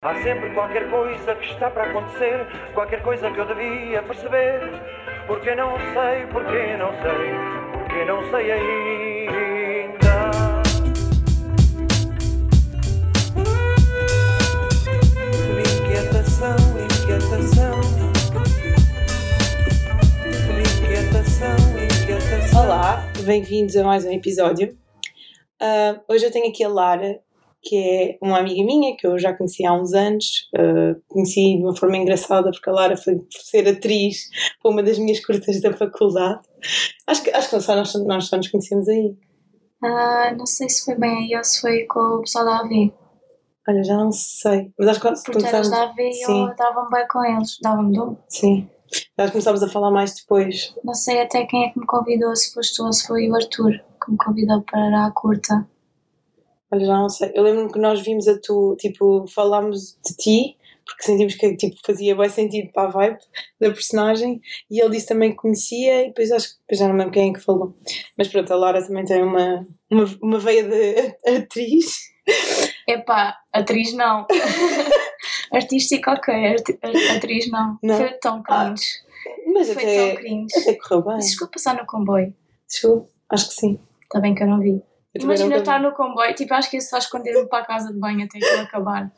Há sempre qualquer coisa que está para acontecer, qualquer coisa que eu devia perceber. Porque não sei, porque não sei, porque não sei ainda. Inquietação, inquietação. Inquietação, inquietação. Olá, bem-vindos a mais um episódio. Ah, hoje eu tenho aqui a Lara, que é uma amiga minha que eu já conheci há uns anos. Ah, conheci de uma forma engraçada porque a Lara foi ser atriz para uma das minhas curtas da faculdade. Acho que, acho que só nós, nós só nos conhecemos aí. Ah, não sei se foi bem aí ou se foi com o pessoal da AV. Olha, já não sei. Mas acho que quando eras da AV eu dava-me bem com eles. Dava-me dom. sim. Já começámos a falar mais depois. Não sei até quem é que me convidou, se foste tu ou se foi o Arthur que me convidou para a curta. Olha, já não sei. Eu lembro-me que nós vimos a tu, tipo, falámos de ti, porque sentimos que tipo, fazia bem sentido para a vibe da personagem, e ele disse também que conhecia, e depois acho que depois já não lembro quem é que falou. Mas pronto, a Lara também tem uma, uma, uma veia de atriz. Epá, atriz não. Artística ok, atriz não. Não? Foi tão cringe. Mas foi até, tão cringe. até correu bem. Isso chegou a passar no comboio. Chegou? Acho que sim. Está bem que eu não vi. Eu Imagina estar no comboio, tipo, acho que isso vai esconder-me para a casa de banho até aquilo acabar.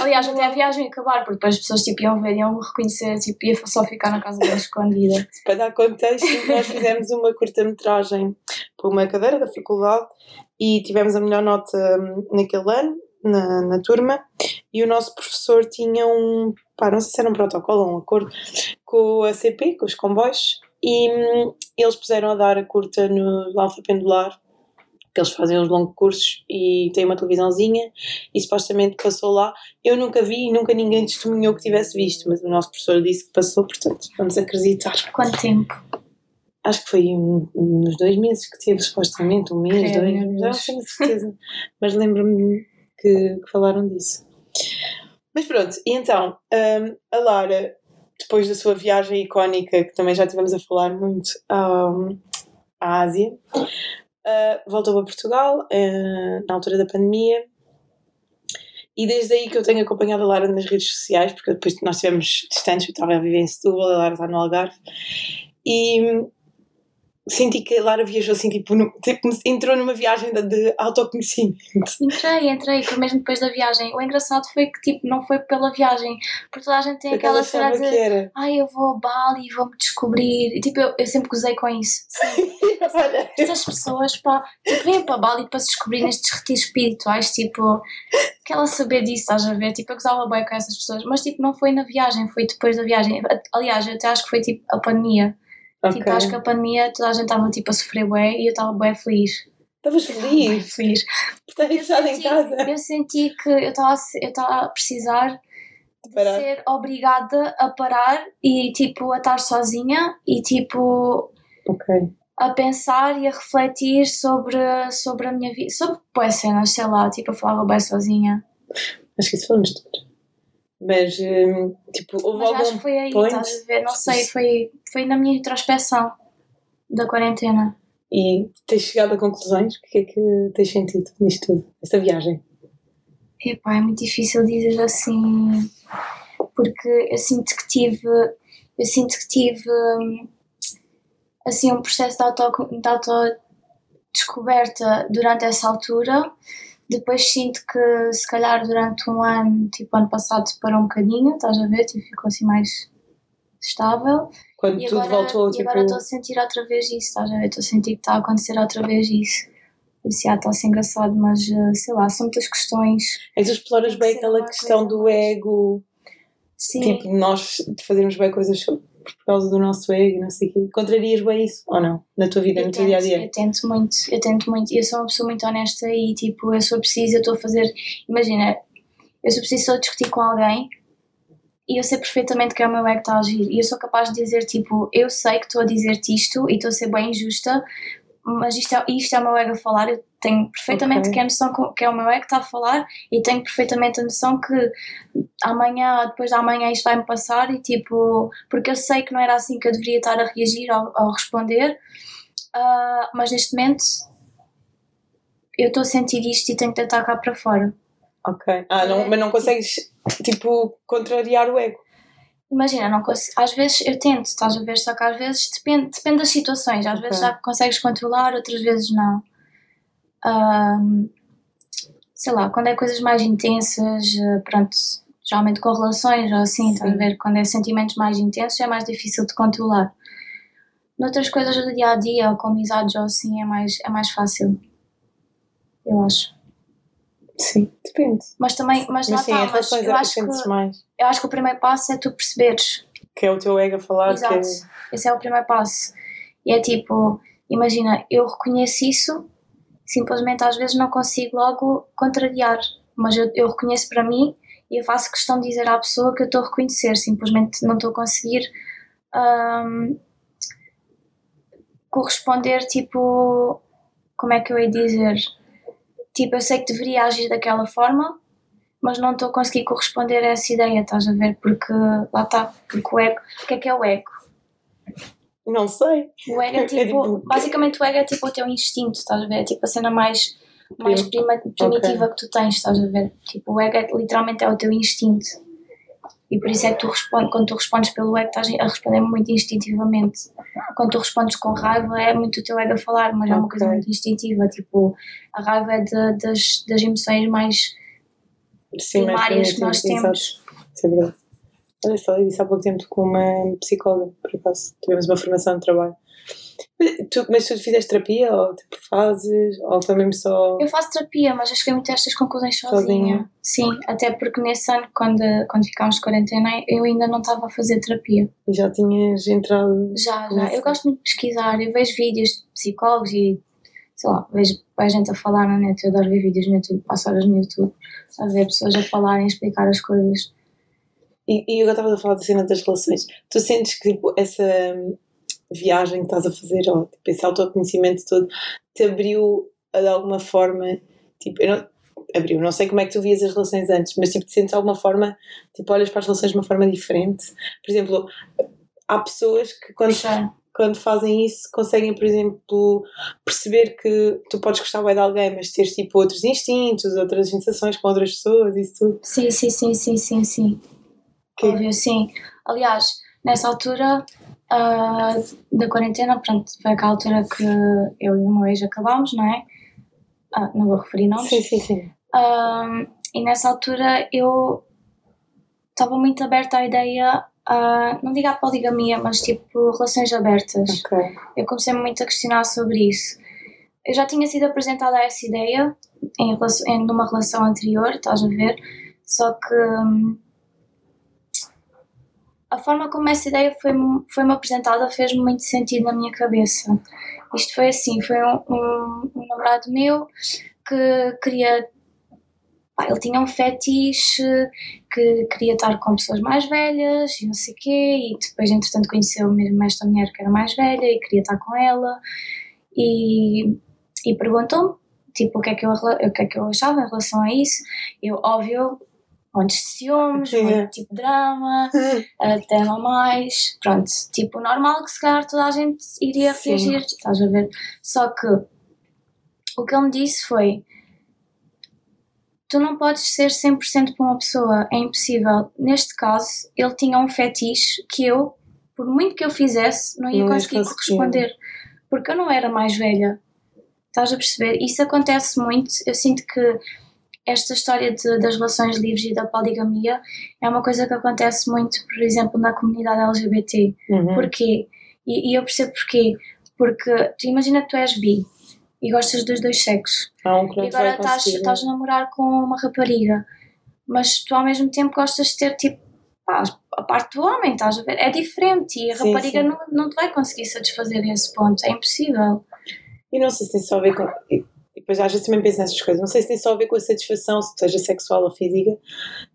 Aliás, até a viagem acabar, porque depois as pessoas tipo, iam ver, iam me reconhecer, tipo, ia só ficar na casa de banho escondida. Para dar contexto, nós fizemos uma curta-metragem para uma cadeira da faculdade e tivemos a melhor nota hum, naquele ano, na, na turma, e o nosso professor tinha um, pá, não sei se era um protocolo ou um acordo, com a CP, com os comboios, e hum, eles puseram a dar a curta no Alfa Pendular, que eles fazem os longos cursos e têm uma televisãozinha e supostamente passou lá. Eu nunca vi e nunca ninguém testemunhou que tivesse visto, mas o nosso professor disse que passou, portanto, vamos acreditar. Quanto tempo? Acho que foi um- uns dois meses que teve, supostamente, um mês, dois, já não tenho certeza. Mas lembro-me que, que falaram disso. Mas pronto, e então, hum, a Lara, depois da sua viagem icónica, que também já tivemos a falar muito, hum, à Ásia, ah, voltou para Portugal ah, na altura da pandemia. E desde aí que eu tenho acompanhado a Lara nas redes sociais, porque depois nós estivemos distantes, eu estava a viver em Setúbal, a Lara está no Algarve, e senti que a Lara viajou assim, tipo, no- tipo, entrou numa viagem de, de autoconhecimento. Entrei, entrei, foi mesmo depois da viagem. O engraçado foi que, tipo, não foi pela viagem, porque toda a gente tem Porque ela aquela cena de era. ai, eu vou a Bali e vou-me descobrir. E, tipo, eu, eu sempre gozei com isso. Estas pessoas, pá, tipo, vêm para Bali para se descobrir nestes retiros espirituais, tipo, que ela saber disso, estás a ver? Tipo, eu gozava bem com essas pessoas, mas, tipo, não foi na viagem, foi depois da viagem. Aliás, eu até acho que foi, tipo, a pandemia. Ok. Tipo, acho que a pandemia toda a gente estava, tipo, a sofrer bué e eu estava bué feliz. Estavas feliz feliz. por estar fechada em casa. Eu senti que eu estava a eu estava a precisar de Parar. ser obrigada a parar e, tipo, a estar sozinha e, tipo, Ok. a pensar e a refletir sobre, sobre a minha vida, sobre boas cenas, sei lá, tipo, eu falava bem sozinha. Acho que isso falamos todos. Mas, hum, tipo, houve Mas acho que foi aí, point? estás a ver? Não sei, foi, foi na minha introspeção da quarentena. E tens chegado a conclusões? O que é que tens sentido nisto tudo? Esta viagem? Epá, é muito difícil dizer assim, porque eu sinto que tive, eu sinto que tive, hum, assim, um processo de auto, de autodescoberta durante essa altura. Depois sinto que, se calhar, durante um ano, tipo, ano passado, parou um bocadinho, estás a ver? Tipo, ficou assim mais estável. Quando E tudo agora, voltou, e tipo... agora estou a sentir outra vez isso, estás a ver? Estou a sentir que está a acontecer outra vez isso. Isso já está a ser engraçado, mas eh, sei lá, são muitas questões. Que tu exploras bem aquela questão do mais- ego, Sim, tipo, nós fazermos bem coisas por causa do nosso ego não sei o quê. Contrarias bem isso, ou não? Na tua vida, eu no teu dia a dia? eu tento muito, eu tento muito. Eu sou uma pessoa muito honesta e tipo, eu sou preciso, eu estou a fazer. Imagina, eu sou preciso a discutir com alguém e eu sei perfeitamente que é o meu ego que está a agir. E eu sou capaz de dizer, tipo, eu sei que estou a dizer-te isto e estou a ser bem injusta, mas isto é, isto é o meu ego a falar. Eu tenho perfeitamente Ok. que é a noção que é o meu ego que está a falar e tenho perfeitamente a noção que amanhã, depois de amanhã, isto vai-me passar e tipo, porque eu sei que não era assim que eu deveria estar a reagir ou, ou responder. Ah, mas neste momento eu estou a sentir isto e tenho que tentar cá para fora. Ok. Ah, não, mas não consegues tipo, contrariar o ego. Imagina, não às vezes eu tento, estás a ver, só que às vezes depende, depende das situações, às vezes Ok. já consegues controlar, outras vezes não. Ahm, sei lá, quando é coisas mais intensas, eh, pronto, geralmente com relações ou assim, estás a Sim. ver, quando é sentimentos mais intensos é mais difícil de controlar. Noutras coisas do dia a dia, ou com amizades ou assim, é mais, é mais fácil. Eu acho. Sim, depende. Mas também, mas, lá Mas sim, está, em mas eu é acho, que, mais. Eu acho que o primeiro passo é tu perceberes Que é o teu ego a falar Exato. que Esse é o primeiro passo. E é tipo, imagina, eu reconheço isso, simplesmente às vezes não consigo logo contrariar, mas eu, eu reconheço para mim e eu faço questão de dizer à pessoa que eu estou a reconhecer, simplesmente não estou a conseguir ahm, corresponder, tipo, como é que eu ia dizer? Tipo, eu sei que deveria agir daquela forma, mas não estou a conseguir corresponder a essa ideia, estás a ver? Porque lá está, porque o ego, o que é que é o ego? não sei. O ego é É tipo, tipo- basicamente o ego é tipo o teu instinto, estás a ver? É tipo a cena mais, mais Primo. prima, primitiva que tu tens, estás a ver? Tipo, o ego é, literalmente é o teu instinto. E por isso é que tu respondes, quando tu respondes pelo ego, estás a responder muito instintivamente. Quando tu respondes com raiva, é muito o teu ego a falar, mas é uma coisa muito instintiva. Tipo, a raiva é de- das, das emoções mais primárias que nós temos. Isso é verdade. Olha, falei disso há pouco tempo com uma psicóloga, por acaso. Tivemos uma formação de trabalho. Tu, mas tu fizeste terapia ou tipo fazes? Ou foi mesmo só. Eu faço terapia, mas eu cheguei muito a estas conclusões sozinha. Sozinha? Sim, até porque nesse ano, quando, quando ficámos de quarentena, eu ainda não estava a fazer terapia. E já tinhas entrado. Já, já. Eu gosto muito de pesquisar, eu vejo vídeos de psicólogos e, sei lá, vejo a gente a falar na net, eu adoro ver vídeos no YouTube, passo horas no YouTube, a ver pessoas a falarem, a explicar as coisas. E, e agora estavas a falar da cena das relações. Tu sentes que tipo, essa viagem que estás a fazer, ou tipo, esse autoconhecimento todo, te abriu de alguma forma, tipo, eu não, abriu, não sei como é que tu vias as relações antes, mas tipo, te sentes de alguma forma, tipo, olhas para as relações de uma forma diferente. Por exemplo, há pessoas que quando, Já. Quando fazem isso conseguem, por exemplo, perceber que tu podes gostar bem de alguém, mas teres tipo outros instintos, outras sensações com outras pessoas, isso tudo. Sim, sim, sim, sim, sim, sim. Que- Óbvio, sim. Aliás, nessa altura ah, da quarentena, pronto, foi aquela altura que eu e o meu ex acabámos, não é? Ah, não vou referir nomes. Sim, sim, sim. Um, e nessa altura eu estava muito aberta à ideia, a, não digo à poligamia, mas tipo relações abertas. Ok. Eu comecei muito a questionar sobre isso. Eu já tinha sido apresentada a essa ideia em, relação- em numa relação anterior, estás a ver? Só que hum, a forma como essa ideia foi-me foi apresentada fez muito sentido na minha cabeça. Isto foi assim, foi um, um, um namorado meu que queria ele tinha um fetiche que queria estar com pessoas mais velhas e não sei o quê, e depois, entretanto, conheceu mesmo esta mulher que era mais velha e queria estar com ela, e, e perguntou-me, tipo, o que, é que eu, o que é que eu achava em relação a isso. Eu, óbvio, montes de ciúmes, muito tipo drama, até não mais, pronto, tipo, normal que se calhar toda a gente iria Sim. reagir, estás a ver? Só que o que ele me disse foi tu não podes ser 100% para uma pessoa, é impossível. Neste caso, ele tinha um fetiche que eu, por muito que eu fizesse, não ia Não conseguir. corresponder, porque eu não era mais velha. Estás a perceber? Isso acontece muito. Eu sinto que esta história de- das relações livres e da poligamia é uma coisa que acontece muito, por exemplo, na comunidade LGBT. Uhum. Porquê? E, e eu percebo porquê. Porque tu imagina que tu és bi e gostas dos dois sexos. Há um que não E agora estás, conseguir. estás a namorar com uma rapariga, mas tu ao mesmo tempo gostas de ter tipo pá, a parte do homem, estás a ver? É diferente e a Sim, rapariga sim. Não, não te vai conseguir satisfazer esse ponto, é impossível. E não sei se tem só a ver com. E depois às vezes também penso nessas coisas. Não sei se tem só a ver com a satisfação, se seja sexual ou física.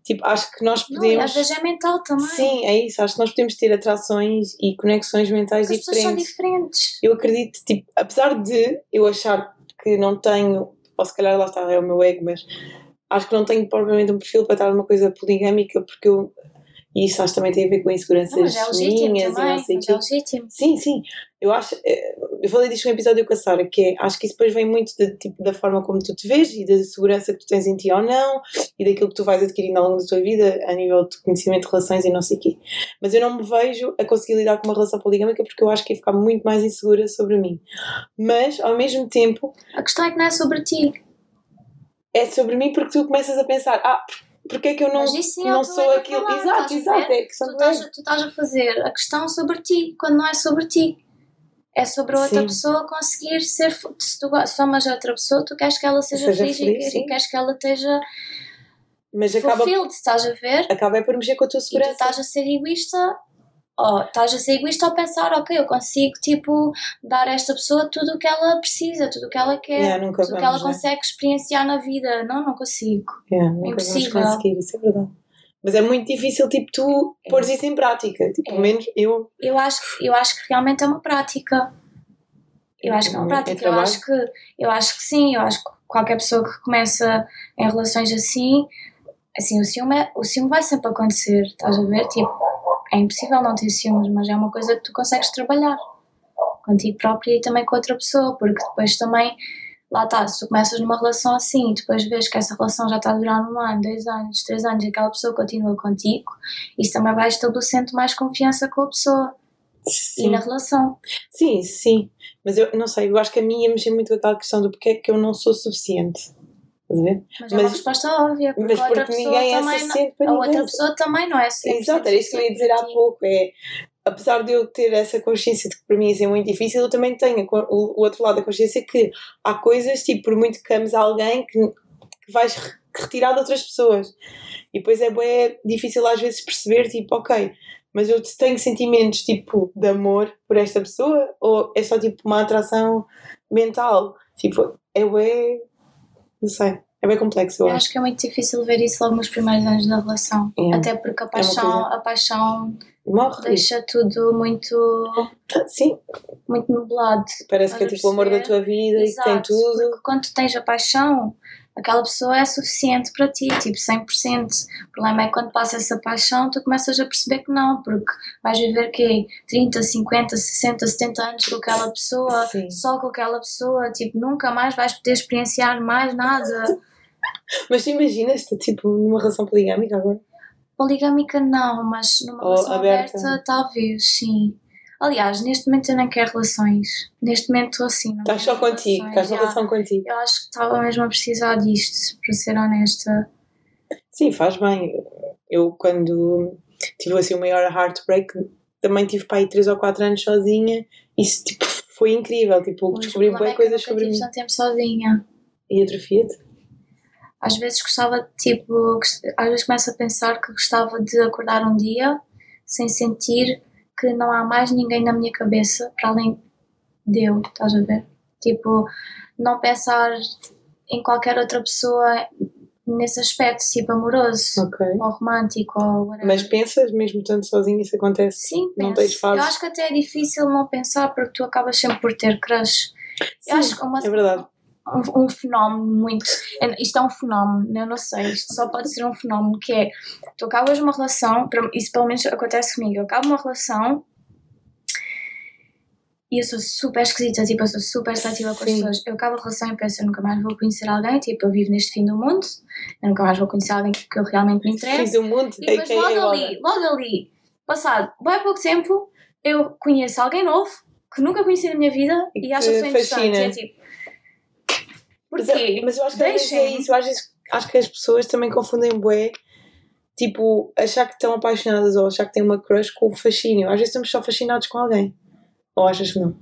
Tipo, acho que nós Não, podemos. às vezes é mental também. Sim, é isso. Acho que nós podemos ter atrações e conexões mentais Porque as pessoas são diferentes. diferentes. Eu acredito, tipo, apesar de eu achar que não tenho, ou se calhar lá está, é o meu ego, mas acho que não tenho propriamente um perfil para estar numa coisa poligâmica porque eu E isso acho que também tem a ver com inseguranças Não, mas é minhas e também. não sei o quê. é legítimo. Sim, sim. Eu acho. eh, Eu falei disto num episódio com a Sara, que é. Acho que isso depois vem muito de, tipo, da forma como tu te vês e da segurança que tu tens em ti ou não e daquilo que tu vais adquirindo ao longo da tua vida a nível de conhecimento de relações e não sei o quê. Mas eu não me vejo a conseguir lidar com uma relação poligâmica porque eu acho que ia ficar muito mais insegura sobre mim. Mas, ao mesmo tempo, A questão é que não é sobre ti. é sobre mim porque tu começas a pensar: ah, porque é que eu não, é não que sou aquilo. falar, exato, exato. É questão Tu estás, tu estás a fazer a questão sobre ti, quando não é sobre ti. É sobre a outra Sim. pessoa conseguir ser. Se tu se amas a outra pessoa, tu queres que ela seja, Seja feliz, feliz, e, e queres que ela esteja Mas acaba, fulfilled, estás a ver? acaba é por mexer com a tua E tu segurança. estás a ser egoísta, ou estás a ser egoísta ao pensar, ok, eu consigo, tipo, dar a esta pessoa tudo o que ela precisa, tudo o que ela quer, Yeah, tudo o que ela vamos, né? consegue experienciar na vida. Não, não consigo. Yeah, nunca vamos Impossível. conseguir, isso é verdade. Mas é muito difícil, tipo, tu É. pôres isso em prática. Tipo, pelo É. menos eu. Eu acho, eu acho que realmente é uma prática. Eu acho que é uma Em prática. Eu acho que, eu acho que sim. Eu acho que qualquer pessoa que começa em relações assim, assim, o ciúme, é- o ciúme vai sempre acontecer. Estás a ver? Tipo, é impossível não ter ciúmes, mas é uma coisa que tu consegues trabalhar contigo própria e também com outra pessoa, porque depois também, lá está, se tu começas numa relação assim e depois vês que essa relação já está a durar um ano, dois anos, três anos e aquela pessoa continua contigo, isso também vai estabelecendo mais confiança com a pessoa e Sim, na relação. sim, sim. Mas eu não sei, eu acho que a mim ia mexer muito com aquela questão do porque é que eu não sou suficiente. Estás a ver? Mas, é uma Mas- resposta óbvia, porque Mas a outra porque pessoa ninguém é também não, suficiente para a ninguém. outra pessoa também não é suficiente. Exato, era isso que eu ia dizer há pouco. É, apesar de eu ter essa consciência de que para mim isso é muito difícil, eu também tenho a o, outro lado da consciência que há coisas, tipo, por muito que ames alguém, que, que vais re- retirar de outras pessoas. E depois é, bué difícil às vezes perceber, tipo, ok, mas eu tenho sentimentos, tipo, de amor por esta pessoa ou é só, tipo, uma atração mental? Tipo, é bué... Não sei. É bem complexo, eu Eu acho. acho que é muito difícil ver isso logo nos primeiros anos da relação. É. Até porque a uma paixão, coisa- a paixão Morre. deixa tudo muito, Sim, muito nublado. parece que é tipo o amor da tua vida e que tem Exato, tudo. Porque quando tens a paixão, aquela pessoa é suficiente para ti, tipo 100%. O problema é que quando passa essa paixão, tu começas a perceber que não, porque vais viver que 30, 50, 60, 70 anos com aquela pessoa, Sim. só com aquela pessoa, tipo, nunca mais vais poder experienciar mais nada. Mas tu imaginas, tipo, numa relação poligâmica agora? Poligâmica não, mas numa Ou relação aberta. aberta, talvez, sim. Aliás, neste momento eu nem quero relações. Neste momento estou assim. Estás só contigo, estás na já. relação contigo. Eu acho que estava mesmo a precisar disto, para ser honesta. Sim, faz bem. Eu, quando tive assim o maior heartbreak, também tive para aí 3 ou 4 anos sozinha. Isso, tipo, foi incrível. Tipo, Pois, descobri bem é eu coisas sobre mim. tanto tempo sozinha. E atrofia-te? Às vezes gostava de, tipo, às vezes começo a pensar que gostava de acordar um dia sem sentir que não há mais ninguém na minha cabeça para além de eu, estás a ver? Tipo, não pensar em qualquer outra pessoa nesse aspecto, tipo amoroso, Ok. ou romântico, ou whatever. Mas pensas, mesmo estando sozinha, isso acontece? Sim, não penso. tens fases? Eu acho que até é difícil não pensar porque tu acabas sempre por ter crush. Sim, Eu acho que uma, é verdade. Um, um fenómeno muito. Isto é um fenómeno, eu não sei, isto só pode ser um fenómeno que é tu acabas uma relação, isso pelo menos acontece comigo, eu acabo uma relação e eu sou super esquisita, tipo, eu sou super seletiva com as pessoas. Eu acabo a relação e penso, eu nunca mais vou conhecer alguém, tipo, eu vivo neste fim do mundo, eu nunca mais vou conhecer alguém que eu realmente me interessa. Fiz o mundo, E depois AKA logo Lola. ali, logo ali, passado bem pouco tempo, eu conheço alguém novo que nunca conheci na minha vida E e, acho que isso interessante. fascina. É tipo, É- mas eu acho que às vezes é isso. Eu vezes acho que as pessoas também confundem bué. Tipo, achar que estão apaixonadas ou achar que têm uma crush com o fascínio. Às vezes estamos só fascinados com alguém. Ou achas que não?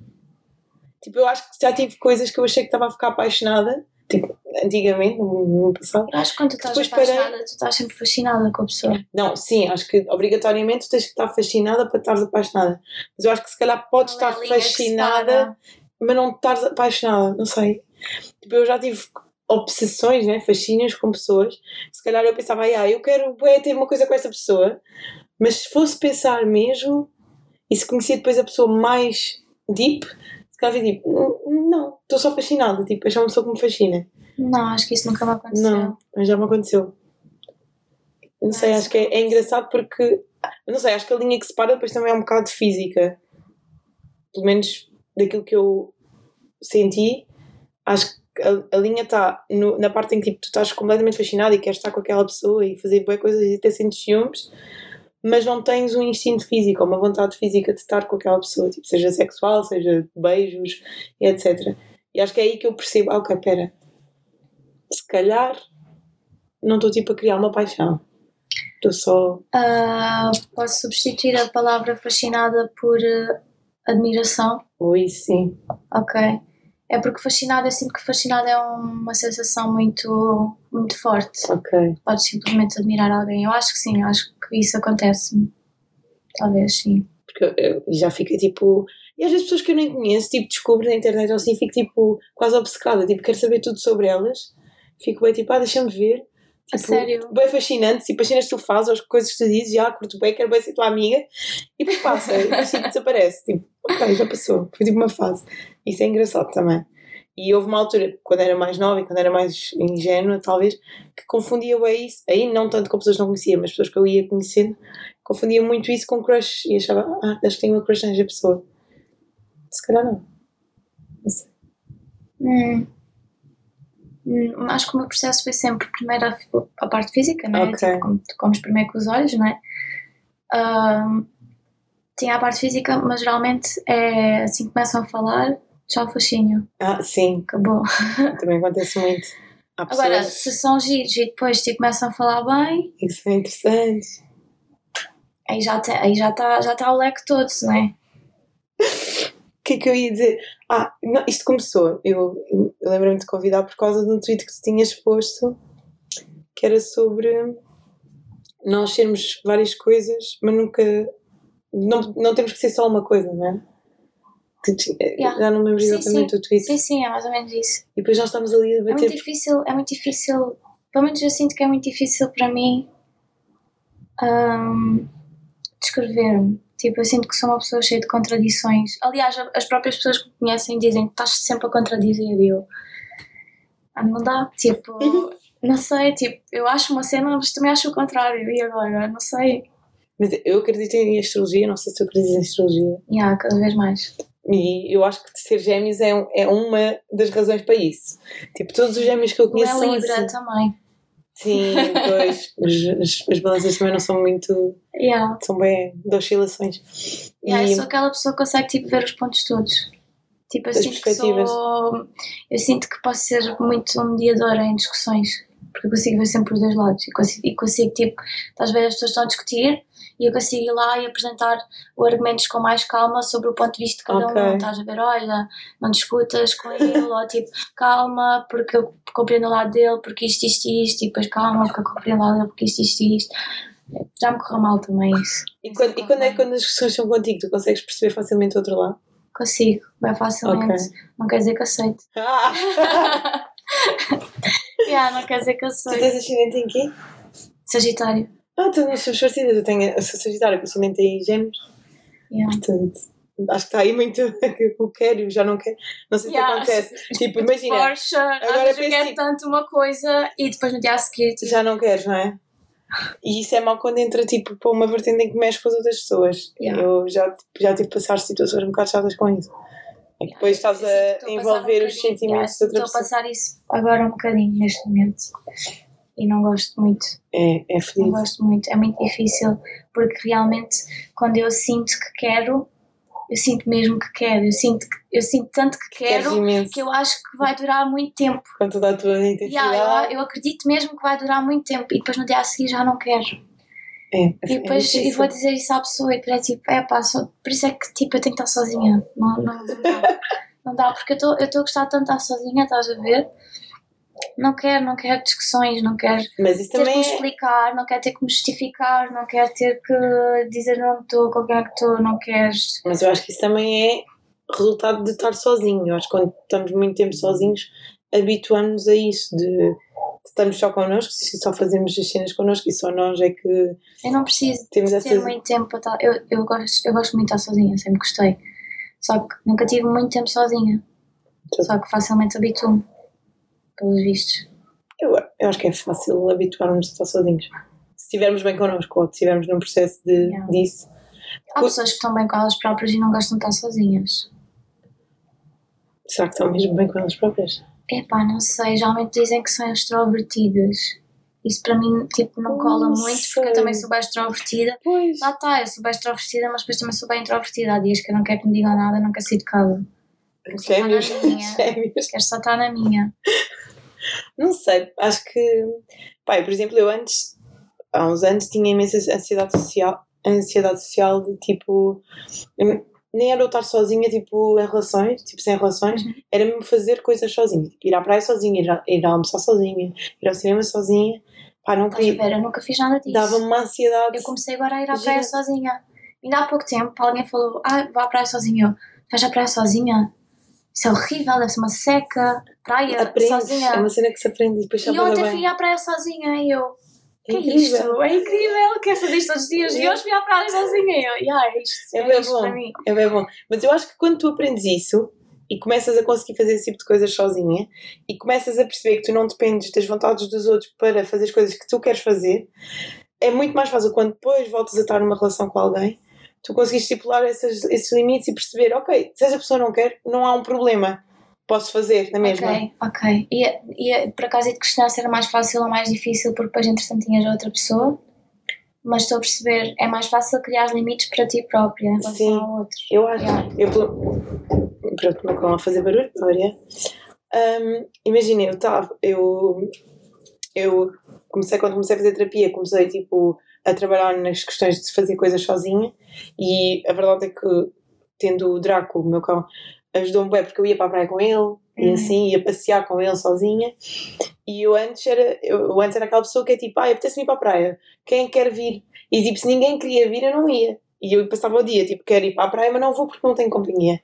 Tipo, eu acho que já tive coisas que eu achei que estava a ficar apaixonada. Tipo, antigamente, no, passado. Eu acho que quando tu estás Depois parei- apaixonada, tu estás sempre fascinada com a pessoa. Não, sim, acho que obrigatoriamente tu tens que estar fascinada para estares apaixonada. Mas eu acho que se calhar podes Qual é estar se fascinada mas não estares apaixonada, não sei. Tipo, eu já tive obsessões, né, fascínios com pessoas. Se calhar eu pensava, ah, eu quero ter uma coisa com esta pessoa, mas se fosse pensar mesmo e se conhecia depois a pessoa mais deep, se calhar vi tipo, "N- não, estou só fascinada, tipo, achar uma pessoa que me fascina. Não, acho que isso nunca me aconteceu. Não, mas já me aconteceu. Não sei, acho que é, é engraçado porque Eu não sei, acho que a linha que separa depois também é um bocado física. Pelo menos daquilo que eu senti, acho que a, a linha está na parte em que tipo, tu estás completamente fascinado e queres estar com aquela pessoa e fazer boas coisas e ter sentes ciúmes, mas não tens um instinto físico ou uma vontade física de estar com aquela pessoa, tipo, seja sexual, seja beijos, etc. E acho que é aí que eu percebo, ah, ok, pera, se calhar não estou tipo a criar uma paixão. Estou só. Ah, posso substituir a palavra fascinada por eh, admiração? Oi, sim. Ok. É porque fascinada, eu sinto que fascinada é uma sensação muito, muito forte. Ok. Podes simplesmente admirar alguém. Eu acho que sim, acho que isso acontece. Talvez sim. Porque eu já fiquei tipo. E às vezes pessoas que eu nem conheço, tipo, descubro na internet ou assim, fico tipo quase obcecada, tipo, quero saber tudo sobre elas. Fico bem tipo, ah, deixa-me ver. A Tipo, sério? Bem fascinante, tipo, as cenas que tu fazes, as coisas que tu dizes, já curto bem, quero bem ser tua amiga, e depois passa, e tipo, desaparece. Tipo, ok, já passou. Foi tipo uma fase. Isso é engraçado também. E houve uma altura, quando era mais nova e quando era mais ingênua, talvez, que confundia bem isso. Aí não tanto com pessoas que não conhecia, mas pessoas que eu ia conhecendo, confundia muito isso com crush. E achava, ah, acho que tenho uma crush nesta pessoa. Se calhar não. Não sei. Hum. Hum, acho que o meu processo foi sempre primeiro a, a parte física, não é? Ok. Tipo, comes primeiro com os olhos, não é? Tinha a parte física, mas geralmente é assim que começam a falar, já o fascínio, Ah, sim, acabou. também acontece muito. Pessoas Agora, se são giros e depois tipo, começam a falar bem, que são interessantes. aí já está aí já tá, já tá o leque todo, não é? O que é que eu ia dizer? Ah, não, isto começou. Eu, eu lembro-me de convidar por causa de um tweet que tu tinhas posto que era sobre nós sermos várias coisas, mas nunca. Não, não temos que ser só uma coisa, não é? Que ti- Yeah. Já não me lembro Sim, exatamente o tweet. Sim, sim, é mais ou menos isso. E depois nós estamos ali a É muito debater. difícil, é muito difícil, pelo menos eu sinto que é muito difícil para mim ahm, descrever-me. Tipo, eu sinto que sou uma pessoa cheia de contradições. Aliás, as próprias pessoas que me conhecem dizem que estás sempre a contradizer e eu. Ah, não dá, tipo, não sei, tipo, eu acho uma cena, mas também acho o contrário, e agora? Não sei. Mas eu acredito em astrologia, não sei se tu acreditas em astrologia. E há cada vez mais. E eu acho que ser gêmeos é, um- é uma das razões para isso. Tipo, todos os gêmeos que eu Não conheço é são Libra assim. também. Sim, pois. As, as, as balanças também não são muito. Yeah. são bem de oscilações. Yeah, e eu sou aquela pessoa que consegue tipo, ver os pontos todos. Tipo, eu sinto que sou. Eu sinto que posso ser muito mediadora em discussões. Porque eu consigo ver sempre os dois lados. E consigo, e consigo tipo, às vezes as pessoas estão a discutir e eu consigo ir lá e apresentar os argumentos com mais calma sobre o ponto de vista de cada Ok. um. Estás a ver, olha, não discutas com ele, ou tipo, calma, porque eu compreendo o lado dele, porque isto, isto, isto, e depois calma, porque eu compreendo o lado dele, porque isto, isto, isto. Já me correu mal também isso. E quando, e quando é que quando as discussões são contigo, tu consegues perceber facilmente o outro lado? Consigo, bem facilmente. Ok. Não quer dizer que aceito. Ah! yeah, não quer dizer que tu aceito. tens ascendente em quê? Sagitário. Ah, tu não somos parecidas. Eu tenho a sou Sagitário com ascendente em gêmeos. Yeah. Portanto, acho que está aí muito o quero e já não quero. Não sei se Yeah. acontece. Tipo, imagina, Força, Agora eu quero tanto uma coisa e depois no dia a seguir, tipo, já não queres, não é? E isso é mau quando entra tipo, para uma vertente em que mexe com as outras pessoas. Yeah. Eu já, já tive que passar situações um bocado chatas com isso. É que depois estás eu a estou envolver um os sentimentos yeah, de outra Estou a pessoa. passar isso agora um bocadinho neste momento. E não gosto muito. É, é Não feliz. gosto muito. É muito difícil porque realmente quando eu sinto que quero, eu sinto mesmo que quero. Eu sinto, que- eu sinto tanto que quero que eu acho que vai durar muito tempo. Com toda a tua intensidade. Yeah, eu, eu acredito mesmo que vai durar muito tempo e depois no dia a seguir já não quero. é, E depois é e vou dizer isso à pessoa e depois é tipo, é pá, só, por isso é que tipo, eu tenho que estar sozinha. Não, não, não dá. não dá, porque eu estou eu estou a gostar tanto de estar sozinha, estás a ver? Não quero, não quero discussões, não isso ter que me é, explicar, não quero ter que me justificar, não quero ter que dizer onde estou, com quem é que estou, não queres. Mas eu acho que isso também é resultado de estar sozinho. Eu acho que quando estamos muito tempo sozinhos, habituamos-nos a isso, de, estamos só connosco, só fazemos as cenas connosco e só nós é que Eu não preciso temos ter essas. muito tempo para estar. Eu, eu, gosto, eu gosto muito de estar sozinha, sempre gostei. Só que nunca tive muito tempo sozinha. Só que facilmente habituo-me, pelos vistos. Eu, eu acho que é fácil habituarmos a estar sozinhos. Se estivermos bem connosco ou se estivermos num processo de, Yeah. disso. Há pessoas que estão bem com elas próprias e não gostam de estar sozinhas. Será que estão mesmo bem com elas próprias? Epá, não sei, geralmente dizem que são extrovertidas. Isso para mim, tipo, não cola Não muito porque eu sei. também sou bem extrovertida. Pois. Lá está, eu sou bem extrovertida, mas depois também sou bem introvertida. Há dias que eu não quero que me digam nada, não quero sair de casa. Gêmeos. Quero só estar na minha. Não sei, acho que. Pai, por exemplo, eu antes, há uns anos, tinha imensa ansiedade social, ansiedade social de tipo. Nem era eu estar sozinha, tipo, em relações, tipo, sem relações, Uhum. era mesmo fazer coisas sozinha. Tipo, ir à praia sozinha, ir, a, ir almoçar sozinha, ir ao cinema sozinha. Pá, não queria. nunca fiz nada disso. Dava-me uma ansiedade. Eu comecei agora a ir à praia Gigante. sozinha. Ainda há pouco tempo alguém falou: Ah, vou à praia sozinha. Eu, vais à praia sozinha? Isso é horrível, deve ser uma seca. Praia Aprendes, sozinha. é uma cena que se aprende e depois E ontem bem. fui à praia sozinha e eu. É Que é isto? É incrível, quero fazer isto todos os dias. E É. hoje fui à praia sozinha. E eu, yeah, é isto, É é bem isto bom. para mim. É bem bom. Mas eu acho que quando tu aprendes isso e começas a conseguir fazer esse tipo de coisas sozinha e começas a perceber que tu não dependes das vontades dos outros para fazer as coisas que tu queres fazer, é muito mais fácil quando depois voltas a estar numa relação com alguém, tu conseguires estipular essas, esses limites e perceber, ok, se essa pessoa não quer, não há um problema. Posso fazer na mesma. Ok, ok. E, e por acaso ia te questionar se era mais fácil ou mais difícil, porque depois entretanto tinhas outra pessoa. Mas estou a perceber, é mais fácil criar limites para ti própria em relação Sim. ao outro. Eu acho. Yeah. Eu, pronto, não vão a fazer barulho, olha. Um, Imagina, eu estava. Eu, eu comecei, quando comecei a fazer terapia, comecei tipo a trabalhar nas questões de fazer coisas sozinha e a verdade é que, tendo o Draco, o meu cão, ajudou-me bem porque eu ia para a praia com ele e Uhum. assim ia passear com ele sozinha. E eu antes era, eu, eu antes era aquela pessoa que é tipo, ah, apetece-me ir para a praia, quem quer vir? E tipo, se ninguém queria vir, eu não ia. E eu passava o dia, tipo, quero ir para a praia, mas não vou porque não tenho companhia.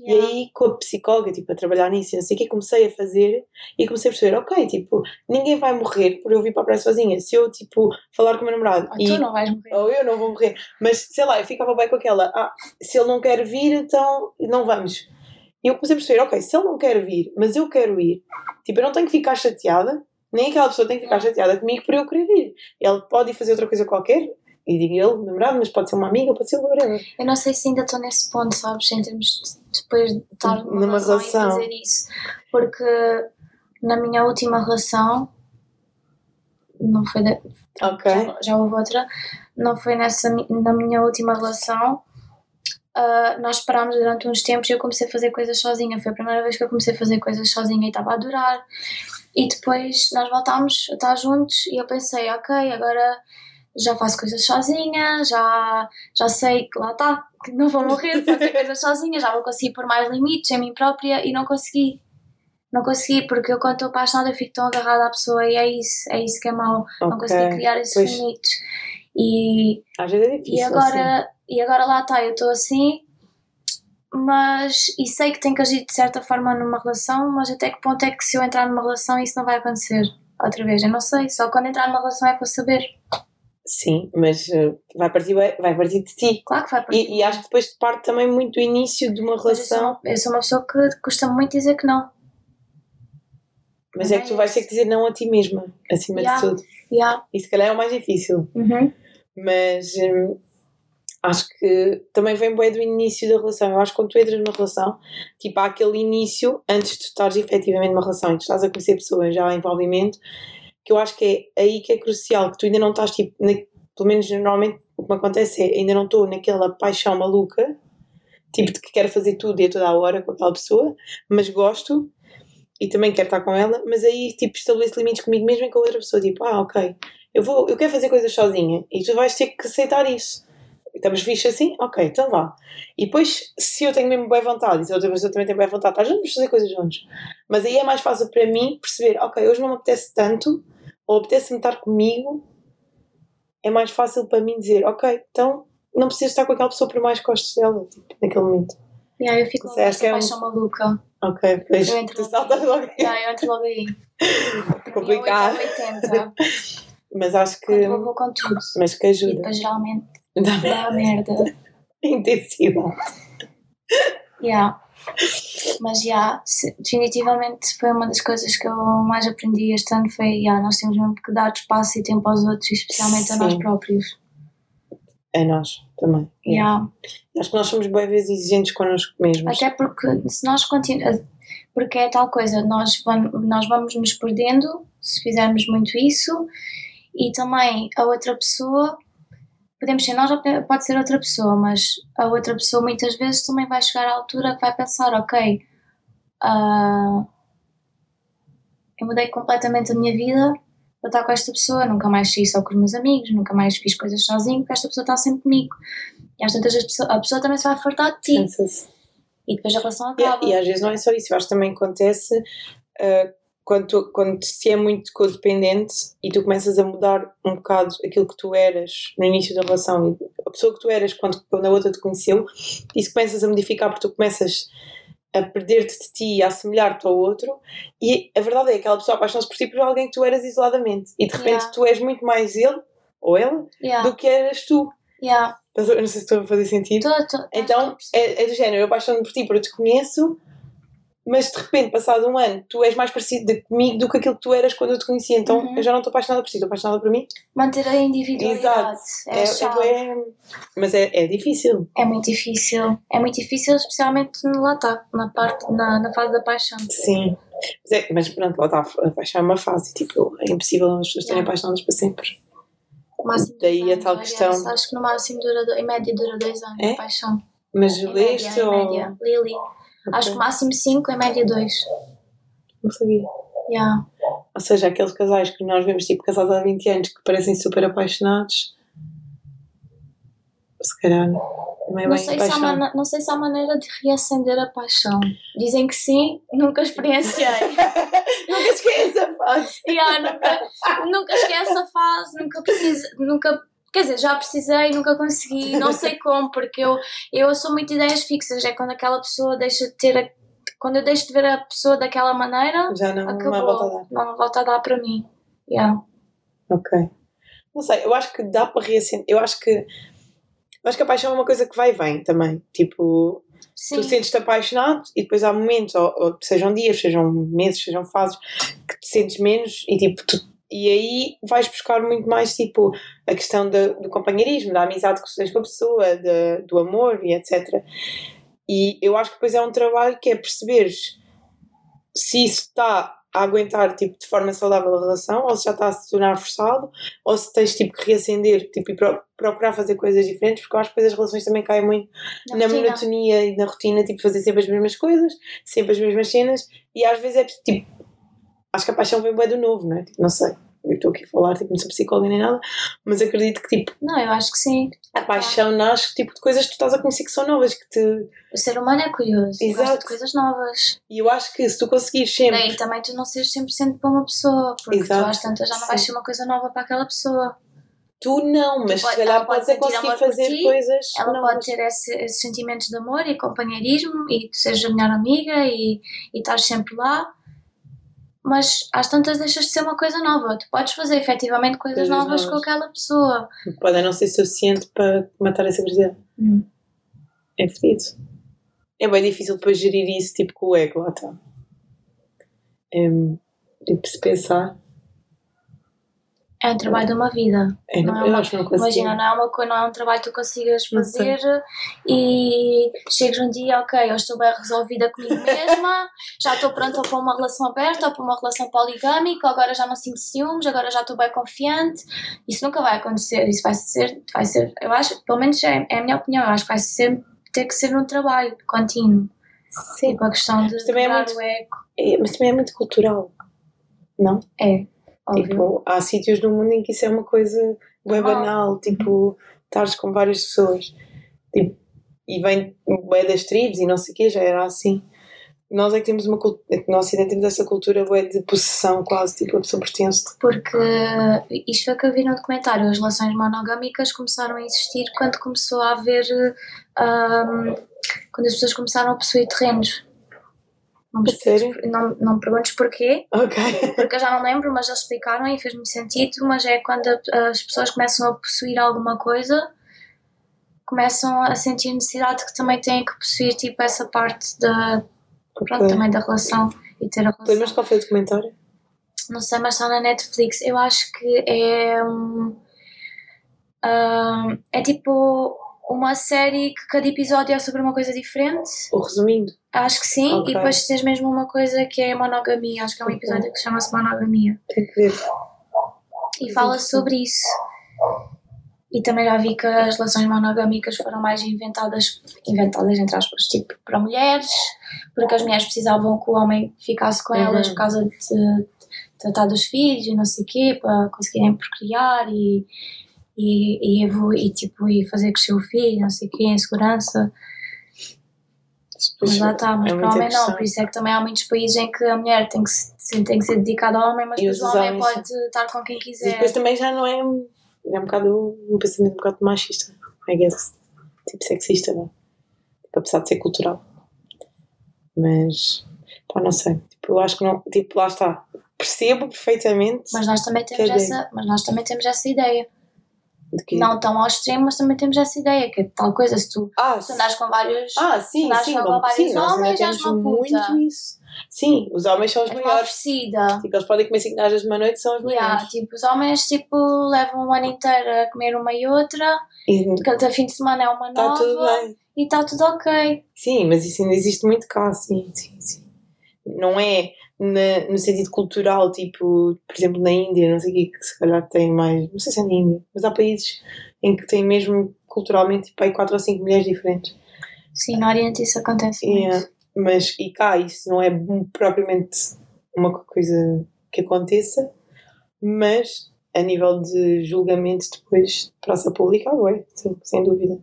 E Yeah. aí, com a psicóloga, tipo, a trabalhar nisso, e não sei o que, comecei a fazer e comecei a perceber, ok, tipo, ninguém vai morrer por eu vir para a praia sozinha. Se eu, tipo, falar com o meu namorado Ah, e tu não vais morrer. ou eu não vou morrer. Mas sei lá, eu ficava bem com aquela. Ah, se ele não quer vir, então não vamos. E eu comecei a perceber, ok, se ele não quer vir, mas eu quero ir, tipo, eu não tenho que ficar chateada, nem aquela pessoa tem que ficar chateada comigo por eu querer ir. Ele pode ir fazer outra coisa qualquer, e digo ele, namorado, mas pode ser uma amiga, pode ser whatever. Eu não sei se ainda estou nesse ponto, sabes? Em termos de depois de estar numa, relação, e fazer isso. Porque na minha última relação, não foi Ok. já, já houve outra, não foi nessa, na minha última relação. ah, nós parámos durante uns tempos e eu comecei a fazer coisas sozinha. Foi a primeira vez que eu comecei a fazer coisas sozinha e estava a adorar. E depois nós voltámos a estar juntos e eu pensei, ok, agora já faço coisas sozinha, já, já sei que lá está, que não vou morrer de fazer coisas sozinha, já vou conseguir pôr mais limites em mim própria e não consegui. Não consegui, porque eu quando estou apaixonada fico tão agarrada à pessoa e é isso, é isso que é mau. Não consegui criar esses Pois. limites. E, Às vezes é difícil. e, agora, e agora lá está, eu estou assim, mas e sei que tenho que agir de certa forma numa relação, mas até que ponto é que se eu entrar numa relação isso não vai acontecer outra vez? Eu não sei, só quando entrar numa relação é para saber. Sim, mas eh, vai partir, vai partir de ti. Claro que vai para E, e acho que depois parte também muito do início de uma Mas eu sou, relação. eu sou uma pessoa que custa muito dizer que não. Mas é que tu vais ter que dizer não a ti mesma, acima Yeah. de tudo. Yeah. E se calhar é o mais difícil. Uhum. Mas hum, acho que também vem bem do início da relação. Eu acho que quando tu entras numa relação, tipo, há aquele início antes de tu estares efetivamente numa relação e tu estás a conhecer pessoas, já há envolvimento, que eu acho que é aí que é crucial, que tu ainda não estás, tipo, na- pelo menos normalmente o que me acontece é ainda não estou naquela paixão maluca, tipo, de que quero fazer tudo e a toda a hora com aquela pessoa, mas gosto e também quero estar com ela, mas aí tipo estabeleço limites comigo mesmo e com outra pessoa, tipo, ah, ok, eu vou, eu quero fazer coisas sozinha e tu vais ter que aceitar isso. Estamos fixe assim? Ok, então vá. E depois, se eu tenho mesmo boa vontade e se a outra pessoa também tem boa vontade, tá, vamos fazer coisas juntos. Mas aí é mais fácil para mim perceber, ok, hoje não me apetece tanto, ou apetece-me estar comigo, é mais fácil para mim dizer, ok, então não preciso estar com aquela pessoa por mais que gostes dela, tipo, naquele momento. Yeah, eu fico Isso com essa é um- paixão maluca. Ok, pois Eu entro tu logo saltas logo aí. Yeah, eu entro logo aí. Complicado. Para mim é 8 ou 80. Mas acho que. Quando vou, vou com tudo. Mas que E ajuda. depois geralmente Dá dá merda. intensidade. Yeah. Mas já, se- definitivamente foi uma das coisas que eu mais aprendi este ano foi, já, nós temos mesmo que dar espaço e tempo aos outros, especialmente a nós Sim. próprios. É nós também. Já. Acho que nós somos bem vezes exigentes connosco mesmos. Até porque se nós continuamos. Porque é tal coisa, nós vamos, nós vamos nos perdendo se fizermos muito isso e também a outra pessoa. Podemos ser nós ou pode ser outra pessoa, mas a outra pessoa muitas vezes também vai chegar à altura que vai pensar: ok, ah, eu mudei completamente a minha vida para estar com esta pessoa, nunca mais saí só com os meus amigos, nunca mais fiz coisas sozinho, porque esta pessoa está sempre comigo. E às tantas as pessoas- a pessoa também se vai fartar de ti e depois a relação E, acaba. e às vezes não é só isso, eu acho que também acontece ah, quando, quando se é muito codependente e tu começas a mudar um bocado aquilo que tu eras no início da relação a pessoa que tu eras quando, quando a outra te conheceu, isso começas a modificar porque tu começas a perder-te de ti e a assemelhar-te ao outro e a verdade é que aquela pessoa apaixona-se por ti por alguém que tu eras isoladamente e de repente Yeah. tu és muito mais ele ou ela Yeah, do que eras tu. yeah. Não sei se estou a fazer sentido. Tô- tô- Então, é, é do género, eu apaixono por ti porque eu te conheço, mas de repente, passado um ano, tu és mais parecido comigo do que aquilo que tu eras quando eu te conhecia. Então, Uhum. eu já não estou apaixonada por ti, estou apaixonada por mim. Manter a individualidade é, É, é, é- mas é, é difícil. É muito difícil. É muito difícil, especialmente no lá está, na parte, na, na fase da paixão. Sim. Mas, é- mas pronto, lá está, a paixão é uma fase. Tipo, é impossível as pessoas estarem Yeah. apaixonadas para sempre. O máximo Daí a tal questão. Acho que no máximo dura, em média dura dois anos É? a paixão. Mas Em leste ou. em média. Lily. Acho que máximo cinco, em média dois. Não sabia. Yeah. Ou seja, aqueles casais que nós vemos, tipo, casados há 20 anos, que parecem super apaixonados. Se calhar não é Não, bem sei se não sei se há maneira de reacender a paixão. Dizem que sim, nunca experienciei. Nunca esqueça a fase. Yeah, nunca, nunca esqueço a fase, nunca preciso, nunca, quer dizer, já precisei, nunca consegui, não sei como, porque eu, eu sou muito ideias fixas, é quando aquela pessoa deixa de ter, a- quando eu deixo de ver a pessoa daquela maneira, Já não, não há acabou, volta a dar. não há volta a dar para mim. Yeah. Ok. Não sei, eu acho que dá para reacender. Eu acho que. Eu acho que a paixão é uma coisa que vai e vem também. Tipo, Sim, tu sentes-te apaixonado e depois há momentos, ou, ou sejam dias, sejam meses, sejam fases, que te sentes menos e tipo, tu- e aí vais buscar muito mais tipo a questão da- do companheirismo, da amizade que tu tens com a pessoa, da- do amor e etc. E eu acho que depois é um trabalho que é perceberes se isso está a aguentar tipo, de forma saudável a relação, ou se já está a se tornar forçado, ou se tens tipo, que reacender tipo, e pro- procurar fazer coisas diferentes, porque eu acho que depois as relações também caem muito na na monotonia e na rotina, tipo, fazer sempre as mesmas coisas, sempre as mesmas cenas, e às vezes é tipo, acho que a paixão vem bué do novo, não é? Tipo, não sei, eu estou aqui a falar, tipo, não sou psicóloga nem nada, mas acredito que, tipo, Não, eu acho que sim. a paixão nasce, tipo, de coisas que tu estás a conhecer que são novas, que te... O ser humano é curioso, e gosta Exato. de coisas novas. E eu acho que se tu conseguires sempre... Daí também tu não seres 100% para uma pessoa, porque Exato. tu às tantas já não vais ser uma coisa nova para aquela pessoa. Tu não, mas pode- se calhar ela pode podes é conseguir fazer ti, coisas Ela pode ter esse- esses sentimentos de amor e companheirismo e tu seres a melhor amiga e, e estás sempre lá, mas às tantas deixas de ser uma coisa nova. Tu podes fazer efetivamente coisas Coisas novas, novas. com aquela pessoa. Pode não ser suficiente para matar essa curiosidade. Hum. É fedido. É bem difícil depois gerir isso, tipo, com o ego, lá está. É, tipo, se pensar, É um trabalho de uma vida. é, Não é uma- não. Imagina, não é, uma, co- não é um trabalho que tu consigas fazer e chegas um dia, ok, eu estou bem resolvida comigo mesma, já estou pronta para uma relação aberta ou para uma relação poligâmica, agora já não sinto ciúmes, agora já estou bem confiante. Isso nunca vai acontecer, isso vai ser, vai ser eu acho, pelo menos é, é a minha opinião, eu acho que vai ser, ter que ser um trabalho contínuo. Sim, Tipo, a questão de Mas também é muito- é, mas também é muito cultural. Não? É, óbvio. Tipo, há sítios no mundo em que isso é uma coisa bem Normal. banal, tipo, estares com várias pessoas. Tipo, e vem bem das tribos e não sei o quê, já era assim. Nós é que temos uma cultura, no Ocidente temos essa cultura bué de possessão quase, tipo, a pessoa pertence Porque isto foi o que eu vi no documentário. As relações monogâmicas começaram a existir quando começou a haver. ahm, quando as pessoas começaram a possuir terrenos. Não, me expliques- não, não me perguntes porquê, Ok. porque eu já não lembro, mas eles explicaram e fez-me sentido. Mas é quando as pessoas começam a possuir alguma coisa, começam a sentir necessidade que também têm que possuir tipo essa parte da, pronto, também da relação e ter a Lembras relação. qual foi o documentário? Não sei, mas está na Netflix. Eu acho que é. um, ah, é tipo uma série que cada episódio é sobre uma coisa diferente. O resumindo. Acho que sim. Ok. E depois tens mesmo uma coisa que é monogamia. Acho que é um episódio que chama-se monogamia. Tem que ver. E fala sobre isso. E também já vi que as relações monogâmicas foram mais inventadas, inventadas entre aspas, tipo, para mulheres, porque as mulheres precisavam que o homem ficasse com elas Uhum. por causa de tratar dos filhos e não sei o quê, para conseguirem procriar e, e, e, e, tipo, e fazer crescer o filho, não sei o quê, em segurança. Mas lá está, mas É para o homem não, por isso é que também há muitos países em que a mulher tem que, se- tem que ser dedicada ao homem, mas E depois o homem pode estar com quem E quiser. depois também já não é. É um bocado. Um pensamento um bocado machista, I guess. Tipo sexista, não? Tipo, apesar de ser cultural. Mas. Pá, não sei. Tipo, eu acho que não. Tipo, lá está. Percebo perfeitamente Mas nós também temos dizer- essa, mas nós também temos essa ideia. Que. Não tão ao extremo, mas também temos essa ideia, que é tal coisa, se tu, Ah, se andares com vários. Ah, sim, andares sim, com bom, vários sim, homens, és uma puta. muito isso. Sim, os homens são os uma maiores. oferecida. Tipo, eles podem comer 5 gajas de uma noite, são os Yeah, maiores. tipo, os homens tipo, levam um ano inteiro a comer uma e outra, E cada fim de semana é uma está nova tudo bem. e está tudo ok. Sim, mas isso ainda existe muito cá, sim, sim, sim. Não é na- no sentido cultural, tipo, por exemplo, na Índia, não sei o que, que se calhar tem mais, não sei se é na Índia, mas há países em que tem mesmo culturalmente tipo, aí 4 ou 5 mulheres diferentes. Sim, no Oriente isso acontece E, muito. mas, e cá isso não é propriamente uma coisa que aconteça, mas a nível de julgamento depois de praça pública, ué, sim, sem dúvida.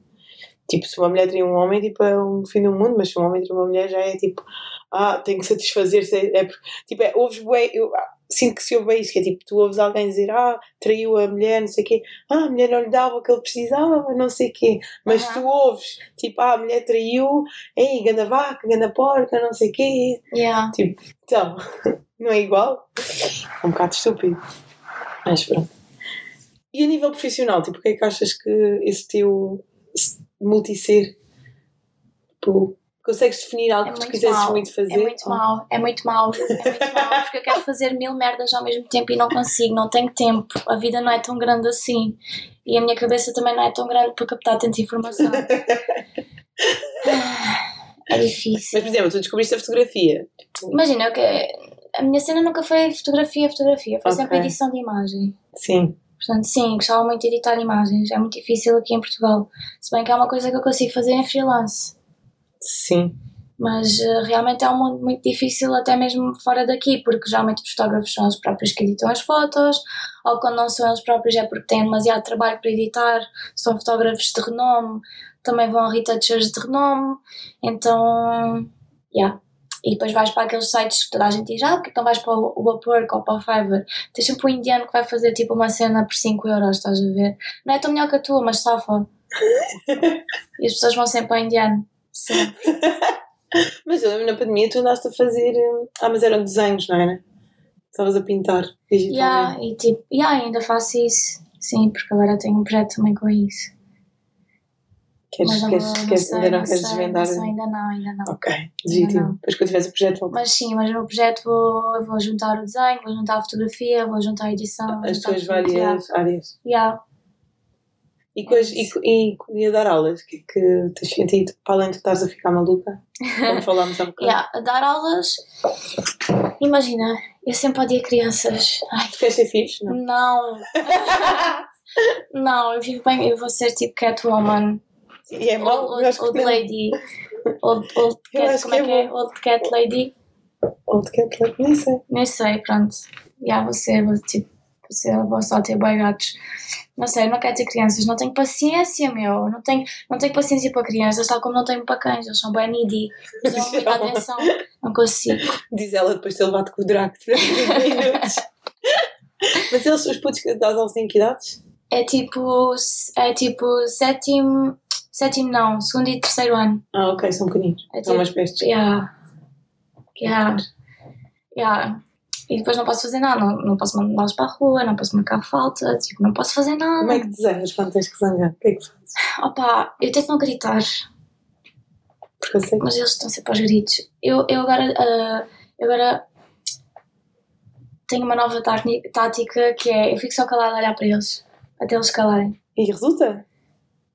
Tipo, se uma mulher tem um homem, tipo, é um fim do mundo, mas se um homem tem uma mulher, já é tipo, ah, tem que satisfazer-se. É, é, tipo, é, ouves bué, eu ah, sinto que se ouve bem isso, que é tipo, tu ouves alguém dizer, ah, traiu a mulher, não sei o quê, ah, a mulher não lhe dava o que ele precisava, não sei o quê, mas Aham. tu ouves, tipo, ah, a mulher traiu, ei, ganda vaca, ganda porca, não sei o quê, Yeah. então, não é igual? É um bocado estúpido. Mas pronto. E a nível profissional, tipo, o que é que achas que esse teu multisser, tipo, consegues definir algo É que tu quisesses mau, muito fazer? É muito mau, é muito mau, é muito mau, porque eu quero fazer mil merdas ao mesmo tempo e não consigo, não tenho tempo. A vida não é tão grande assim. E a minha cabeça também não é tão grande para captar tanta informação. É difícil. Mas, por exemplo, tu descobriste a fotografia. Imagina, eu que- a minha cena nunca foi fotografia, fotografia, foi sempre Ok. edição de imagem. sim. Portanto, sim, gostava muito de editar imagens. É muito difícil aqui em Portugal. Se bem que é uma coisa que eu consigo fazer em freelance. Sim. Mas eh, realmente é um mundo muito difícil, até mesmo fora daqui, porque geralmente os fotógrafos são os próprios que editam as fotos, ou quando não são eles próprios é porque têm demasiado trabalho para editar, são fotógrafos de renome, também vão a retouchers de renome, então. Yeah. E depois vais para aqueles sites que toda a gente diz, ah, porque não vais para o o Upwork ou para o Fiverr? Tens sempre um indiano que vai fazer tipo uma cena por 5 euros, estás a ver? Não é tão melhor que a tua, mas safa. e as pessoas vão sempre para o indiano. Sempre. Mas eu lembro na pandemia tu andaste a fazer. hum, Ah, mas eram desenhos, não era? Estavas a pintar digitalmente. Yeah, e tipo, yeah, ainda faço isso. Sim, porque agora tenho um projeto também com isso. Queres, mas não, queres, não queres, sei, ainda não, não queres sei, desvendar? não sei, ainda não, ainda não. Ok, legítimo. não. Depois quando tiveres o projeto, volta. Mas sim, mas no projeto vou, vou juntar o desenho, vou juntar a fotografia, vou juntar a edição. vou as tuas várias áreas. Yeah. E, cois, e, e, e a dar aulas, o que é que tens sentido? Para além de estares a ficar maluca, como falámos há um bocado. Yeah. A dar aulas, imagina, eu sempre odiei crianças. Ai, Tu queres ser fixe? Não. não. não, eu vivo bem, eu vou ser tipo Catwoman. E é mau? Old, que old não. lady. Old, old cat, como é que que é é? Old cat lady. Old cat like, nem sei. Nem sei, pronto. Já vou ser, vou, tipo, vou, ser, vou só ter boi gatos. Não sei, eu não quero ter crianças, não tenho paciência, meu. Não tenho, não tenho paciência para crianças, tal como não tenho para cães, eles são bem needy. Precisam de muita atenção, não consigo. Diz ela depois de ter levado com o Draco durante 20 minutos. Mas eles, os putos que dás aulas têm que idades? É tipo, é tipo sétimo, sétimo não, segundo e terceiro ano. Ah, ok, são pequeninos. É São tipo, umas pestes. Yeah. Yeah. Yeah. E depois não posso fazer nada, não, não posso mandá-los para a rua, não posso marcar falta, tipo, não posso fazer nada. Como é que desenhas quando tens que zangar? O que é que fazes? Opa, eu tento não gritar. Preconceito. mas eles estão sempre aos gritos. Eu, eu agora, ah, eu agora tenho uma nova tática que é eu fico só calada a olhar para eles, até eles calarem. E resulta?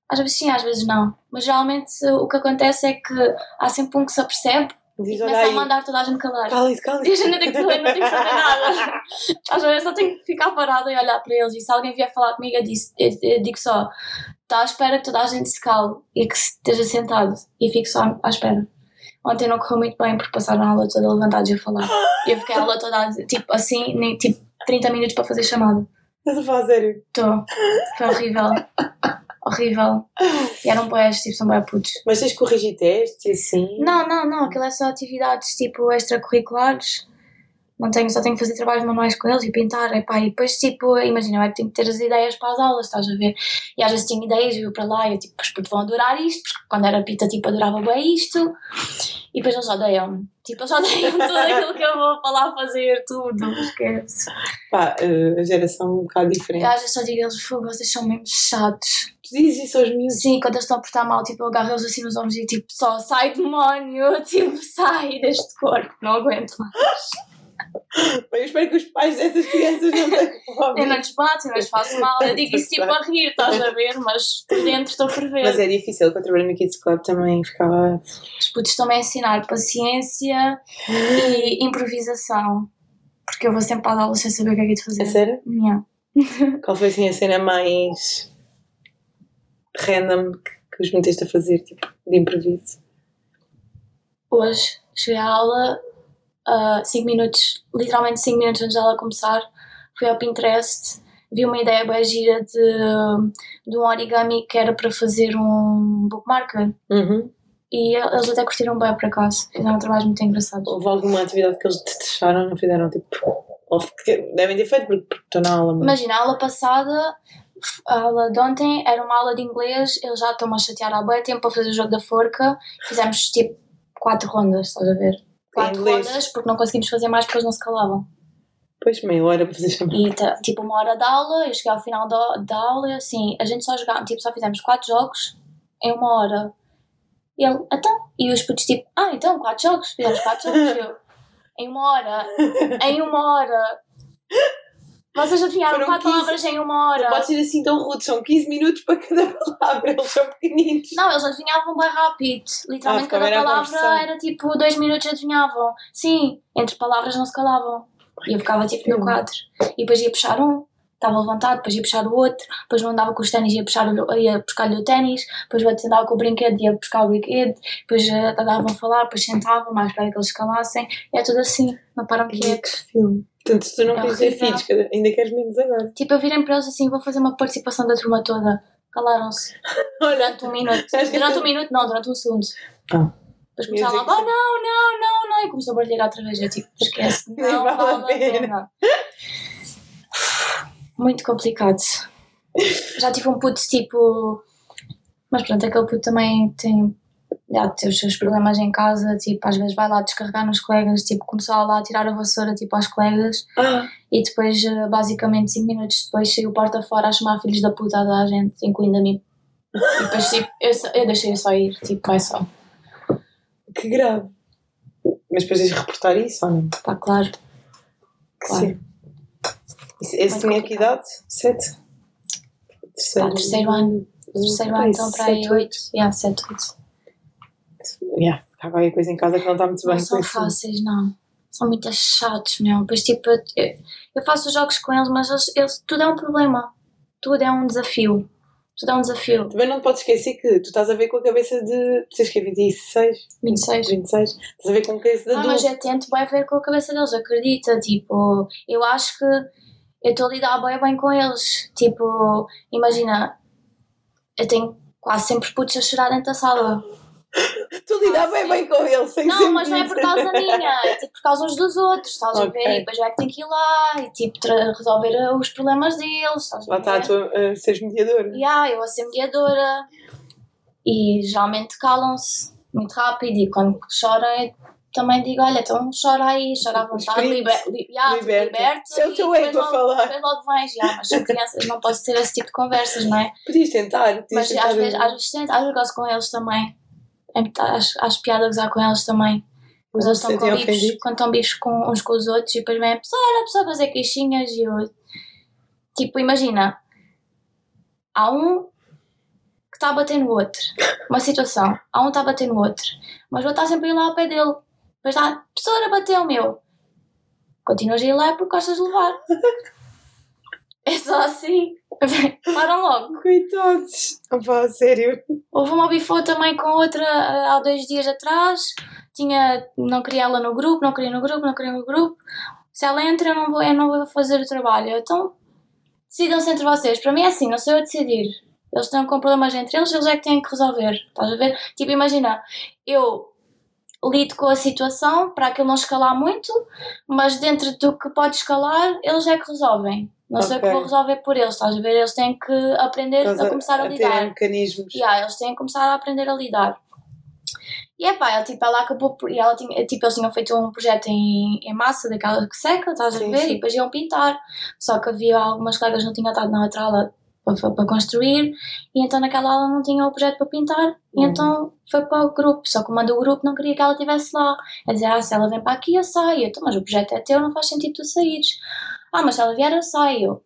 Às vezes sim, às vezes não. Mas geralmente uh, o que acontece é que há sempre um que se apercebe Diz, e começa a mandar toda a gente calar. Cala-se, E a cala-se. gente não tem que fazer, não tem que fazer nada. Às vezes eu só tenho que ficar parada e olhar para eles. E se alguém vier falar comigo, eu, disse- eu- eu digo só: está à espera que toda a gente se cale e que esteja sentado. E fico só à espera. Ontem não correu muito bem porque passaram a aula toda levantados e a falar. E eu fiquei a aula toda tipo assim, nem, tipo 30 minutos para fazer chamada. Estás a falar sério? Estou. Foi horrível. Horrível. E eram boés, tipo, são boé putos. Mas tens corrigir testes e assim? Não, não, não, aquilo é só atividades tipo extracurriculares. Não tenho, só tenho que fazer trabalhos manuais com eles e pintar. Epá, e depois, tipo, imagina, eu é que tenho que ter as ideias para as aulas, estás a ver? E às vezes tinha ideias, eu ia para lá e eu, tipo, os putos vão adorar isto, porque quando era pita, tipo, adorava bem isto. E depois eles odeiam-me. Tipo, eles odeiam tudo aquilo que eu vou para lá fazer, tudo. Esquece. Pá, eh, a geração é um bocado diferente. Eu às vezes só digo eles, fogo, vocês são mesmo chatos. Tu dizes isso aos miúdos. Sim, quando eles estão a portar mal, tipo, eu agarro eles assim nos ombros e tipo, só sai demónio, tipo, sai deste corpo, não aguento mais. Eu espero que os pais dessas crianças não tenham fome. Eu não lhes bato, eu não lhes faço mal, eu digo isso tipo a rir, estás a ver, mas por dentro estou a ferver. Mas é difícil, quando eu trabalhei no Kids Club também ficava. Os putos estão-me a ensinar paciência e improvisação, porque eu vou sempre para as aulas sem saber o que é que é de fazer. É sério? Yeah. Qual foi assim a cena mais random que, que os meteste a fazer, tipo, de improviso? Hoje cheguei à aula 5 minutos, literalmente 5 minutos antes dela começar, fui ao Pinterest, vi uma ideia bem gira de, de um origami que era para fazer um bookmarker Uhum. e eles até curtiram bem por acaso, fizeram trabalhos muito engraçados. Houve alguma atividade que eles deixaram, não fizeram tipo. Devem ter feito porque estou na aula, mas. Imagina, a aula passada, a aula de ontem era uma aula de inglês, eles já estão a chatear há bem tempo para fazer o jogo da forca, fizemos tipo 4 rondas, estás a ver? 4 inglês. rondas porque não conseguimos fazer mais porque eles não se calavam. Depois meia hora para fazer chamada. E tá, tipo uma hora de aula, eu cheguei ao final da, da aula e assim, a gente só jogava, tipo, só fizemos quatro jogos em uma hora. E ele, então? E os putos tipo, ah, então, quatro jogos, fizemos quatro jogos. E eu, em uma hora, em uma hora. Vocês adivinharam Foram quatro 15. palavras em uma hora. Não pode ser assim tão rude, são 15 minutos para cada palavra, eles são pequeninos. Não, eles adivinhavam bem rápido. Literalmente Ah, cada era palavra era tipo dois minutos adivinhavam. Sim, entre palavras não se calavam. E eu ficava tipo no quadro. E depois ia puxar um, estava levantado, depois ia puxar o outro, depois não andava com os ténis, ia, puxar, ia buscar-lhe o ténis, depois andava com o brinquedo, ia buscar o brinquedo, depois eh, andavam a falar, depois sentavam, mais para que eles se calassem. E é tudo assim, não param quietos. Que filme. Portanto, se tu não É queres ter horrível. filhos, ainda queres menos agora. Tipo, eu virem para eles assim, vou fazer uma participação da turma toda. Calaram-se. Durante um minuto. Durante um minuto, não, durante um segundo. Ah. Depois começava que oh não, não, não, não. E começou a barulhar outra vez. Eu tipo, esquece, Nem não vale a vale a pena. Muito complicado. Já tive um puto tipo. Mas pronto, aquele puto também tem. Já tem os seus problemas em casa, tipo, às vezes vai lá descarregar nos colegas, tipo, começou lá a tirar a vassoura, tipo, aos colegas, ah, e depois, eh, basicamente, 5 minutos depois, saiu porta fora a chamar filhos da puta a toda a gente, incluindo a mim. E depois, tipo, eu, só- eu deixei-o só ir, tipo, vai só. que grave. Mas depois tens de reportar isso ou não? Pá, claro. Que Claro. sim. Esse, tinha que idade? Sete? Terceiro, Pá, terceiro ano. Terceiro ano, então, para aí, 8. Yeah, 7, 8. Yeah, há qualquer coisa em casa que não está muito bem Não são fáceis, não. São muito chatos, meu. Depois, tipo, eu, eu faço jogos com eles, mas eles, eles- tudo é um problema. Tudo é um desafio. Tudo é um desafio. Também não te podes esquecer que tu estás a ver com a cabeça de. Vocês que é 26, 26. 26. Estás a ver com a cabeça de Não, adulto. mas eu tento bem ver com a cabeça deles, acredita. Tipo, eu acho que eu estou a lidar bem, bem com eles. Tipo, imagina, eu tenho quase sempre putos a chorar dentro da sala. Tu lidar bem bem com ele, sem Não, mas não é por causa minha, é tipo por causa uns dos outros, estás a ver? E depois é que tenho que ir lá e tipo resolver uh, os problemas deles, estás a Lá está a ver? tua, a seres mediadora. Yeah, eu a ser mediadora e geralmente calam-se muito rápido e quando choram eu também digo, olha, então chora aí, chora à vontade, liber, li, yeah, Liberta. liberta é o teu ego a falar. Depois logo vens, yeah, mas são crianças, não posso ter esse tipo de conversas, não é? Podias tentar. Podias Mas tentar às vezes, às vezes tento, às vezes gosto com eles também. acho, acho piada gozar com elas também. Quando eles estão com bifes, ofendidos? quando estão bifes com uns com os outros e depois vem a pessoa, a pessoa fazer queixinhas e eu. Tipo, imagina, há um que está a bater no outro. Uma situação, há um que está a bater no outro, mas o outro está sempre a ir lá ao pé dele. Depois está, a pessoa bateu o meu. Continuas a ir lá porque gostas de levar. É só assim. Param logo. Coitados. Opa, sério. Houve uma bifou também com outra ah, há dois dias atrás. Tinha, não queria ela no grupo, não queria no grupo, não queria no grupo. Se ela entra, eu não vou, eu não vou fazer o trabalho. Então, decidam-se entre vocês. Para mim é assim, não sou eu a decidir. Eles estão com problemas entre eles, eles é que têm que resolver. Estás a ver? Tipo, imagina, eu lido com a situação para aquilo não escalar muito, mas dentro do que pode escalar, eles é que resolvem. Não sei o que vou resolver por eles, estás a ver? Eles têm que aprender Estás a começar a, a lidar. mecanismos. Yeah, eles têm que começar a aprender a lidar. E é pá, ela, tipo, ela acabou por. E ela tinha, tipo, eles tinham feito um projeto em, em massa, daquela que seca, estás Sim, a ver? sim. E depois iam pintar. Só que havia algumas colegas que não tinham estado na outra aula para, para construir, e então naquela aula não tinha o projeto para pintar, e Uhum. então foi para o grupo. Só que uma do grupo não queria que ela estivesse lá. A dizer, ah, se ela vem para aqui, eu saio. Então, mas o projeto é teu, não faz sentido tu saíres. Ah, mas se ela vier, eu saio.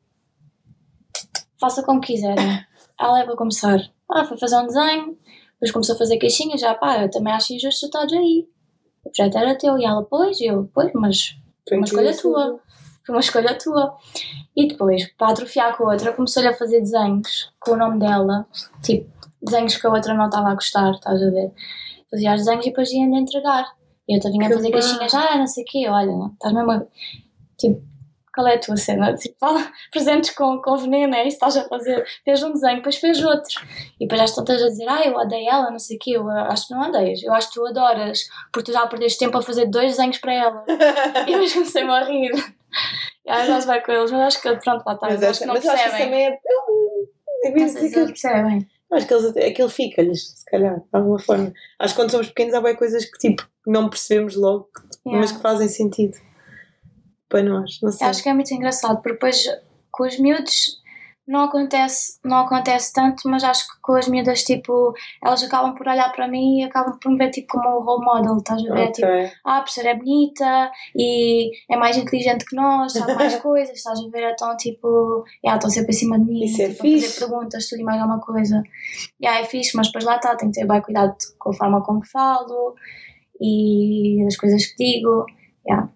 Faça como quiserem. Ela é para começar. Ah, foi fazer um desenho, depois começou a fazer queixinhas, já pá, eu também acho injusto tu estares aí. O projeto era teu, e ela, pois, eu, pois, mas foi uma escolha tua. Foi uma escolha tua. E depois, para atrofiar com a outra, começou-lhe a fazer desenhos com o nome dela, tipo, desenhos que a outra não estava a gostar, estás a ver? Fazia os desenhos e depois ia-lhe entregar. E eu também a fazer mal. queixinhas, ah, não sei o quê, olha, estás mesmo a... Tipo, qual é a tua cena? Tipo, presentes com, com veneno, é isso que estás a fazer. Fez um desenho, depois fez outro. E depois já todas a dizer, ah, eu odeio ela, não sei o quê. Eu acho que não odeias, eu acho que tu adoras, porque tu já perdeste tempo a fazer dois desenhos para ela. E eu comecei-me a rir. E já se vai com eles, mas acho que pronto, lá está. Mas, acho, que não mas eu acho que também é. mesmo sei se que- eles percebem. Acho que eles, aquilo fica-lhes, se calhar, de alguma forma. Acho que quando somos pequenos há bem coisas que tipo não percebemos logo, Yeah. mas que fazem sentido para nós. Não sei. Acho que é muito engraçado, porque depois com os miúdos não acontece, não acontece tanto, mas acho que com as miúdas, tipo, elas acabam por olhar para mim e acabam por me ver tipo como um role model, estás a ver? Ok. Tipo, ah, a professora é bonita e é mais inteligente que nós, sabe mais coisas, estás a ver? Então, tipo, yeah, estão sempre em cima de mim, Isso é tipo, a fazer fixe. perguntas, tudo e mais alguma coisa. Yeah, é fixe, mas depois lá está, tenho que ter bem cuidado com a forma como falo e as coisas que digo. Yeah.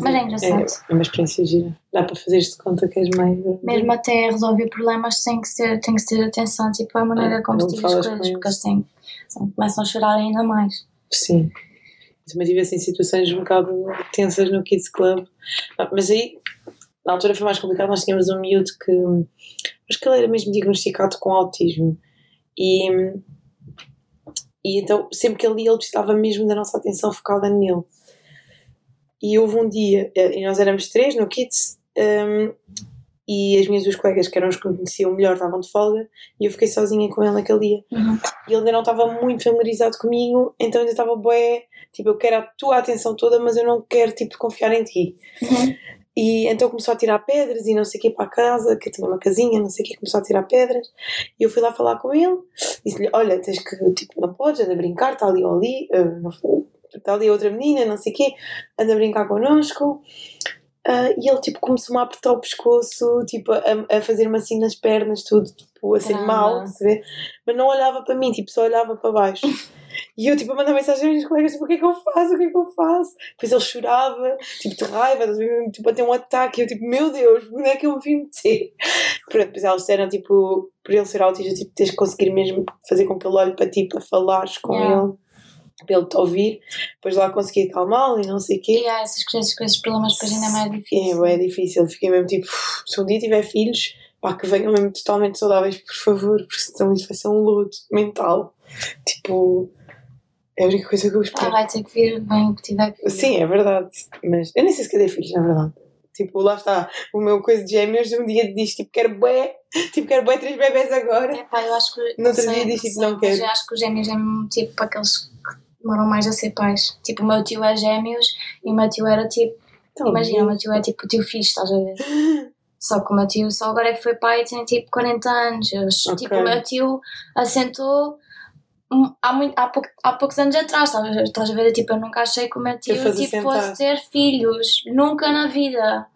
Mas é engraçado. É, é uma experiência gira. Dá para fazer-te conta que és mãe. Mesmo até resolver problemas tem que ter, tem que ter atenção, tipo, a maneira Ah, como se diz as coisas, porque eles têm, são- começam a chorar ainda mais. Sim. Também tive assim situações um bocado tensas no Kids Club. Ah, Mas aí, na altura foi mais complicado. Nós tínhamos um miúdo que. Acho que ele era mesmo diagnosticado com autismo. E. E então, sempre que ele ia, ele precisava mesmo da nossa atenção focada nele. E houve um dia, eh, e nós éramos três no Kids, hum, e as minhas duas colegas, que eram os que me conheciam melhor, estavam de folga, e eu fiquei sozinha com ele naquele dia. Uhum. E ele ainda não estava muito familiarizado comigo, então ainda estava bué, tipo, eu quero a tua atenção toda, mas eu não quero, tipo, confiar em ti. Uhum. E então começou a tirar pedras e não sei o que para a casa, que tinha uma casinha, não sei o que, começou a tirar pedras. E eu fui lá falar com ele, disse-lhe, olha, tens que, tipo, não podes, anda a brincar, está ali ou ali, não- está ali outra menina, não sei o quê, anda a brincar connosco. Ah, e ele, tipo, começou-me a apertar o pescoço, tipo, a, a fazer-me assim nas pernas, tudo, tipo, assim, Caramba. mal, se vê? Mas não olhava para mim, tipo, só olhava para baixo. E eu, tipo, a mandar mensagem aos meus colegas, tipo, o que é que eu faço? O que é que eu faço? Depois ele chorava, tipo, de raiva, a tipo, a ter um ataque. E eu, tipo, meu Deus, onde é que eu me vim meter? Pronto, depois elas disseram, tipo, por ele ser autista, tipo, tens que conseguir mesmo fazer com que ele olhe para ti, para falares com Yeah. ele, para ele te ouvir. Depois lá consegui acalmá-lo e não sei o quê. E há essas coisas, com esses problemas depois ainda é mais É, difícil. é difícil. Fiquei mesmo tipo, "Uf, se um dia tiver filhos, pá, que venham mesmo totalmente saudáveis, por favor, porque senão isto vai ser um luto mental. Tipo, é a única coisa que eu Ah, espero. vai ter que vir, bem o que tiver que vir. Sim, é verdade. Mas eu nem sei se quer ter filhos, na verdade. Tipo, lá está, o meu coisa de gêmeos um dia diz tipo, quero bué, tipo, quero bué três bebés agora. Epá, eu acho que. No não outro dia disse, tipo, não quero. Eu acho que os gêmeos é mesmo tipo aqueles que demoram mais a ser pais. Tipo, o meu tio é gêmeos e o meu tio era tipo. Então, Imagina, o meu tio é tipo o tio fixe, estás a ver? Só que o meu tio só agora é que foi pai e tem tipo 40 anos. Eu, Ok. Tipo, o meu tio assentou hum, há, muito, há, pouco, há poucos anos atrás, estás, a- estás a ver? Tipo, eu nunca achei que o meu tio tipo, sentar. fosse ter filhos. Nunca na vida.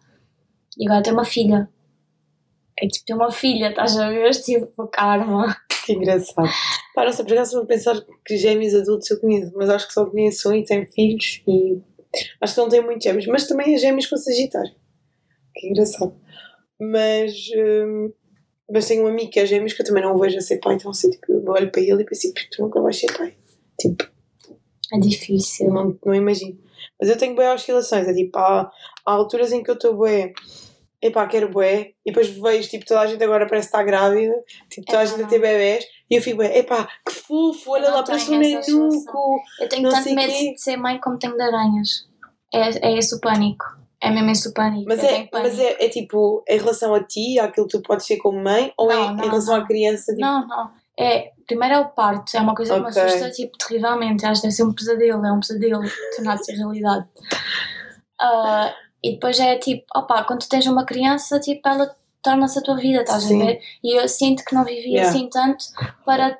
E agora tem uma filha. É tipo, tem uma filha, estás a ver? Tipo, karma. Que engraçado. Sei, por acaso vou pensar que gêmeos adultos eu conheço, mas acho que só conheço um e tem filhos e acho que não tem muitos gêmeos, mas também é gêmeos com Sagitário. Que engraçado. Mas, hum, mas tenho um amigo que é gêmeos que eu também não o vejo a ser pai, então assim, tipo, eu olho para ele e penso, "Pô, tu nunca vais ser pai. Tipo, É difícil. não, não imagino. Mas eu tenho boas oscilações, é tipo, há, há alturas em que eu estou bué, epá, quero bué, e depois vejo, tipo, toda a gente agora parece estar grávida, tipo, toda a Epá, gente a ter bebés, e eu fico epá, que fofo, olha lá, parece um nenuco. Eu tenho tanto medo quê. de ser mãe como tenho de aranhas. É, é esse o pânico. É mesmo esse o pânico. Mas, eu é, mas é, é tipo, em relação a ti, àquilo que tu podes ser como mãe, ou Não, é não, em relação à criança, tipo, Não, não. É, primeiro é o parto, é uma coisa que me assusta tipo, terrivelmente. Acho que deve ser um pesadelo, é um pesadelo tornar-se realidade. Ah, e depois é tipo, opá, quando tu tens uma criança, tipo, ela torna-se a tua vida, estás Sim. a ver? E eu sinto que não vivia Yeah. assim tanto para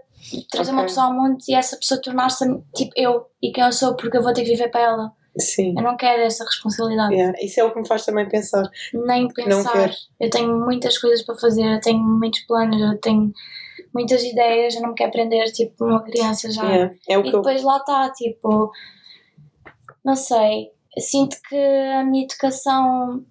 trazer uma Ok. pessoa ao mundo e essa pessoa tornar-se tipo eu e quem eu sou, porque eu vou ter que viver para ela. sim. Eu não quero essa responsabilidade. Yeah. Isso é o que me faz também pensar. Nem pensar. Eu tenho muitas coisas para fazer, eu tenho muitos planos, eu tenho muitas ideias, eu não me quero prender tipo uma criança já. Yeah. É o E que eu. depois lá está, tipo, não sei, sinto que a minha educação.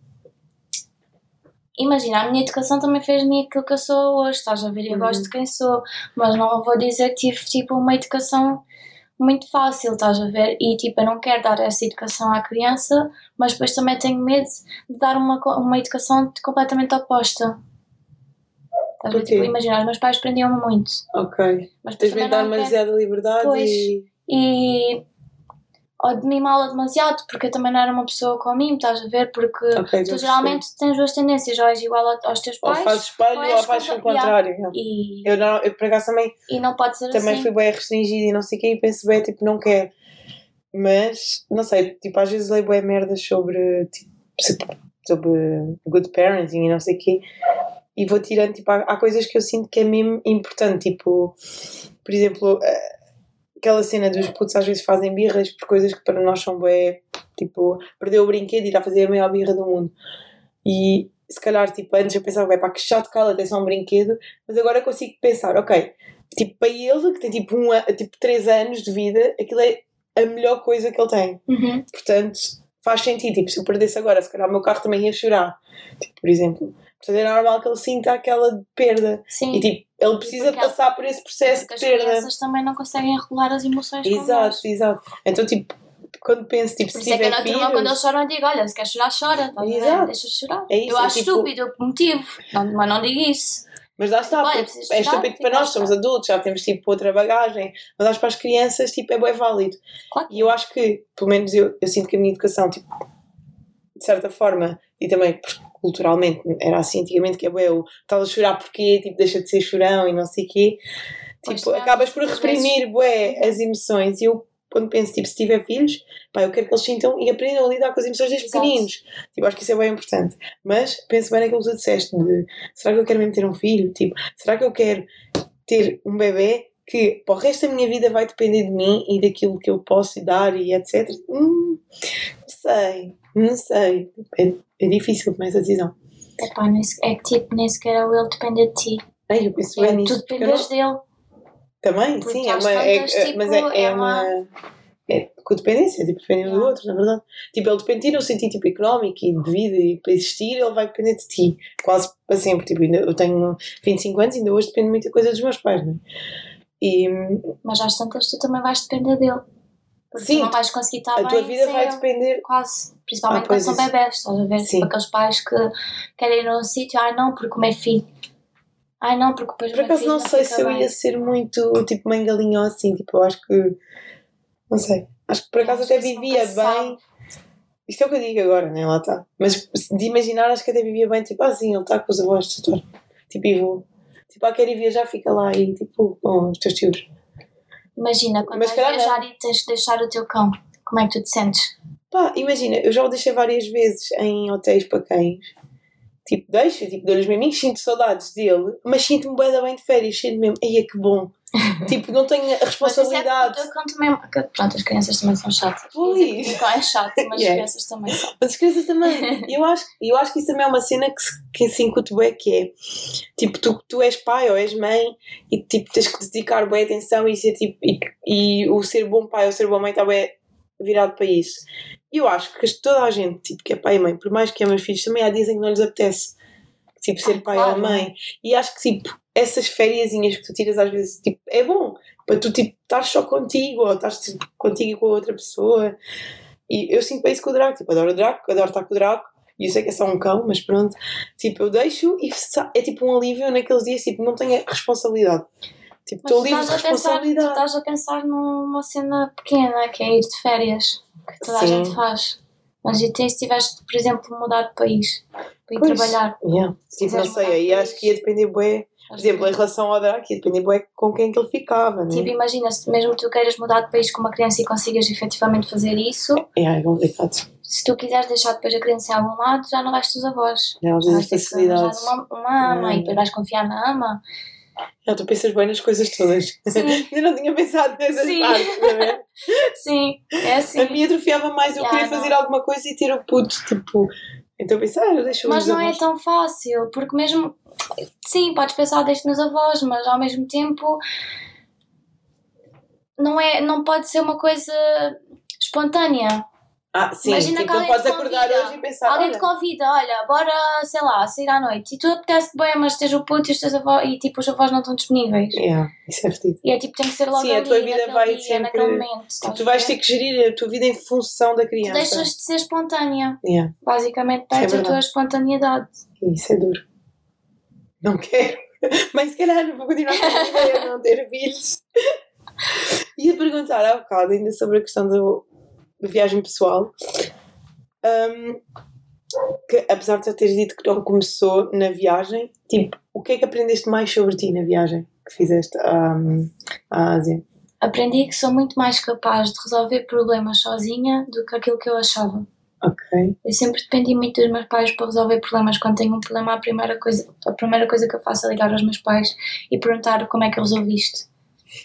Imagina, a minha educação também fez-me aquilo que eu sou hoje, estás a ver? Eu Uhum. gosto de quem sou, mas não vou dizer que tive tipo uma educação muito fácil, estás a ver? E tipo, eu não quero dar essa educação à criança, mas depois também tenho medo de dar uma, uma educação completamente oposta. Estás a ver? Tipo, imagina, os meus pais prendiam-me muito, Ok. mas depois Tens também de dar demasiada liberdade Pois. e. e ou de mimá-la demasiado, porque eu também não era uma pessoa com mim, estás a ver? Porque Ok, já tu geralmente tens duas tendências, ou és igual aos teus Ou pais, fazes espelho ou ou, fazes o contrário. yeah. e, Eu, não, eu por acaso também, e não pode ser também assim. fui bem restringida e não sei o quê e penso bem, tipo, não quero. Mas, não sei, tipo, às vezes leio bem merdas sobre, tipo, sobre good parenting e não sei o quê e vou tirando, tipo, há, há coisas que eu sinto que é mesmo importante, tipo, por exemplo, eh, aquela cena dos putos às vezes fazem birras por coisas que para nós são bem, tipo, perdeu o brinquedo e está a fazer a maior birra do mundo. E se calhar, tipo, antes eu pensava, bem, pá, que chato que ela tem só um brinquedo, mas agora consigo pensar, ok, tipo, para ele, que tem tipo, um, tipo 3 anos de vida, aquilo é a melhor coisa que ele tem. Uhum. Portanto, faz sentido. Tipo, se eu perdesse agora, se calhar o meu carro também ia chorar, tipo, por exemplo. Portanto, é normal que ele sinta aquela perda. Sim, E tipo, ele precisa porque passar por esse processo de as perda. crianças também não conseguem regular as emoções Exato, exato. Então, tipo, quando penso, tipo, Por se isso é que tiver na turma, quando eles filhos, choram, eu digo: Olha, se quer chorar, chora. ver? Exato. Deixa chorar. É isso, eu é acho tipo- estúpido o motivo, não, mas não digo isso. mas lá está, Olha, precisas é estúpido para nós, somos adultos, já temos tipo outra bagagem, mas acho para as crianças, tipo, é bem válido. Claro. E eu acho que, pelo menos eu, eu sinto que a minha educação, tipo, de certa forma, e também porque culturalmente era assim antigamente, que é o estás a chorar porque, tipo, deixa de ser chorão e não sei o quê. Tipo, acabas por reprimir, bué, as emoções. E eu, quando penso, tipo, se tiver filhos, pá, eu quero que eles sintam e aprendam a lidar com as emoções desde Exato. pequeninos. Tipo, acho que isso é bem importante. Mas penso bem naquilo que tu disseste, de, será que eu quero mesmo ter um filho? Tipo, será que eu quero ter um bebê que para o resto da minha vida vai depender de mim e daquilo que eu posso dar e etc. Hum, não sei, não sei. É, é difícil tomar essa decisão. Epá, é que tipo, nem sequer é o ele depender de ti. Ai, eu penso É, bem tu nisso. eu dependes dele. Também, porque sim, é uma. É, tantas, tipo, mas é, é, é uma. uma- É codependência, tipo, dependendo do Yeah. outro, na verdade. Tipo, ele depende de ti no sentido tipo, económico e de vida e para existir, ele vai depender de ti. Quase para sempre. Tipo, eu tenho 25 anos e ainda hoje depende de muita coisa dos meus pais, não é? E Mas às tantas tu também vais depender dele. Porque Sim, não vais conseguir estar a bem tua vida vai ele. depender. Quase. Principalmente Ah, quando são isso. bebés, estás a ver? Sim. Tipo aqueles pais que querem ir num sítio, ai não, porque o meu filho. Ai não, porque depois Por acaso não sei se eu bem. ia ser muito tipo mãe galinha ou assim, tipo, eu acho que. Não sei. Acho que por acaso até vivia bem. Isto é o que eu digo agora, né? Lá está. Mas de imaginar, acho que até vivia bem, tipo, ah, sim, ele está com os avós, doutor. Tipo, e vou. Tipo, ah, quer ir viajar, fica lá e tipo, com os teus tios. Imagina, quando Mas vais viajar e tens de deixar o teu cão, como é que tu te sentes? Pá, imagina, eu já o deixei várias vezes em hotéis para cães. Tipo, deixo, tipo, dou-lhes mesmo, sinto saudades dele, mas sinto-me da bem de férias, sinto mesmo, ai, que bom. tipo, não tenho a Mas é responsabilidade. porque eu conto também. Pronto, as crianças também são chatas. Pois. Ia dizer que o cão é chato, mas as Yeah. crianças também são. Mas as crianças também. Eu acho, eu acho que isso também é uma cena que, que se incute bué, que é tipo, tu, tu és pai ou és mãe e tipo, tens que dedicar boa atenção e, ser, tipo, e, e o ser bom pai ou ser boa mãe está bem virado para isso. E eu acho que toda a gente tipo, que é pai e mãe, por mais que amem os filhos, também há dizem que não lhes apetece tipo, ser pai claro. ou mãe. E acho que tipo, essas fériasinhas que tu tiras às vezes tipo, é bom para tu tipo, estás só contigo ou estás tipo, contigo com a outra pessoa. E eu sinto bem isso com o Draco, tipo, adoro o Draco, adoro estar com o Draco. E eu sei que é só um cão, mas pronto. Tipo, eu deixo e é tipo um alívio naqueles dias, tipo, não tenho a responsabilidade. Tipo, estou livre de a pensar, tu responsabilidade. estás a pensar numa cena pequena, que é ir de férias, que toda a Sim. gente faz. Mas e se tiveste, por exemplo, mudar de país para ir Pois. trabalhar. Yeah. Tipo, não sei, aí acho que ia depender, bué, por exemplo, em relação ao Draco, ia depender bué com quem que ele ficava, né? Tipo, imagina, se mesmo tu queiras mudar de país com uma criança e consigas efetivamente fazer isso, É, é complicado. se tu quiseres deixar depois a criança em algum lado, já não vais ter os avós. É, às Vais vezes ter facilidades. uma, uma ama É. e depois vais confiar na ama. Já, tu pensas bem nas coisas todas. Sim. eu não tinha pensado nessas Sim. partes, a ver? Sim, é assim. A minha atrofiava mais, eu Já, queria não. fazer alguma coisa e ter o puto, tipo. Então eu pensei, ah, eu deixo Mas não é avós. tão fácil, porque mesmo. Sim, podes pensar deixo nos avós, mas ao mesmo tempo. Não, é, não pode ser uma coisa espontânea. Ah, sim, Imagina tipo, alguém podes te acordar convida. hoje e pensar, Alguém olha, te convida, olha, bora, sei lá, sair à noite. E tu apetece bem, mas tens o puto e os teus avós e tipo, os avós não estão disponíveis. Yeah, isso é fedido. E é tipo, tem que ser logo Sim, a ali, tua vida vai dia, sempre- naquele momento. Tipo, tu vais ter que gerir a tua vida em função da Tu criança. deixas de ser espontânea. Yeah, Basicamente, é perdes a tua verdade. espontaneidade. isso é duro. Não quero. Mas se calhar não vou continuar com a ideia de não ter filhos. Ia perguntar há bocado ainda sobre a questão do, da viagem pessoal. Hum, que apesar de já teres dito que não começou na viagem, tipo, o que é que aprendeste mais sobre ti na viagem que fizeste hum, à Ásia? Aprendi que sou muito mais capaz de resolver problemas sozinha do que aquilo que eu achava. Ok. Eu sempre dependi muito dos meus pais para resolver problemas. Quando tenho um problema, a primeira coisa, a primeira coisa que eu faço é ligar aos meus pais e perguntar como é que eu resolviste.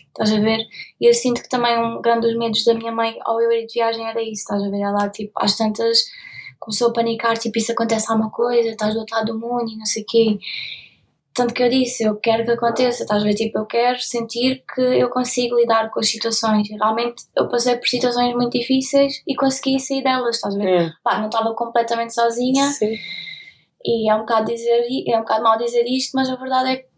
Estás a ver? E eu sinto que também um grande dos medos da minha mãe ao eu ir de viagem era isso, estás a ver? Ela, tipo, às tantas começou a panicar, tipo, isso acontece alguma coisa, estás do outro lado do mundo e não sei o quê. Tanto que eu disse, eu quero que aconteça, estás a ver? Tipo, eu quero sentir que eu consigo lidar com as situações. E realmente eu passei por situações muito difíceis e consegui sair delas, estás a ver? É. Pá, não estava completamente sozinha Sim. e é um bocado dizer é um bocado mal dizer isto, mas a verdade é que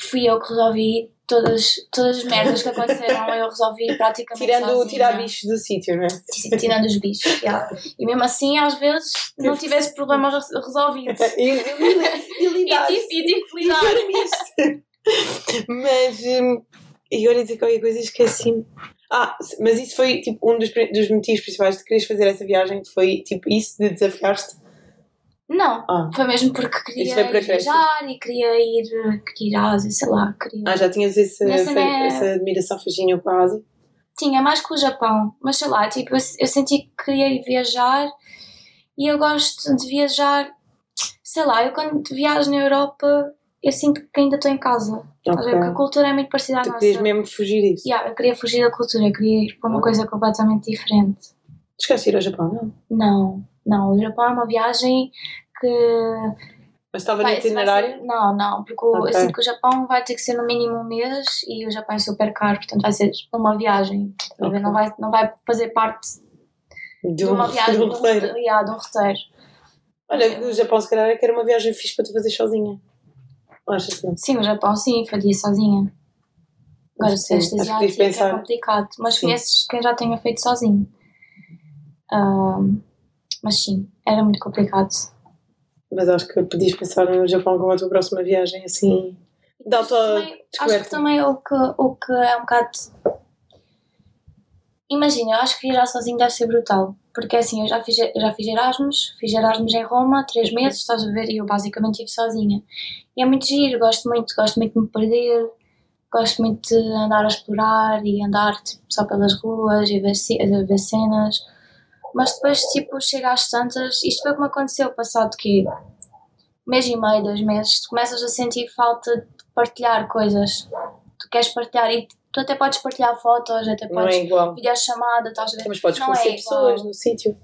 fui eu que resolvi todas, todas as merdas que aconteceram, eu resolvi praticamente Tirando sozinha. tirar bichos do sítio, não é? Tirando os bichos, yeah. E mesmo assim, às vezes, não tivesse problemas res- resolvidos. E, e, e, e E lidar. tive, e tive que lidar. Mas hum, eu ia dizer qualquer coisa e esqueci-me. Ah, mas isso foi tipo um dos, dos motivos principais de quereres fazer essa viagem, foi tipo isso de desafiar-te. Não, Ah. foi mesmo porque queria foi por ir viajar e queria ir, queria ir à Ásia, sei lá. Queria... Ah, já tinhas esse, Essa fe- é- essa admiração fascínio com a Ásia? Tinha mais com o Japão, mas sei lá, tipo, eu, eu senti que queria ir viajar e eu gosto de viajar, sei lá, eu quando viajo na Europa eu sinto que ainda estou em casa. Estás a ver? Ok. Porque a cultura é muito parecida à Tu nossa. querias mesmo fugir disso? Yeah, eu queria fugir da cultura, eu queria ir para uma coisa completamente diferente. Chegaste a ir ao Japão, não? Não, não, o Japão é uma viagem que. Mas estava no itinerário? ser- não, não, porque o- Ok. eu sinto que o Japão vai ter que ser no mínimo um mês e o Japão é super caro, portanto vai ser uma viagem. estás a ver? Ok. Não, vai, não vai fazer parte De de um, uma viagem de um de um roteiro. roteiro. Yeah, de um roteiro. Olha, o Japão se calhar é que era uma viagem fixe para tu fazer sozinha. Achas que? Sim, o Japão sim, faria sozinha. Agora, se és asiático é complicado. Mas Sim. conheces quem já tenha feito sozinho. Ahm, mas sim, era muito complicado. Mas acho que podias pensar no Japão como a tua próxima viagem, assim. De auto acho que também o que, o que é um bocado. Imagina, eu acho que viajar sozinho deve ser brutal. Porque assim, eu já fiz, já fiz Erasmus, fiz Erasmus em Roma, três meses, estás a ver, e eu basicamente estive sozinha. E é muito giro, gosto muito, gosto muito de me perder, gosto muito de andar a explorar e andar tipo, só pelas ruas e ver, ver cenas. Mas depois, tipo, chega às tantas, isto foi como aconteceu, passado que mês e meio, dois meses, tu começas a sentir falta de partilhar coisas. Tu queres partilhar e tu até podes partilhar fotos, até Não podes é igual. videochamada, estás a ver? Mas podes Não conhecer é pessoas no sítio.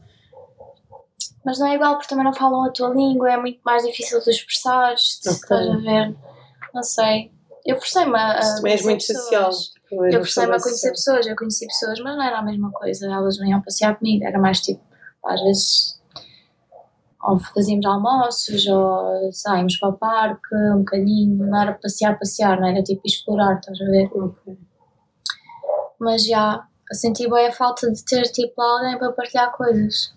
Mas não é igual porque também não falam a tua língua, é muito mais difícil de expressares, Ok. estás a ver? Não sei. Eu forcei-me a, a Tu também és muito social. pessoas. Tu Eu forcei-me a conhecer pessoas, eu conheci pessoas, mas não era a mesma coisa. Elas não iam passear comigo, era mais tipo, às vezes, ou fazíamos almoços, ou saímos para o parque um bocadinho, não era passear, passear, não era tipo explorar, estás a ver? Mas já, senti bem a falta de ter tipo alguém para partilhar coisas.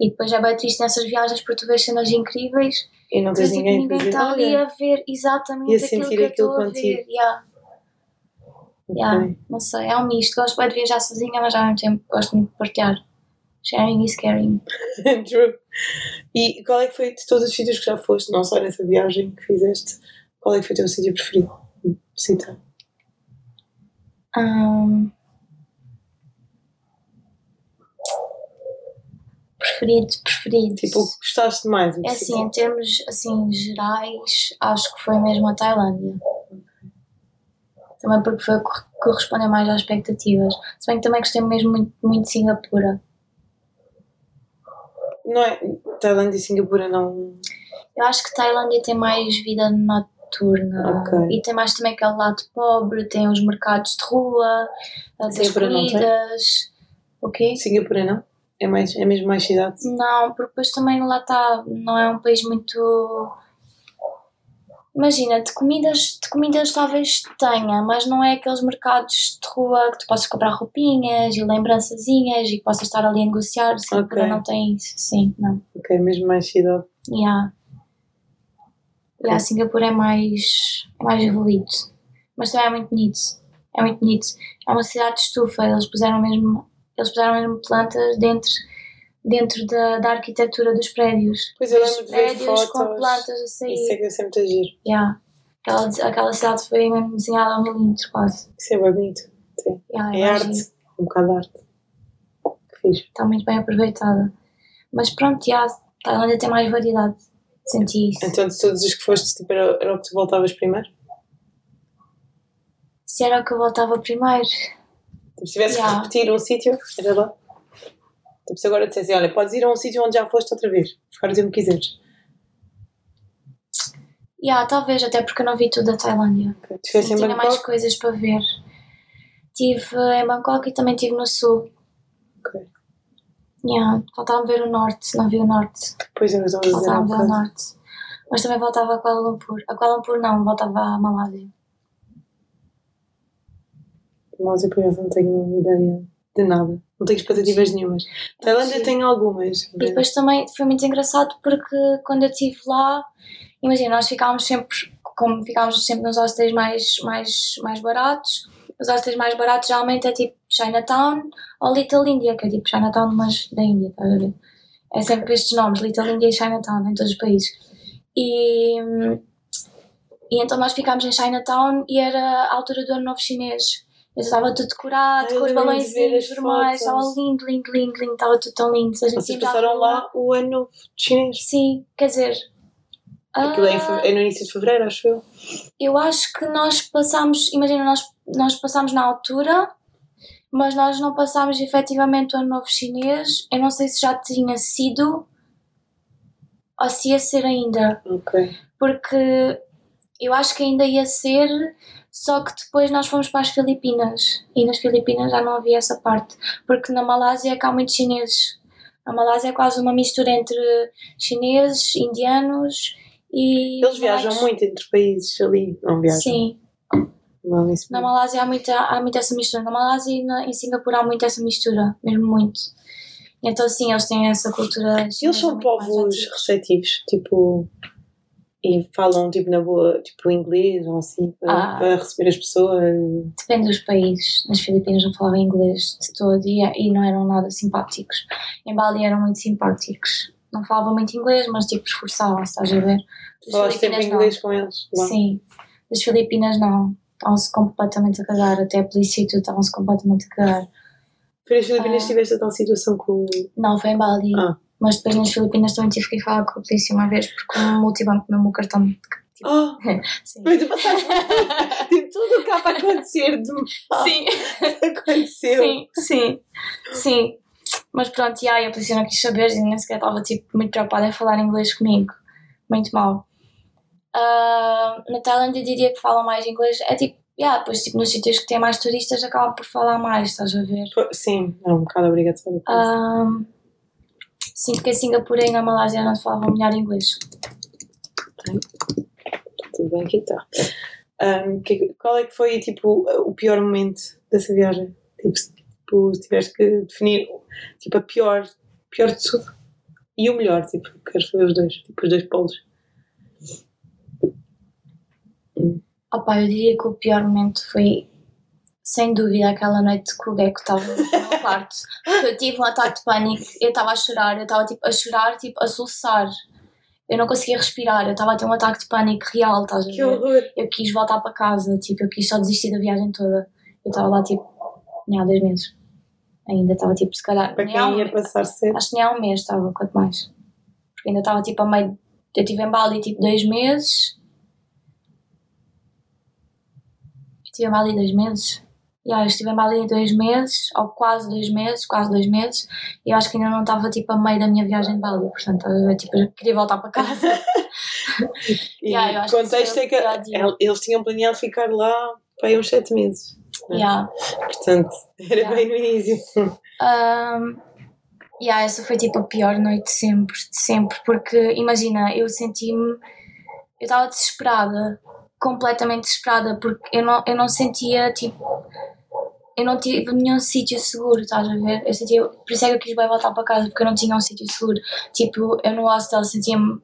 E depois é bem triste nessas viagens porque tu vês cenas incríveis E não tens tipo, ninguém ninguém está ali a ver exatamente E a aquilo sentir que eu estou a ver. Yeah. Yeah, não sei, é um misto. Gosto bem de viajar sozinha, mas ao mesmo tempo gosto muito de partilhar. Sharing is caring. True. E qual é que foi de todos os sítios que já foste, não só nessa viagem que fizeste, qual é que foi o teu sítio preferido? Cita. Hum, preferido, preferido. Tipo, gostaste mais? É assim, em termos assim, gerais, acho que foi mesmo a Tailândia. Também porque foi o que correspondeu mais às expectativas. Se bem que também gostei mesmo muito, muito de Singapura. Não é? Tailândia e Singapura não. Eu acho que Tailândia tem mais vida noturna Ok. e tem mais também aquele lado pobre, tem os mercados de rua, as Singapura não tem? comidas. O quê? Singapura não? É, mais, é mesmo mais cidade? Não, porque depois também lá está, não é um país muito. Imagina, de comidas, de comidas talvez tenha, mas não é aqueles mercados de rua que tu possas comprar roupinhas e lembrançazinhas e que possas estar ali a negociar. Singapura Ok. não tem isso, sim, não. Ok, mesmo mais cidade. Yeah. Yeah, Singapura é mais, é mais evoluído. Mas também é muito bonito. É muito bonito. É uma cidade de estufa. Eles puseram mesmo, eles puseram mesmo plantas dentro, dentro da, da arquitetura dos prédios. Pois eu lembro de ver prédios com fotos. plantas a Isso é sair. que é sempre giro. Yeah. Aquela, aquela cidade foi mesmo desenhada a um milímetro quase. Isso é bem bonito. Sim. Yeah, É mais arte. Um bocado de arte. Que fixe. Está muito bem aproveitada. Mas pronto, yeah, a Tailândia tem mais variedade. Senti isso. Então, de todos os que foste, tipo, era, era o que tu voltavas primeiro? Se era o que eu voltava primeiro. Tipo, se tivesse Yeah. que repetir um sítio, era lá? Tipo, se agora dissessem, olha, podes ir a um sítio onde já foste outra vez. Ficar o tempo que quiseres. Yeah, talvez, até porque eu não vi tudo da Tailândia. Ok. Estivesse Sim, tinha mais coisas para ver. Estive em Bangkok e também estive no sul. Ok. Yeah, faltava ver o norte, não vi o norte. Pois é, a dizer há Faltava ver o norte. Mas também voltava a Kuala Lumpur. A Kuala Lumpur não, voltava à Malásia. Mas eu, por acaso, não tenho ideia de nada. Não tenho expectativas nenhumas. Tailândia Sim. tem algumas. E depois também foi muito engraçado porque quando eu estive lá, imagina, nós ficávamos sempre, como ficávamos sempre nos hostels mais, mais, mais baratos, os hostels mais baratos geralmente é tipo Chinatown ou Little India, que é tipo Chinatown, mas da Índia, estás a ver? É sempre estes nomes, Little India e Chinatown, em todos os países. E, e então nós ficámos em Chinatown e era a altura do Ano Novo Chinês. Eu estava tudo decorado, com os balõezinhos as vermelhos, estava lindo, lindo, lindo, lindo, estava tudo tão lindo. A gente Vocês à passaram lá o ano novo chinês. Sim, quer dizer. Aquilo é, ah, é no início de fevereiro, acho eu. eu acho que nós passámos, imagina, nós, nós passámos na altura, mas nós não passámos efetivamente o ano novo chinês. Eu não sei se já tinha sido ou se ia ser ainda, Ok. porque eu acho que ainda ia ser, só que depois nós fomos para as Filipinas e nas Filipinas já não havia essa parte, porque na Malásia é que há muitos chineses. A Malásia é quase uma mistura entre chineses, indianos e. Eles viajam malaios. muito entre países ali. Não viajam. Sim, Não, na Malásia há muita, há muita essa mistura. Na Malásia e na, em Singapura há muito essa mistura, mesmo muito. Então, sim, eles têm essa cultura. Eles são mais povos receptivos, tipo. E falam, tipo, na boa, tipo, inglês ou assim, para, Ah. para receber as pessoas. Depende dos países. Nas Filipinas não falavam inglês de todo e, e não eram nada simpáticos. Em Bali eram muito simpáticos. Não falavam muito inglês, mas tipo esforçavam-se, estás a ver? Falaste sempre Filipinas, não. inglês com eles. lá. Sim. Das Filipinas não. Estavam-se completamente a cagar. Até a polícia e tudo estavam-se completamente a cagar. Foi nas Filipinas Ah. tiveste a tal situação com. Não, foi em Bali. Ah. Mas depois nas Filipinas também tive que ir falar com a polícia uma vez porque o multibanco mesmo o cartão Tipo, Oh, sim. mas tu passaste. Tipo, tudo o que há para acontecer de Sim. aconteceu. Sim, sim, sim. Mas pronto, e aí a polícia não quis saber e nem sequer estava tipo, muito preocupada em falar inglês comigo. Muito mal. Ah, na Tailândia diria que falam mais inglês. É tipo, yeah, depois tipo, nos sítios que têm mais turistas acabam por falar mais, estás a ver? Sim, é um bocado obrigatório. Ah, sinto que em Singapura e na Malásia não se falava melhor inglês. Tudo bem, aqui está. Ahm, que- qual é que foi tipo, o pior momento dessa viagem? Tipo, se tipo, se tiveste que definir tipo, a pior, pior de tudo e o melhor, tipo, quero saber os dois, tipo, os dois polos. Opa, eu diria que o pior momento foi, sem dúvida, aquela noite que o Gecko estava no meu quarto. Eu tive um ataque de pânico, eu estava a chorar, eu estava tipo, a chorar, tipo, a soluçar. Eu não conseguia respirar, eu estava a ter um ataque de pânico real, estás a Que ver? horror! Eu quis voltar para casa, tipo, eu quis só desistir da viagem toda. Eu estava lá, tipo, nem há dois meses. Ainda estava, tipo, se calhar. Para há um quem ia passar cedo. Acho que nem há um mês estava, quanto mais. Porque ainda estava tipo a meio. Eu estive em Bali tipo dois meses. Estive em Bali dois meses. Yeah, eu estive em Bali dois meses, ou quase dois meses, quase dois meses, e eu acho que ainda não estava tipo a meio da minha viagem de Bali, portanto, eu, tipo, queria voltar para casa. E Yeah, eu que contexto foi o é que eles tinham planeado ficar lá para aí uns 7 meses. yeah. Portanto, era Yeah. bem no início. Um, yeah, essa foi tipo a pior noite de sempre, de sempre, porque imagina, eu senti-me, eu estava desesperada, completamente desesperada, porque eu não, eu não sentia tipo, eu não tive nenhum sítio seguro, estás a ver? Eu sentia, por isso é que eu quis bem voltar para casa, porque eu não tinha um sítio seguro. Tipo, eu no hostel sentia-me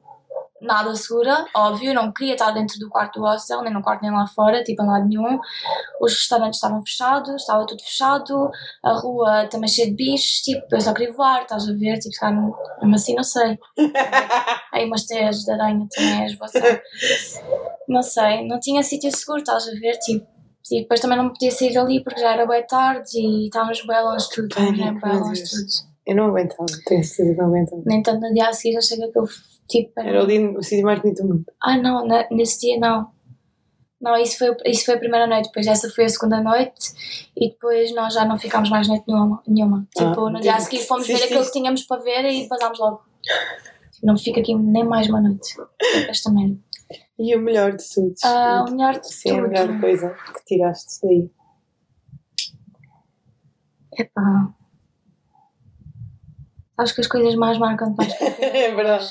nada segura, óbvio, não queria estar dentro do quarto do hostel, nem no quarto nem lá fora, tipo em lado nenhum. Os restaurantes estavam fechados, estava tudo fechado, a rua também cheia de bichos, tipo, eu só queria voar, estás a ver? Tipo, não- mesmo assim, não sei. Aí umas teias de aranha também é esboçar. Não sei, não tinha sítio seguro, estás a ver? Tipo, e depois também não podia sair dali porque já era bem tarde e estávamos bem longe de tudo, Pânico, bem longe de tudo. Eu não aguentava, tenho certeza que não aguentava. Nem tanto no dia a seguir, achei que aquilo, tipo, Era o, lindo, o sítio mais bonito do mundo. Ah, não, na- nesse dia não. Não, isso foi, isso foi a primeira noite, depois essa foi a segunda noite e depois nós já não ficámos mais noite nenhuma. nenhuma. Ah, Tipo, no dia a seguir fomos ver aquilo que tínhamos para ver e passámos logo. Tipo, não fica aqui nem mais uma noite. Tipo, Esta merda. E o melhor de tudo? Ah, o melhor de Sim, a tudo. melhor coisa que tiraste daí. Epá. Acho que as coisas mais marcam mais. é verdade.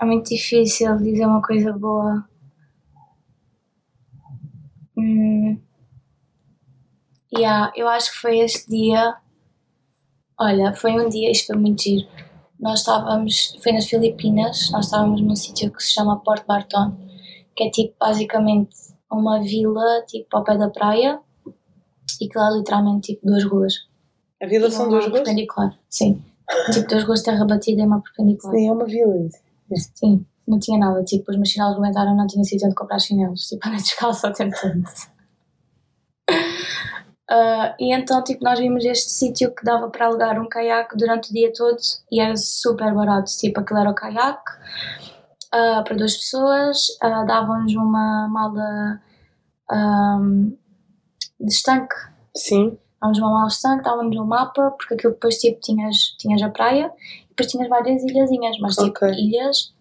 É muito difícil dizer uma coisa boa. Hum. Yeah, eu acho que foi este dia. Olha, foi um dia, isto foi muito giro. Nós estávamos, foi nas Filipinas, nós estávamos num sítio que se chama Porto Barton, que é tipo basicamente uma vila tipo ao pé da praia e que lá é literalmente tipo duas ruas. A vila E são uma duas ruas? perpendicular, sim. tipo duas ruas de terra batida e uma perpendicular. Sim, é uma vila. Sim, não tinha nada. Tipo, os meus chinelos rebentaram, não tinha sítio onde comprar chinelos. Tipo, andei descalço o tempo todo. Ah, e então, tipo, nós vimos este sítio que dava para alugar um caiaque durante o dia todo e era super barato. Tipo, aquilo era o caiaque ah, para duas pessoas, ah, davam-nos uma mala ahm, de estanque Sim. Dávamos uma mala de estanque, dávamos um mapa, porque aquilo depois tipo, tinhas, tinhas a praia e depois tinhas várias ilhazinhas, mas tipo ilhas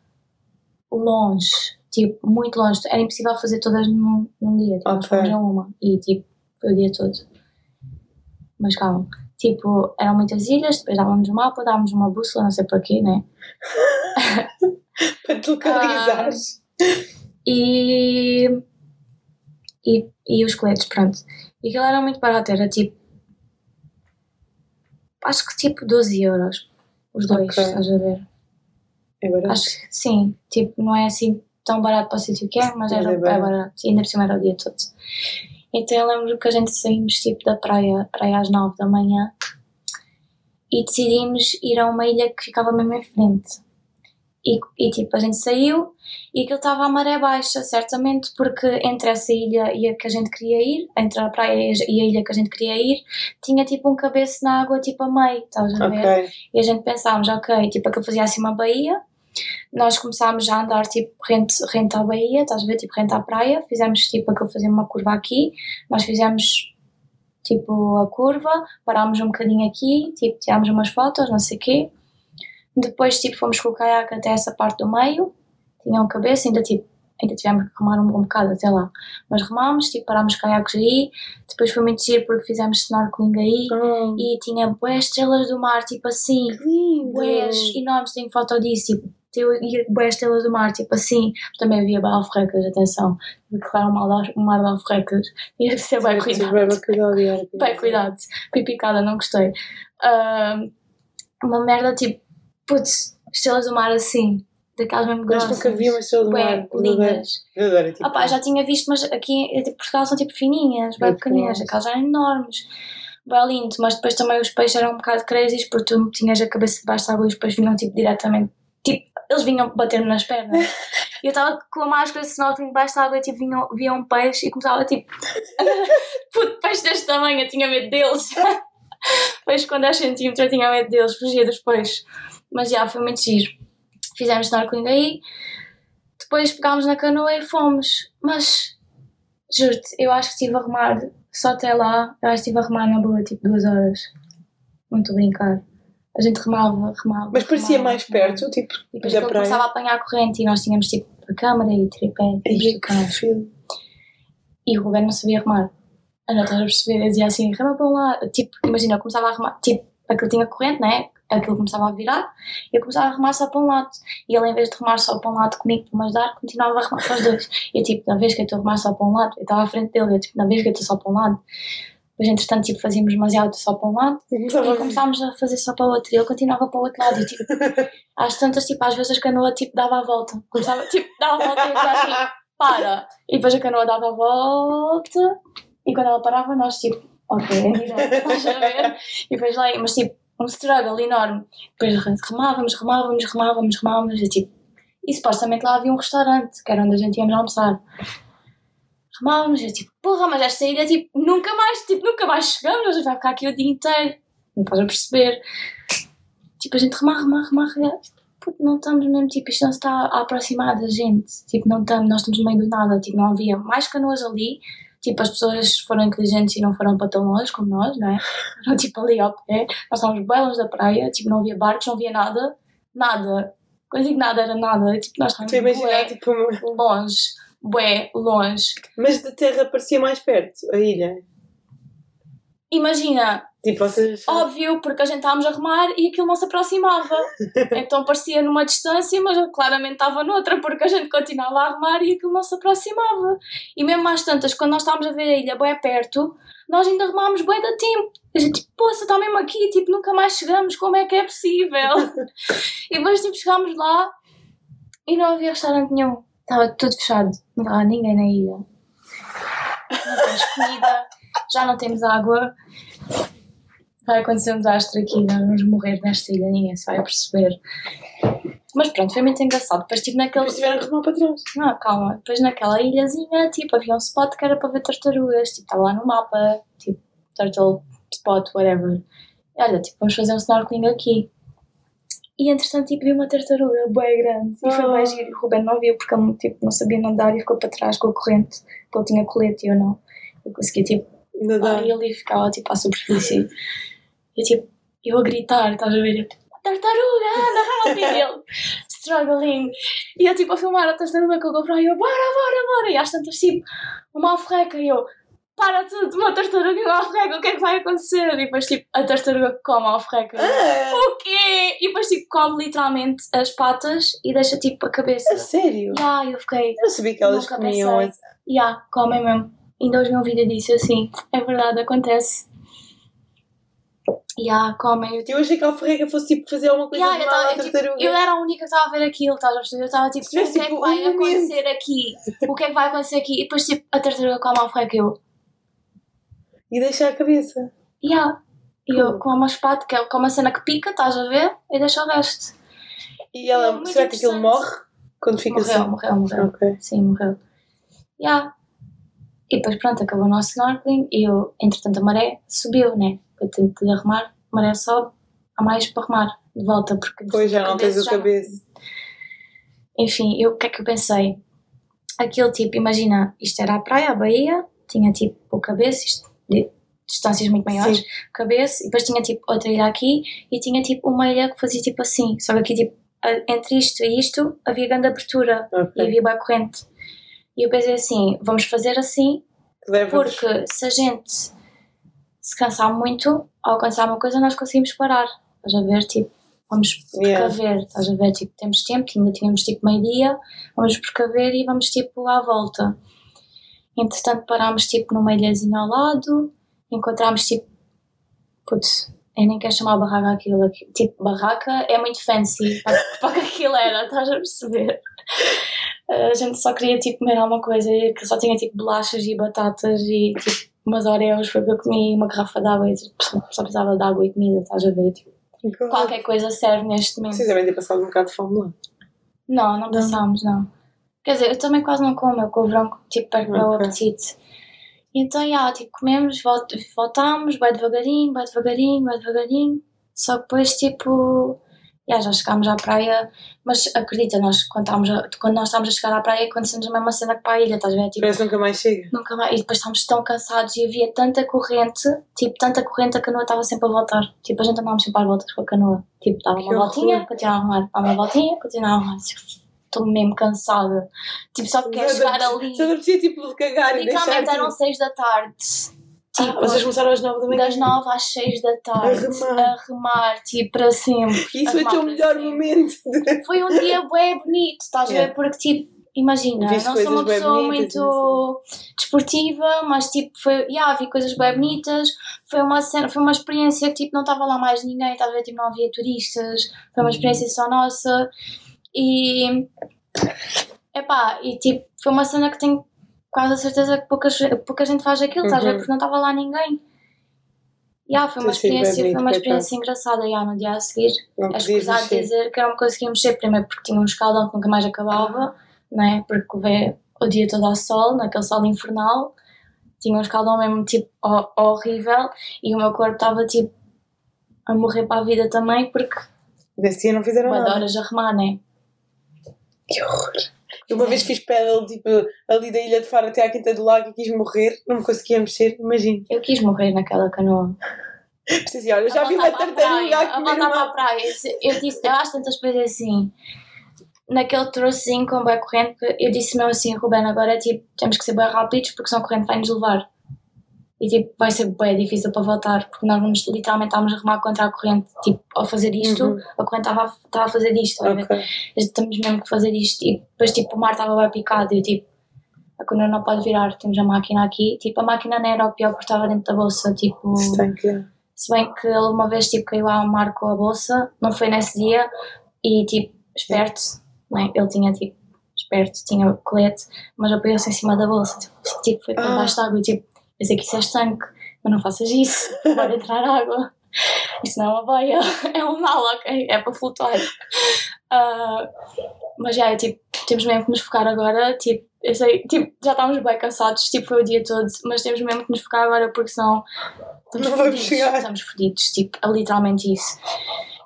longe, tipo, muito longe. Era impossível fazer todas num, num dia, tipo, nós Ok. fomos a uma e tipo, foi o dia todo. Mas calma, tipo, eram muitas ilhas, depois dávamos um mapa, dávamos uma bússola, não sei porquê, né? Para te localizares. E, e, e os coletes, pronto. E aquilo era muito barato, era tipo. Acho que tipo 12 euros. Os dois, Ok. estás a ver? É barato. Acho que sim, tipo, não é assim tão barato para o sítio que é, mas Mas era é é barato. barato. E ainda por cima era o dia todo. Então eu lembro que a gente saímos tipo da praia, praia às 9 da manhã e decidimos ir a uma ilha que ficava mesmo em frente. E, e tipo, a gente saiu e aquilo estava a maré baixa, certamente, porque entre essa ilha e a que a gente queria ir, entre a praia e a ilha que a gente queria ir, tinha tipo um cabeço na água, tipo a meio, estás a ver? Ok. E a gente pensámos, ok, tipo, aquilo fazia assim uma baía nós começámos já a andar tipo rente, rente à Bahia, estás a ver? Tipo rente à praia, fizemos tipo aquilo, fazer uma curva aqui, nós fizemos tipo a curva, parámos um bocadinho aqui, tipo tirámos umas fotos, não sei o quê. Depois tipo fomos com o caiaque até essa parte do meio, tinham cabeça, ainda tipo ainda tivemos que remar um bom bocado até lá. Mas remámos, tipo, parámos caiaques aí, depois foi muito giro porque fizemos snorkeling aí Oh, e tinha boas estrelas do mar, tipo assim, que lindo! enormes, tenho foto disso, tipo, tenho boas estrelas do mar, tipo assim. Também havia alforrecas, atenção, mal o mar de alforrecas, tinha que ser bem cuidado. bem cuidado, Yara. Bem, cuidado. Fui picada, não gostei. Uma merda tipo, putz, estrelas do mar assim, daquelas mesmo Mas grossas. nunca vi uma estrela do mar. lindas. Verdadeira, tipo. Já tinha visto, mas aqui em tipo, Portugal são tipo fininhas, bem pequeninas, aquelas eram enormes. Bem lindo, mas depois também os peixes eram um bocado crazy porque tu tinhas a cabeça debaixo da água e os peixes vinham tipo diretamente, tipo, eles vinham bater-me nas pernas. E eu estava com a máscara de snorkeling debaixo da água e tipo, vinham, via um peixe e começava tipo, puto, peixe deste tamanho, eu tinha medo deles. peixe com 10 centímetros eu tinha medo deles, fugia dos peixes. Mas já, foi muito giro. Fizemos snorkeling aí, depois pegámos na canoa e fomos. Mas, juro-te, eu acho que estive a remar só até lá, eu acho que estive a remar na boa tipo duas horas. Muito brincar. A gente remava, remava. Mas parecia remava, mais remava. perto, tipo, E depois da praia. começava a apanhar a corrente e nós tínhamos tipo a câmara e o tripé. Tudo cá. filme. E o Ruben não sabia remar. Eu já estava a perceber, eu dizia assim, rema para um lado. Tipo, imagina, eu começava a remar, tipo, aquilo tinha corrente, né? Aquilo começava a virar e eu começava a remar só para um lado. E ele, em vez de remar só para um lado comigo para me ajudar, continuava a remar para os dois. E eu, tipo, na vez que eu estou a remar só para um lado, eu estava à frente dele, eu, tipo, na vez que eu estou só para um lado. Depois, entretanto, tipo, fazíamos demasiado só para um lado a e começámos a fazer só para o outro. E ele continuava para o outro lado. E, tipo, às tantas, tipo, às vezes a canoa, tipo, dava a volta. Começava, tipo, dava a volta e eu assim, para. E depois a canoa dava a volta e quando ela parava nós tipo, ok, direto, estás a ver? E depois lá, mas tipo, um struggle enorme. Depois remávamos, remávamos, remávamos, remávamos e tipo, e supostamente lá havia um restaurante, que era onde a gente íamos almoçar. Remávamos e eu tipo, porra, mas esta ilha tipo, nunca mais, tipo, nunca mais chegamos, a gente vai ficar aqui o dia inteiro. Não estás a perceber? Tipo, a gente remar, remar, remar, remar. Puto, não estamos mesmo, tipo, isto não se está a aproximar da gente. Tipo, não estamos, nós estamos no meio do nada. Tipo, não havia mais canoas ali. Tipo, as pessoas foram inteligentes e não foram para tão longe como nós, não é? Foram, tipo, ali ao pé. Nós estávamos bem longe da praia. Tipo, não havia barcos, não havia nada. Nada. Quando digo nada, era nada. Tipo, nós estávamos bué tipo, longe. Bué, longe. mas de terra parecia mais perto, a ilha. Imagina, Tipo, vocês. Óbvio, porque a gente estávamos a remar e aquilo não se aproximava. Então parecia numa distância, mas claramente estava noutra, porque a gente continuava a remar e aquilo não se aproximava. E mesmo às tantas, quando nós estávamos a ver a ilha bem perto, nós ainda remámos bem da tempo. A gente, tipo, poça, está mesmo aqui, tipo, nunca mais chegamos, como é que é possível? e depois, tipo, chegámos lá e não havia restaurante nenhum. Estava tudo fechado, não estava ninguém na ilha. Não temos comida, já não temos água vai acontecer um desastre aqui, vamos morrer nesta ilha, ninguém se vai perceber. Mas pronto, foi muito engraçado. Depois, tipo, naquele. Depois tiveram que remar para trás. Não, calma. Depois, naquela ilhazinha, tipo, havia um spot que era para ver tartarugas. Tipo, estava lá no mapa, tipo, turtle spot, whatever. Olha, tipo, vamos fazer um snorkeling aqui. E entretanto, tipo, vi uma tartaruga bem grande. E foi Oh. bem giro. O Ruben não viu porque ele tipo, não sabia nadar e ficou para trás com a corrente. Porque ele tinha colete e eu não. Eu consegui, tipo, Nadar. Aí ele ficava tipo à superfície. Eu tipo, eu a gritar, estás a ver? Eu, tipo, tartaruga, anda, help! E ele, struggling. E eu tipo a filmar a tartaruga com o GoPro e eu, bora, bora, bora! E às tantas tipo, uma alforreca e eu, para tudo, uma tartaruga e uma alforreca, o que é que vai acontecer? E depois tipo, a tartaruga come a alforreca. Eu, Ah, O quê? E depois tipo, come literalmente as patas e deixa tipo a cabeça. a sério? Ah, eu fiquei, Eu não sabia que elas comiam. pensei. Ya, comem mesmo. Ainda hoje vi um vídeo disso assim. É verdade, acontece. Ya, comem. Eu, tipo, Eu achei que a alforrega fosse tipo fazer alguma coisa Ya, de eu, mal tipo, tartaruga. eu era a única que estava a ver aquilo, estás a perceber? Eu estava tipo, o que é que tipo, vai acontecer aqui? O que é que vai acontecer aqui? E depois tipo, a tartaruga come a alforreca e eu, E deixar a cabeça. ya. E eu com uma espada, que é com uma cena que pica, estás a ver? E deixa o resto. E ela, É será que aquilo morre quando fica Morreu, assim? morreu, morreu. Ok. Sim, morreu. Ya. E depois, pronto, acabou o nosso snorkeling e eu, entretanto, a maré subiu, né? Eu tenho que arrumar, a maré sobe, há mais para remar de volta, porque Pois já não tens o cabeça. enfim, eu, o que é que eu pensei? Aquilo tipo, imagina, isto era a praia, a Bahia, tinha tipo o cabeça, isto, de distâncias muito maiores, Sim. cabeça, e depois tinha tipo outra ilha aqui e tinha tipo uma ilha que fazia tipo assim, só que aqui tipo, entre isto e isto havia grande abertura e Ok. havia boa corrente. E eu pensei assim, vamos fazer assim, porque se a gente se cansar muito, ao alcançar uma coisa, nós conseguimos parar. Estás a ver? Tipo, vamos Yeah. precaver. Estás a ver? Tipo, temos tempo, ainda tínhamos tipo meio-dia, vamos precaver e vamos tipo à volta. Entretanto, parámos tipo numa ilhazinha ao lado, encontramos tipo. Putz, eu nem quero chamar barraca aquilo. aqui- Tipo, barraca é muito fancy para, para que aquilo era, estás a perceber? A gente só queria tipo comer alguma coisa que só tinha tipo bolachas e batatas e tipo umas oreos, foi o que eu comi, uma garrafa de água e tipo, só precisava de água e comida, estás a ver? Tipo, qualquer coisa serve neste momento. Vocês devem ter passado um bocado de fome lá. Não Não. passámos, não. Quer dizer, eu também quase não como, eu com o verão tipo perco o meu Ok. apetite. E então, já, tipo, comemos, volt- voltámos, vai devagarinho, vai devagarinho, vai devagarinho. Só que depois, tipo, já, já chegámos à praia, mas acredita, nós quando, a- quando nós estávamos a chegar à praia aconteceu-nos a mesma cena que para a ilha, estás a ver? Tipo, Parece que nunca mais chega. nunca mais. E depois estávamos tão cansados e havia tanta corrente, tipo, tanta corrente, a canoa estava sempre a voltar. Tipo, a gente andávamos sempre às voltas com a canoa. Tipo, dava uma voltinha, continuava a remar, dava uma voltinha, continuava a remar. Estou mesmo cansada. Tipo, só quero chegar ali. Só não precisa tipo de cagar e. Literalmente eram Tipo... 6 da tarde. Ah, Tipo, vocês começaram às 9 da manhã. das 9 às 6 da tarde. A remar. A remar, tipo, para sempre. Isso foi o teu melhor sempre. momento. Foi um dia bem bonito, estás a Yeah. ver? Porque, tipo, imagina, Viste não sou uma pessoa bonitas, muito desportiva, mas, tipo, foi, yeah, vi coisas bem bonitas. Foi uma, cena, foi uma experiência que, tipo, não estava lá mais ninguém, estás a ver? Tipo, não havia turistas. Foi uma experiência só nossa. E, epá, e, tipo, foi uma cena que tenho quase a certeza que pouca, pouca gente faz aquilo, estás? Uhum. Porque não estava lá ninguém. Yeah, foi uma experiência, foi uma experiência engraçada. Yeah, no dia a seguir, é escusado mexer. dizer que eu não conseguia mexer, primeiro porque tinha um escaldão que nunca mais acabava, né? porque levei o dia todo ao sol, naquele sol infernal, tinha um escaldão mesmo tipo ho- horrível e o meu corpo estava tipo a morrer para a vida também porque Desse dia não fizeram nada. horas a remar, né? Que horror. Eu uma vez fiz pedal, tipo, ali da Ilha de Faro até à Quinta do Lago e quis morrer, não me conseguia mexer, imagino. Eu quis morrer naquela canoa. Assim, olha, já A vi uma a tartaruga praia, a A voltar para a praia. Eu disse, eu acho tantas coisas assim. Naquele trocinho com bem corrente, eu disse mesmo assim, Ruben, agora tipo, temos que ser bem rápidos porque senão a corrente vai nos levar. E tipo, vai ser bem difícil para voltar, porque nós vamos literalmente estávamos a remar contra a corrente, tipo, ao fazer isto, Uhum. a corrente estava a, estava a fazer isto, estás a ver? Ok. Estamos mesmo que fazer isto. E depois tipo, o mar estava bem picado e eu tipo, a canoa não pode virar, temos a máquina aqui. Tipo, a máquina não era o pior porque estava dentro da bolsa, tipo... Isso tem que... Se bem que ele uma vez tipo, caiu ao mar com a bolsa, não foi nesse dia, e tipo, esperto, né? ele tinha tipo, esperto, tinha colete, mas apoiou-se em cima da bolsa, tipo, tipo foi para Ah. baixo de água, tipo, eu sei que isso é estanque, mas não faças isso, vai entrar água. Isso não é uma boia, é um mal, ok? É para flutuar. Ah, mas já, é tipo, temos mesmo que nos focar agora, tipo, eu sei, tipo, já estávamos bem cansados, tipo, foi o dia todo, mas temos mesmo que nos focar agora porque senão estamos Não fodidos, estamos fodidos, tipo, é literalmente isso.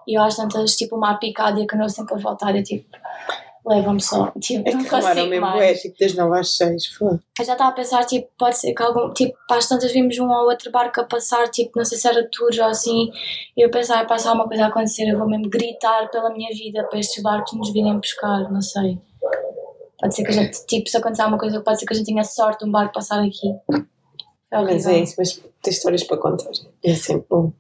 E eu às tantas, tipo, o mar picado e a canoa sempre a voltar, eu tipo, leva-me só, tipo, É não que remaram consigo mesmo, mais. é, tipo, das 9 às 6. Foi. Eu já estava a pensar, tipo, pode ser que algum, tipo, as tantas vimos um ou outro barco a passar, tipo, não sei se era tours ou assim, e eu pensava, passa alguma coisa a acontecer, eu vou mesmo gritar pela minha vida para estes barcos nos virem buscar, não sei. Pode ser que a gente, tipo, se acontecer alguma coisa, pode ser que a gente tenha sorte de um barco passar aqui. É Mas é isso, mas tem histórias para contar. É sempre bom.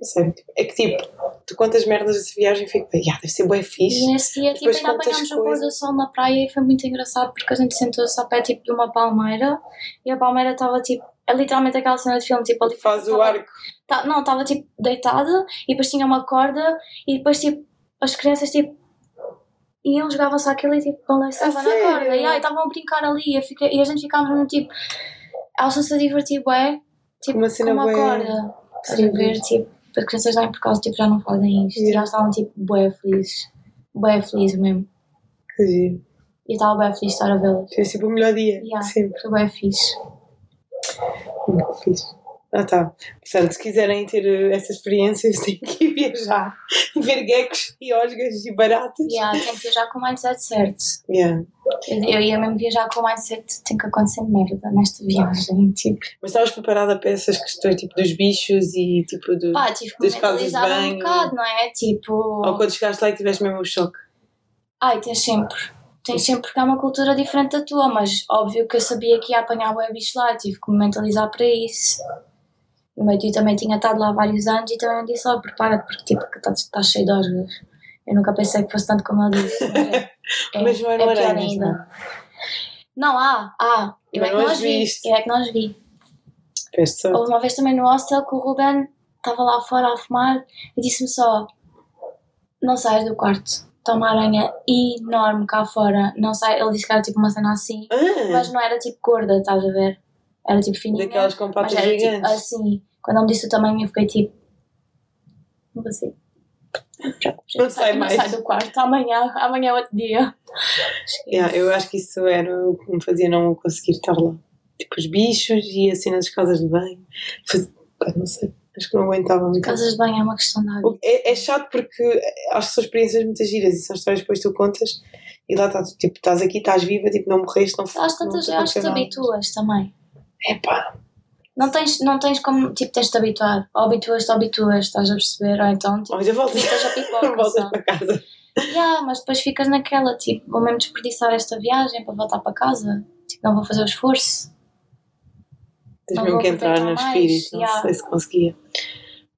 Sério, tipo, É que tipo, tu contas merdas dessa viagem e fico, ah, deve ser bem fixe. E nesse dia, tipo, Depois ainda contas apanhámos o pôr coisas. do sol na praia e foi muito engraçado porque a gente sentou-se ao pé, tipo, de uma palmeira e a palmeira estava, tipo, é literalmente aquela cena de filme, tipo, ali Faz o tava- arco. Tá, não, estava tipo deitada e depois tinha uma corda e depois tipo as crianças tipo iam, jogavam-se aquilo e tipo balançavam A na corda e aí estavam a brincar ali e, fiquei- e a gente ficava mesmo tipo elas estão-se a divertir bué tipo Uma com cena uma bué- corda Sim. ver tipo as crianças lá em por causa tipo já não fazem isto Yeah. elas estavam tipo bué felizes bué felizes mesmo Que giro. e eu estava bué feliz de estar a vê-las Foi tipo o melhor dia. Yeah. Sempre. foi bué fixe Muito fixe. Ah, tá. Portanto, se quiserem ter eh, essas experiências, têm que ir viajar ver geckos e osgas e baratas. Yeah, tem que viajar com o mindset certo. Yeah. Eu, ia mesmo viajar com o mindset, tem que acontecer merda nesta viagem. Tipo, Mas estavas preparada para essas questões, tipo, dos bichos e, tipo, do... pá, tive que Das casas de mentalizar um banho. bocado, não é? Tipo, Ou quando chegaste lá e tiveste mesmo o choque. ai, tens sempre. Tens sempre porque é uma cultura diferente da tua, mas óbvio que eu sabia que ia apanhar o bicho lá, tive que me mentalizar para isso. O meu tio também tinha estado lá há vários anos e também me disse: Ó, prepara-te, porque tipo, estás estás cheio de osgas. Eu nunca pensei que fosse tanto como ele disse. É, é, Mas não é aranhas, ainda. não? Não, há, há. Eu Mas é que as vi. Eu é que as vi. Sorte. Houve uma vez também no hostel que o Ruben estava lá fora a fumar e disse-me só: Não saias do quarto. Está uma aranha enorme cá fora. Não sai. Ele disse que era tipo uma cena assim, Ah, mas não era tipo gorda, estás a ver? Era tipo fininha. daquelas com patas tipo gigantes. assim. Quando ele me disse o tamanho, eu fiquei tipo: Não ser. Não sai não mais. sai do quarto. Amanhã, amanhã é outro dia. Yeah, eu acho que isso era o que me fazia não conseguir estar lá. Tipo, os bichos e a cena das casas de banho. Faz- pá, Não sei, acho que não aguentava muito. Casas de banho é uma questão de hábito. O- É, é chato porque acho que são experiências muito giras e são histórias que depois tu contas e lá está, tipo, estás aqui, estás viva, tipo, não morreste, não Às não tantas, te eu acho que te nada. habituas também. Epá, Não tens, não tens como, tipo, tens de te habituar. Ou habituas-te, ou habituas, estás a perceber? Ou então, tipo, olha, voltas, ficas a pipoca, voltas para casa. Yeah, mas depois ficas naquela, tipo, vou mesmo desperdiçar esta viagem para voltar para casa. Tipo, não vou fazer o esforço. Tens mesmo que entrar no espírito, não sei se conseguia.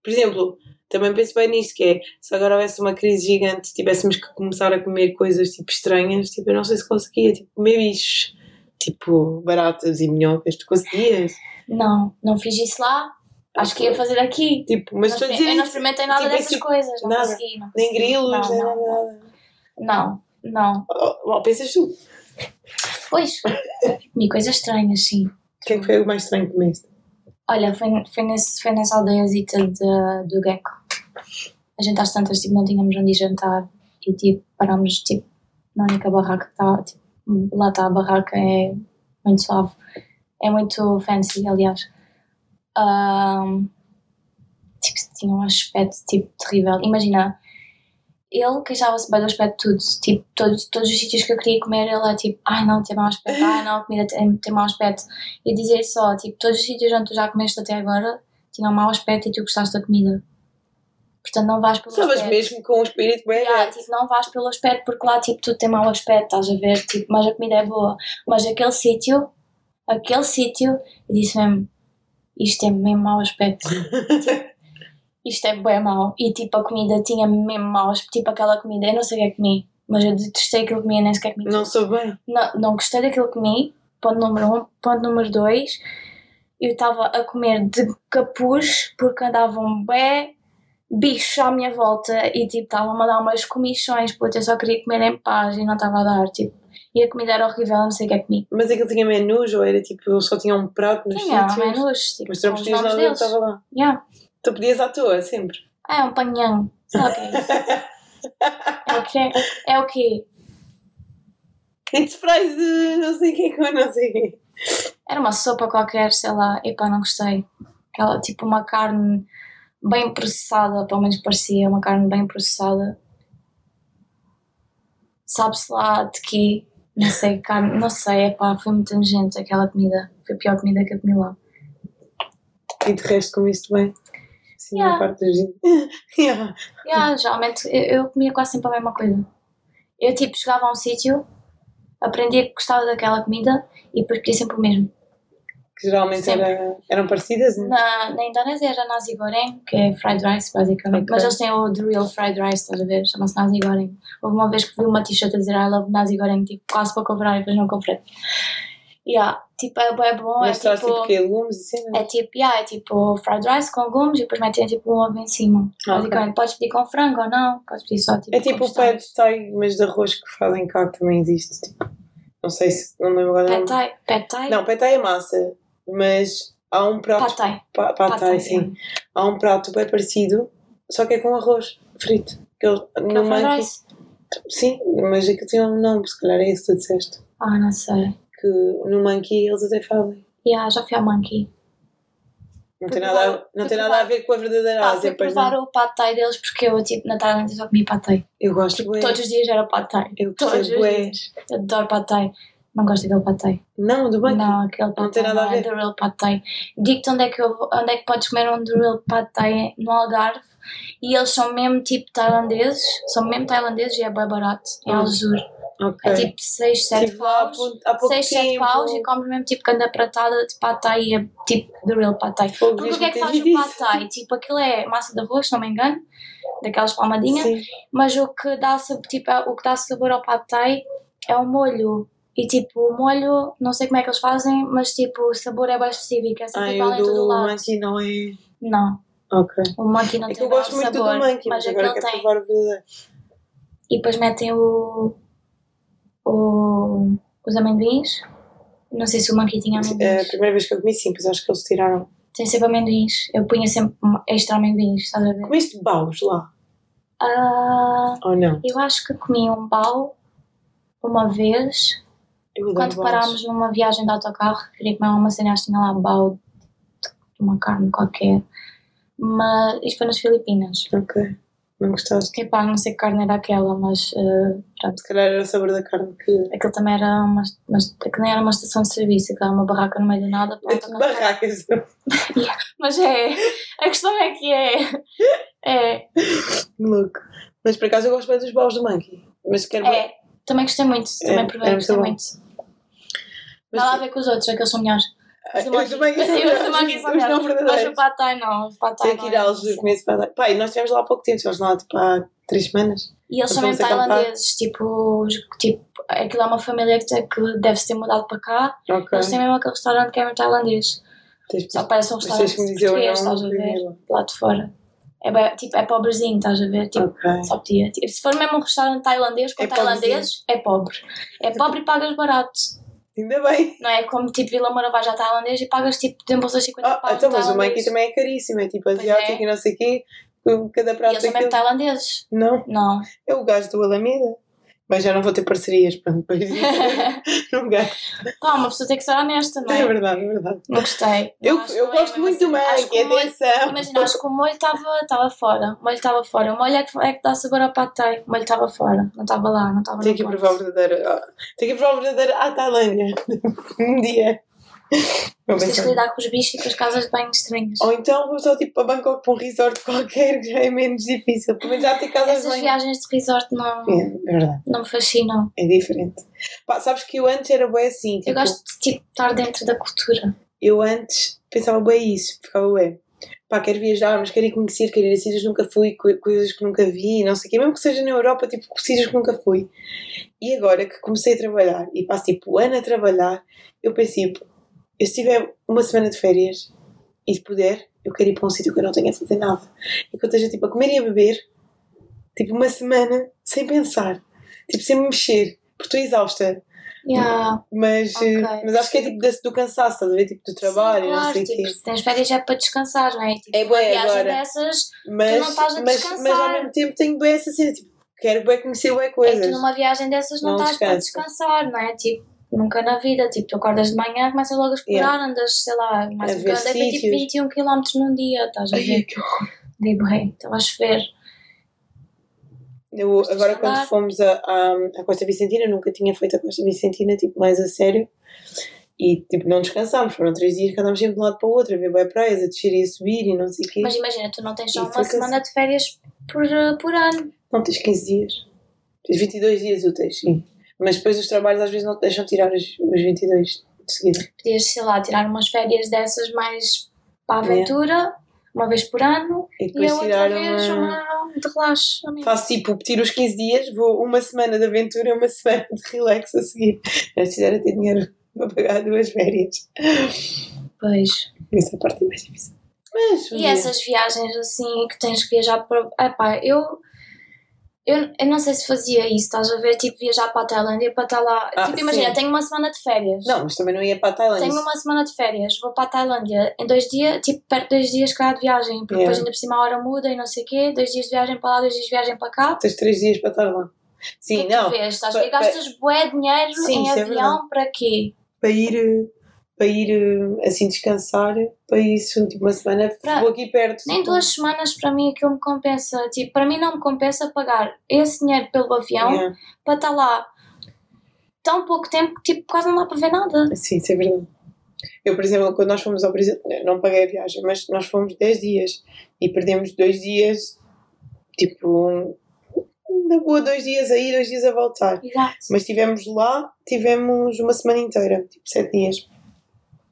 Por exemplo, também penso bem nisto, que é, se agora houvesse uma crise gigante, tivéssemos que começar a comer coisas, tipo, estranhas, tipo, eu não sei se conseguia, tipo, comer bichos, tipo, baratas e minhocas, tu conseguias? Não, não fiz isso lá. Acho que ia fazer aqui. Tipo, mas Não estou a dizer eu não experimentei nada tipo, dessas esse- coisas. Não nada. consegui. Não nem consegui. grilos, Não, nem não, nada, nada. não, não. Oh, oh, pensas tu, o Pois, comi coisas estranhas, sim. que é que foi o mais estranho que comeste? Olha, foi, foi, nesse, foi nessa aldeiazita de, do Gecko. A gente às tantas tipo, não tínhamos onde ir jantar e tipo, parámos tipo, na única barraca que está. Tipo, lá está a barraca, é muito suave. É muito fancy, aliás. Ahm, tipo, tinha um aspecto tipo, terrível. Imagina, ele queixava-se bem do aspecto de tudo. Tipo, todos, todos os sítios que eu queria comer, ele é tipo, ai não, tem mau aspecto, ai não, a comida tem, tem mau aspecto. E dizer só, tipo, todos os sítios onde tu já comeste até agora tinham mau aspecto e tu gostaste da comida. Portanto, não vais pelo Estavas aspecto. mesmo com um espírito bem Yeah, tipo, não vais pelo aspecto porque lá tipo, tudo tem mau aspecto, estás a ver? Tipo, mas a comida é boa. Mas aquele sítio, aquele sítio, eu disse mesmo, isto é mesmo mau aspecto. Tipo, isto é bem mau. E tipo, a comida tinha mesmo mau aspecto. Tipo, aquela comida, eu não sei o que é que comi, mas eu detestei aquilo que comi, nem sequer comi. Não sou bem. Não, não gostei daquilo que comi. Ponto número um. Ponto número dois. Eu estava a comer de capuz porque andavam bem bichos à minha volta e tipo estavam a dar umas comichões porque eu só queria comer em paz e não estava a dar. Tipo, e a comida era horrível, não sei o que é que comi. Mas aquilo tinha menus ou era tipo, só tinham um prato nos Tinha sítios? menus, tipo, Mas tu não nomes nada que estava lá. Yeah. Tu pedias à toa, sempre. Ah, é um panhão. Sabe o que é? É o quê? É o quê? It's fries de não sei o que com não sei o quê. Era uma sopa qualquer, sei lá, epá, não gostei. Aquela, tipo, uma carne bem processada, pelo menos parecia, uma carne bem processada. Sabe-se lá de quê? Não sei, carne, não sei, epá, foi muito nojento aquela comida. Foi a pior comida que eu comi lá. E de resto comiste bem. Sim, Yeah. a parte dos yeah. Yeah, geralmente eu, eu comia quase sempre a mesma coisa. Eu, tipo, chegava a um sítio, aprendia que gostava daquela comida e depois sempre o mesmo. Que geralmente era, eram parecidas, né? Na, na Indonésia era nasi goreng, que é fried rice, basicamente. Ok. Mas eles têm o The Real Fried Rice, estás a ver? Chama-se nasi goreng. Houve uma vez que vi uma t-shirt a dizer I love nasi goreng, tipo, quase para comprar e depois não comprei. Yeah, tipo, é, é bom, é Mas traz tipo... tipo que legumes e cenas. É tipo, yeah, é tipo fried rice com legumes e depois metem tipo um ovo em cima. Ah, Basicamente, podes pedir com frango ou não, podes pedir só tipo É tipo o pad thai, mas de arroz que fazem cá que também existe. Tipo, não sei se. Não lembro agora. pad thai, Não, pad thai é massa. Mas há um prato. pad thai. Pa, thai, thai, sim. Há um prato bem parecido, só que é com arroz frito. Que ele, Que é no rice? Sim, mas aquilo tinha um nome, se calhar é isso que tu disseste. Ah, não sei. Que no monkey eles até fazem. Yeah, já fui ao Monkey. Não Fui tem, nada a, não tem nada a ver com a verdadeira Pá, fui Ásia, pois provar não. o pad thai deles porque eu, tipo, na Tailândia só comia pad thai. Eu gosto bué. Todos os dias era pad thai. Eu Todos os bué. dias. Eu adoro pad thai. Não gosto daquele pad thai. Não, do banco. Não, aquele pad Não tem nada a é ver. the real pad thai. Digo-te onde é que eu onde é que podes comer um the real pad thai no Algarve. E eles são mesmo tipo tailandeses. São mesmo tailandeses e é bem barato. Em Hum. Alzur. Ok. É tipo 6, 7 Estive lá há paus. pouco- há pouco 6, 7 tempo. paus e comes mesmo tipo cada pratada de e é tipo the real. Fogo, Porque o que é que faz o pad dito thai? Tipo, aquilo é massa de arroz, se não me engano, daquelas palmadinhas, Sim. mas o que dá sabor, tipo, o que dá sabor ao pad thai é o molho. E tipo, o molho, não sei como é que eles fazem, mas tipo, o sabor é bem específico, é sempre igual em todo lado. monkey não é. Não, Ok. o monkey não É tem eu gosto muito do sabor, do monkey, mas mas agora aquele quero tem. provar o verdadeiro. E depois metem o, o, os amendoins. Não sei se o monkey tinha É a amendoins. primeira vez que eu comi, sim, pois acho que eles tiraram. Tem sempre amendoins. Eu punha sempre extra amendoins, estás a ver? Comeste baus lá? Ah, Ou não? eu acho que comi um pau uma vez Quando parámos numa viagem de autocarro, queria comer uma cena, tinha lá bau de uma carne qualquer. Mas isto foi nas Filipinas. Ok. Não gostaste? Epá, não sei que carne era aquela, mas eh, pronto. Se calhar era o sabor da carne que. Aquilo também era uma, mas, aquilo nem era uma estação de serviço, aquilo era uma barraca no meio do nada. para o autocarro. Barracas. Mas é, a questão é que é. É, Louco. Mas por acaso eu gosto bem dos baus do monkey. Mas quero. é. Também gostei muito, também É, provei, é gostei muito bom. muito. Mas- Nada a ver com os outros, aqueles são melhores. Os do Ah, Os do monkey são Sim, os melhores, são não melhores. Mas o não, o Tenho que ir é aos meses para dar. Pai, nós estivemos lá há pouco tempo, estivemos lá tipo há três semanas. E eles são mesmo tailandeses, tipo, tipo, aquilo é uma família que, tem- que deve-se ter mudado para cá. Ok. Eles têm mesmo aquele restaurante que é mesmo tailandês. Só que parece um restaurante que português, estás a ver? Lá de fora. É, bem- tipo, é pobrezinho, estás a ver? Tipo, Ok. só podia. Tipo, se for mesmo um restaurante tailandês com É tailandeses, é pobre. É pobre e pagas barato. Ainda bem. Não é como tipo Vila Moura vais a tailandês e pagas tipo de bolsas 50 Ah, paus. então, mas o monkey também é caríssimo, é tipo asiático é. e não sei o quê. Cada E prato eles são mesmo daquilo. tailandeses. Não, Não. é o gajo do Alameda. Mas já não vou ter parcerias, pronto, depois não gajo. Pá, uma pessoa tem que ser honesta, não É é? verdade, é verdade. Não gostei. Eu, Não, eu gosto mesmo muito do. Acho monkey, que atenção. Imagina, acho que o molho estava fora. O molho estava fora. O molho é que, é que dá sabor ao pad thai. O molho estava fora. Não estava lá, não estava no que provar o verdadeiro. Tenho que provar o verdadeiro à Tailândia. um dia. Que lidar com os bichos e com as casas de banho estranhas. Ou então vou só tipo para Bangkok para um resort qualquer que já é menos difícil. Pelo menos já tem casas de Essas banho. viagens de resort não, É, é não me fascinam. É diferente. Pá, sabes que eu antes era bem assim. Eu Tipo, gosto de tipo, estar dentro da cultura. eu antes pensava bem isso. Ficava bem. Pá, quero viajar, mas quero ir conhecer, quero ir a sítios que nunca fui, co- coisas que nunca vi, não sei o quê. Mesmo que seja na Europa, tipo, sítios que nunca fui. E agora que comecei a trabalhar e passo tipo o ano a trabalhar, eu pensei, tipo, eu se tiver uma semana de férias e puder, eu quero ir para um sítio que eu não tenha a fazer nada. E que eu esteja tipo a comer e a beber, tipo uma semana, sem pensar, tipo sem me mexer, porque estou exausta. Yeah. Mas, eh, mas acho que é tipo desse- do cansaço, estás a ver? Tipo do trabalho, Sim, não claro, sei o tipo, quê. se tens férias é para descansar, não é? Tipo, É uma viagem agora. dessas, Mas, não estás a mas, descansar. mas ao mesmo tempo tenho bem essa cena, tipo, quero bem conhecer bem é coisas. tu numa viagem dessas não, Não estás para descansar, não é? Tipo, nunca na vida. Tipo, tu acordas de manhã, começas logo a explorar, andas, sei lá, mais A um ver bocado, deve tipo sítios. 21 km num dia, estás a Ai, ver? que horror. Digo, hey, estava a chover. Eu, agora, quando andar. fomos a, a, a Costa Vicentina, nunca tinha feito a Costa Vicentina, tipo, mais a sério. E, tipo, não descansámos. Foram três dias que andámos sempre de um lado para o outro, a ver bem praias, a descer e a subir e não sei o quê. Mas imagina, tu não tens só E uma semana de férias por, uh, por ano. Não, tens 15 dias. Tens 22 dias úteis, sim. Mas depois os trabalhos às vezes não te deixam tirar os, os 22 de seguida. Podias, sei lá, tirar umas férias dessas mais para a aventura, uma vez por ano, E e depois a outra tirar vez uma... uma de relaxamento. Faço tipo, tiro os 15 dias, vou uma semana de aventura e uma semana de relax a seguir. Eu fizer ter dinheiro para pagar duas férias. Pois. Essa é a parte mais difícil. Mas, E essas viagens assim que tens que viajar para. Epá, eu, eu. Eu não sei se fazia isso, estás a ver? Tipo, viajar para a Tailândia para estar lá. Ah, tipo, imagina, sim. tenho uma semana de férias. Não, mas também não ia para a Tailândia. Tenho uma semana de férias, vou para a Tailândia em dois dias, tipo, perto de dois dias cá de viagem, porque Yeah. depois ainda por cima a hora muda e não sei o quê, dois dias de viagem para lá, dois dias de viagem para cá. Tens três dias para estar lá. Sim, que é que não. tu vês? Estás a Pa-? Gastas bué dinheiro Sim, em é avião para quê? Para ir, eh, para ir eh, assim descansar, para isso, tipo uma semana, Pra- vou aqui perto. Nem tipo, duas semanas para mim aquilo me compensa. Tipo, para mim não me compensa pagar esse dinheiro pelo avião yeah. para estar lá tão pouco tempo que tipo, quase não dá para ver nada. Sim, isso é verdade. Eu, por exemplo, quando nós fomos ao Brasil, não paguei a viagem, mas nós fomos 10 dias e perdemos dois dias, tipo, na boa, dois dias a ir, dois dias a voltar. Exato. Mas estivemos lá, tivemos uma semana inteira, tipo, sete dias.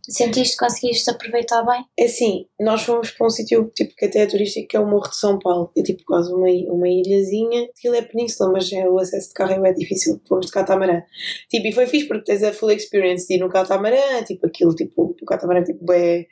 Sentiste que conseguiste aproveitar bem? É assim, nós fomos para um sítio tipo, que até é turístico, que é o Morro de São Paulo. É tipo quase uma, uma ilhazinha. Aquilo é península, mas é, o acesso de carro é difícil. Fomos de catamarã. Tipo, e foi fixe porque tens a full experience de ir no catamarã. Tipo, aquilo, tipo, o catamarã tipo, é,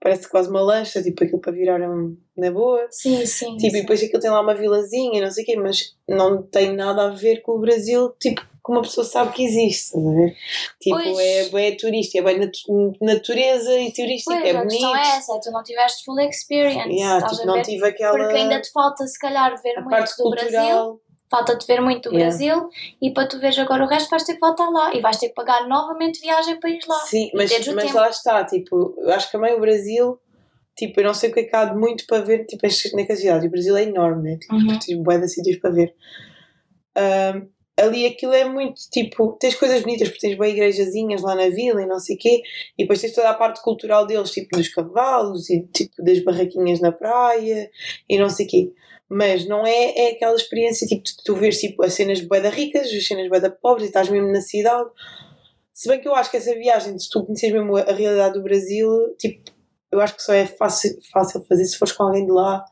parece quase uma lancha, tipo, aquilo para virar na boa. Sim, sim. Tipo, e sim. depois aquilo tem lá uma vilazinha e não sei o quê, mas não tem nada a ver com o Brasil, tipo, que uma pessoa sabe que existe, a ver? Tipo, Pois. é bem turística, é bem natu- natureza e turística, Pois, é a bonito. questão é essa, é tu não tiveste full experience. Yeah, tipo, não tive aquela Porque ainda te falta, se calhar, ver a muito parte do Brasil. cultural. Falta-te ver muito do Yeah. Brasil e para tu veres agora o resto vais ter que voltar lá e vais ter que pagar novamente viagem para ir lá. Sim, mas, o mas lá está, tipo, eu acho que também o Brasil, tipo, eu não sei o que é que há de muito para ver, tipo, estas naquelas cidades. O Brasil é enorme, né? Tipo, Uhum. tens de sítios para ver. Ahm, ali aquilo é muito tipo, tens coisas bonitas porque tens bem igrejazinhas lá na vila e não sei quê, e depois tens toda a parte cultural deles, tipo dos cavalos e tipo das barraquinhas na praia e não sei quê. Mas não é, é aquela experiência tipo de tu vês tipo, as cenas bué da ricas, as cenas bué da pobres e estás mesmo na cidade. Se bem que eu acho que essa viagem, de tu conheces mesmo a, realidade do Brasil, tipo, eu acho que só é fácil, fácil fazer se fores com alguém de lá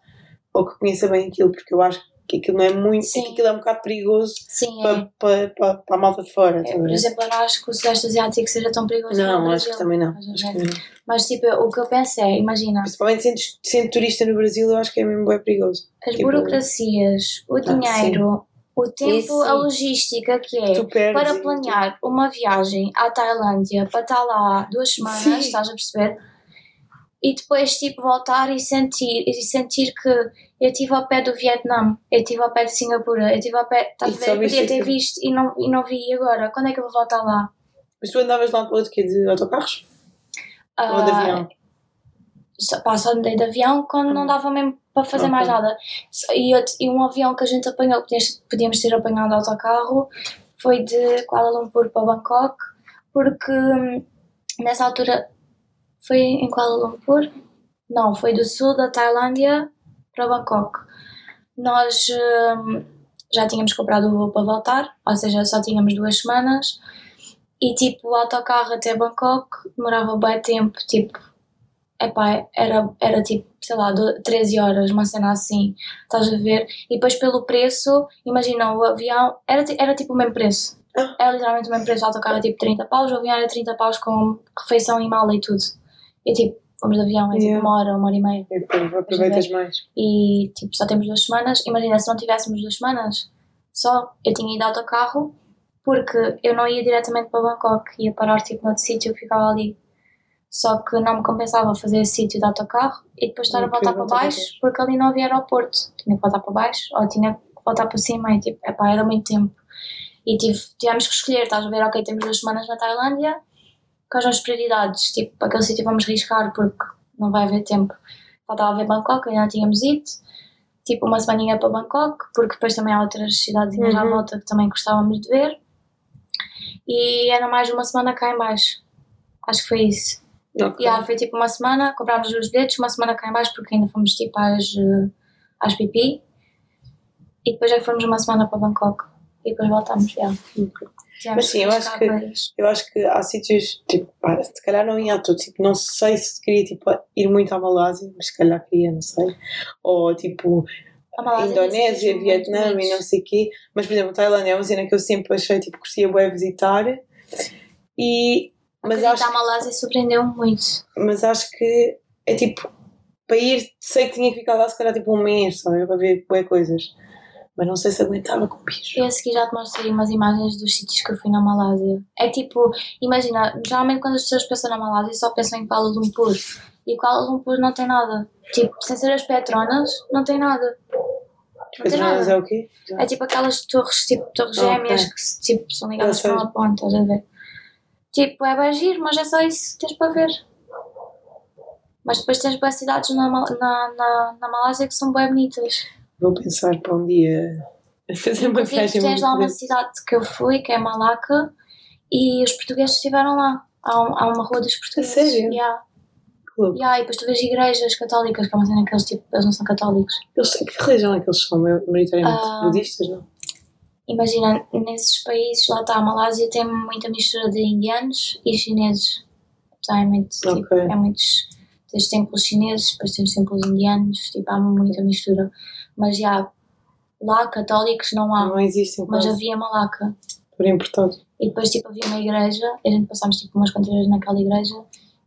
ou que conheça bem aquilo, porque eu acho aquilo não é muito, Sim. que aquilo é um bocado perigoso Sim, é. para, para, para, para a malta de fora. Estás a por exemplo, eu não acho que o Sudeste Asiático seja tão perigoso Não, Brasil. acho que também não. Acho que também não. Mas tipo, o que eu penso é, imagina, Principalmente sendo, sendo turista no Brasil, eu acho que é mesmo bem perigoso. as Tipo, burocracias, o Ah, dinheiro, o tempo, Isso. a logística que é perdes para planear uma viagem à Tailândia para estar lá duas semanas, Sim. estás a perceber? E depois tipo voltar e sentir, e sentir que eu estive ao pé do Vietnã, eu estive ao pé de Singapura, eu estive ao pé, estás a ver? Eu podia ter aquilo. visto e não, e não vi e agora, quando é que eu vou voltar lá? Mas tu andavas lá para o outro quê? De autocarros? Ou de Ah, avião? só, pá, só andei de avião quando não Hum. dava mesmo para fazer Ok. mais nada. E, outro- e um avião que a gente apanhou, podíamos, podíamos ter apanhado autocarro, foi de Kuala Lumpur para Bangkok, porque hum, nessa altura foi em Kuala Lumpur? Não, foi do sul da Tailândia para Bangkok. Nós hum, já tínhamos comprado o voo para voltar, ou seja, só tínhamos duas semanas. E tipo, o autocarro até Bangkok demorava bem tempo, tipo, epá, era, era tipo, sei lá, do- 13 horas, uma cena assim, estás a ver? E depois pelo preço, imagina, o avião era, era tipo o mesmo preço. Ah. Era literalmente o mesmo preço, o autocarro é tipo 30 paus, o avião era 30 paus com refeição e mala e tudo. E tipo, fomos de avião, é tipo Yeah. uma hora, uma hora e meia. E depois aproveitas mais. E tipo, só temos duas semanas. Imagina, se não tivéssemos duas semanas, só eu tinha ido de autocarro, porque eu não ia diretamente para Bangkok, ia parar tipo noutro sítio ficava ali. Só que não me compensava fazer esse sítio de autocarro e depois estar E a voltar para baixo, porque ali não havia aeroporto. Tinha que voltar para baixo ou tinha que voltar para cima e tipo, epá, era muito tempo. E tive, tivemos que escolher, estás a ver, ok, temos duas semanas na Tailândia, quais são as prioridades? Tipo, para aquele sítio vamos riscar porque não vai haver tempo. Faltava ver Bangkok, ainda não tínhamos ido. Tipo, uma semaninha para Bangkok, porque depois também há outras cidades à Uhum. volta que também gostávamos de ver. E era mais uma semana cá em baixo. Acho que foi isso. Ok. E ah, foi tipo uma semana, comprámos os bilhetes, uma semana cá em baixo, porque ainda fomos tipo às, eh, às pipi. E depois é que fomos uma semana para Bangkok. E depois voltámos, já. Ok. Mas sim, eu acho que-. Eu acho que há sítios, tipo, pá, se calhar não ia a todos, tipo, não sei se queria, tipo, ir muito à Malásia, mas se calhar queria, não sei. Ou, tipo, Malásia tem Indonésia, muito Vietnã e não sei o quê. Mas, por exemplo, Tailândia é uma cena que eu sempre achei, tipo, curtia bem visitar. E, mas acho, a Malásia surpreendeu-me muito. mas acho que é, tipo, para ir, sei que tinha que ficar lá, se calhar, tipo, um mês, sabe, para ver bué coisas. Mas não sei se aguentava com bicho. Eu a seguir já te mostrei umas imagens dos sítios que eu fui na Malásia. É tipo, imagina, geralmente quando as pessoas pensam na Malásia só pensam em Kuala Lumpur. E Kuala Lumpur não tem nada. Tipo, sem ser as Petronas, não tem nada. Não tem Petronas nada. é o quê? É tipo aquelas torres, tipo torres gêmeas que tipo, são ligadas com uma ponte, estás a ver? Tipo, é bem giro, mas é só isso que tens para ver. Mas depois tens boas cidades na, na, na, na Malásia que são bem bonitas. Vou pensar para um dia fazer uma Inclusive, viagem tens lá uma muito cidade que eu fui, que é Malaca, e os portugueses estiveram lá. Há, um- há uma rua dos portugueses. sério? Yeah. louca. Yeah, e depois tu vês igrejas católicas, que é uma cena que eles, tipo, eles não são católicos. Eles, que religião é que eles são? Maioritariamente Ah. budistas, não? Imagina, nesses países, lá está, a Malásia tem muita mistura de indianos e chineses. Então é muito, tipo, Ok. é muitos, tens templos chineses, depois tens templos indianos, tipo, há muita mistura. Mas já, lá católicos não há, Não existem mas quase, havia Malaca. por importado. E depois, tipo, havia uma igreja, e a gente passámos, tipo, umas quantas vezes naquela igreja,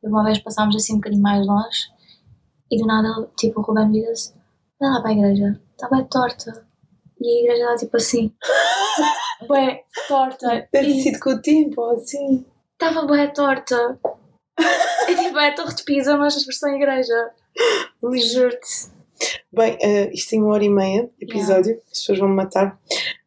e uma vez passámos assim um bocadinho mais longe, e do nada, tipo, o Ruben vira-se, vai lá para a igreja, está bem torta. E a igreja está, tipo, assim, bem torta. Deve ter sido com o tempo, assim. estava bem torta. E tipo, é a torre de Pisa, mas as versões igreja. Juro-te. Bem, eh, isto tem uma hora e meia de episódio, as pessoas vão me matar.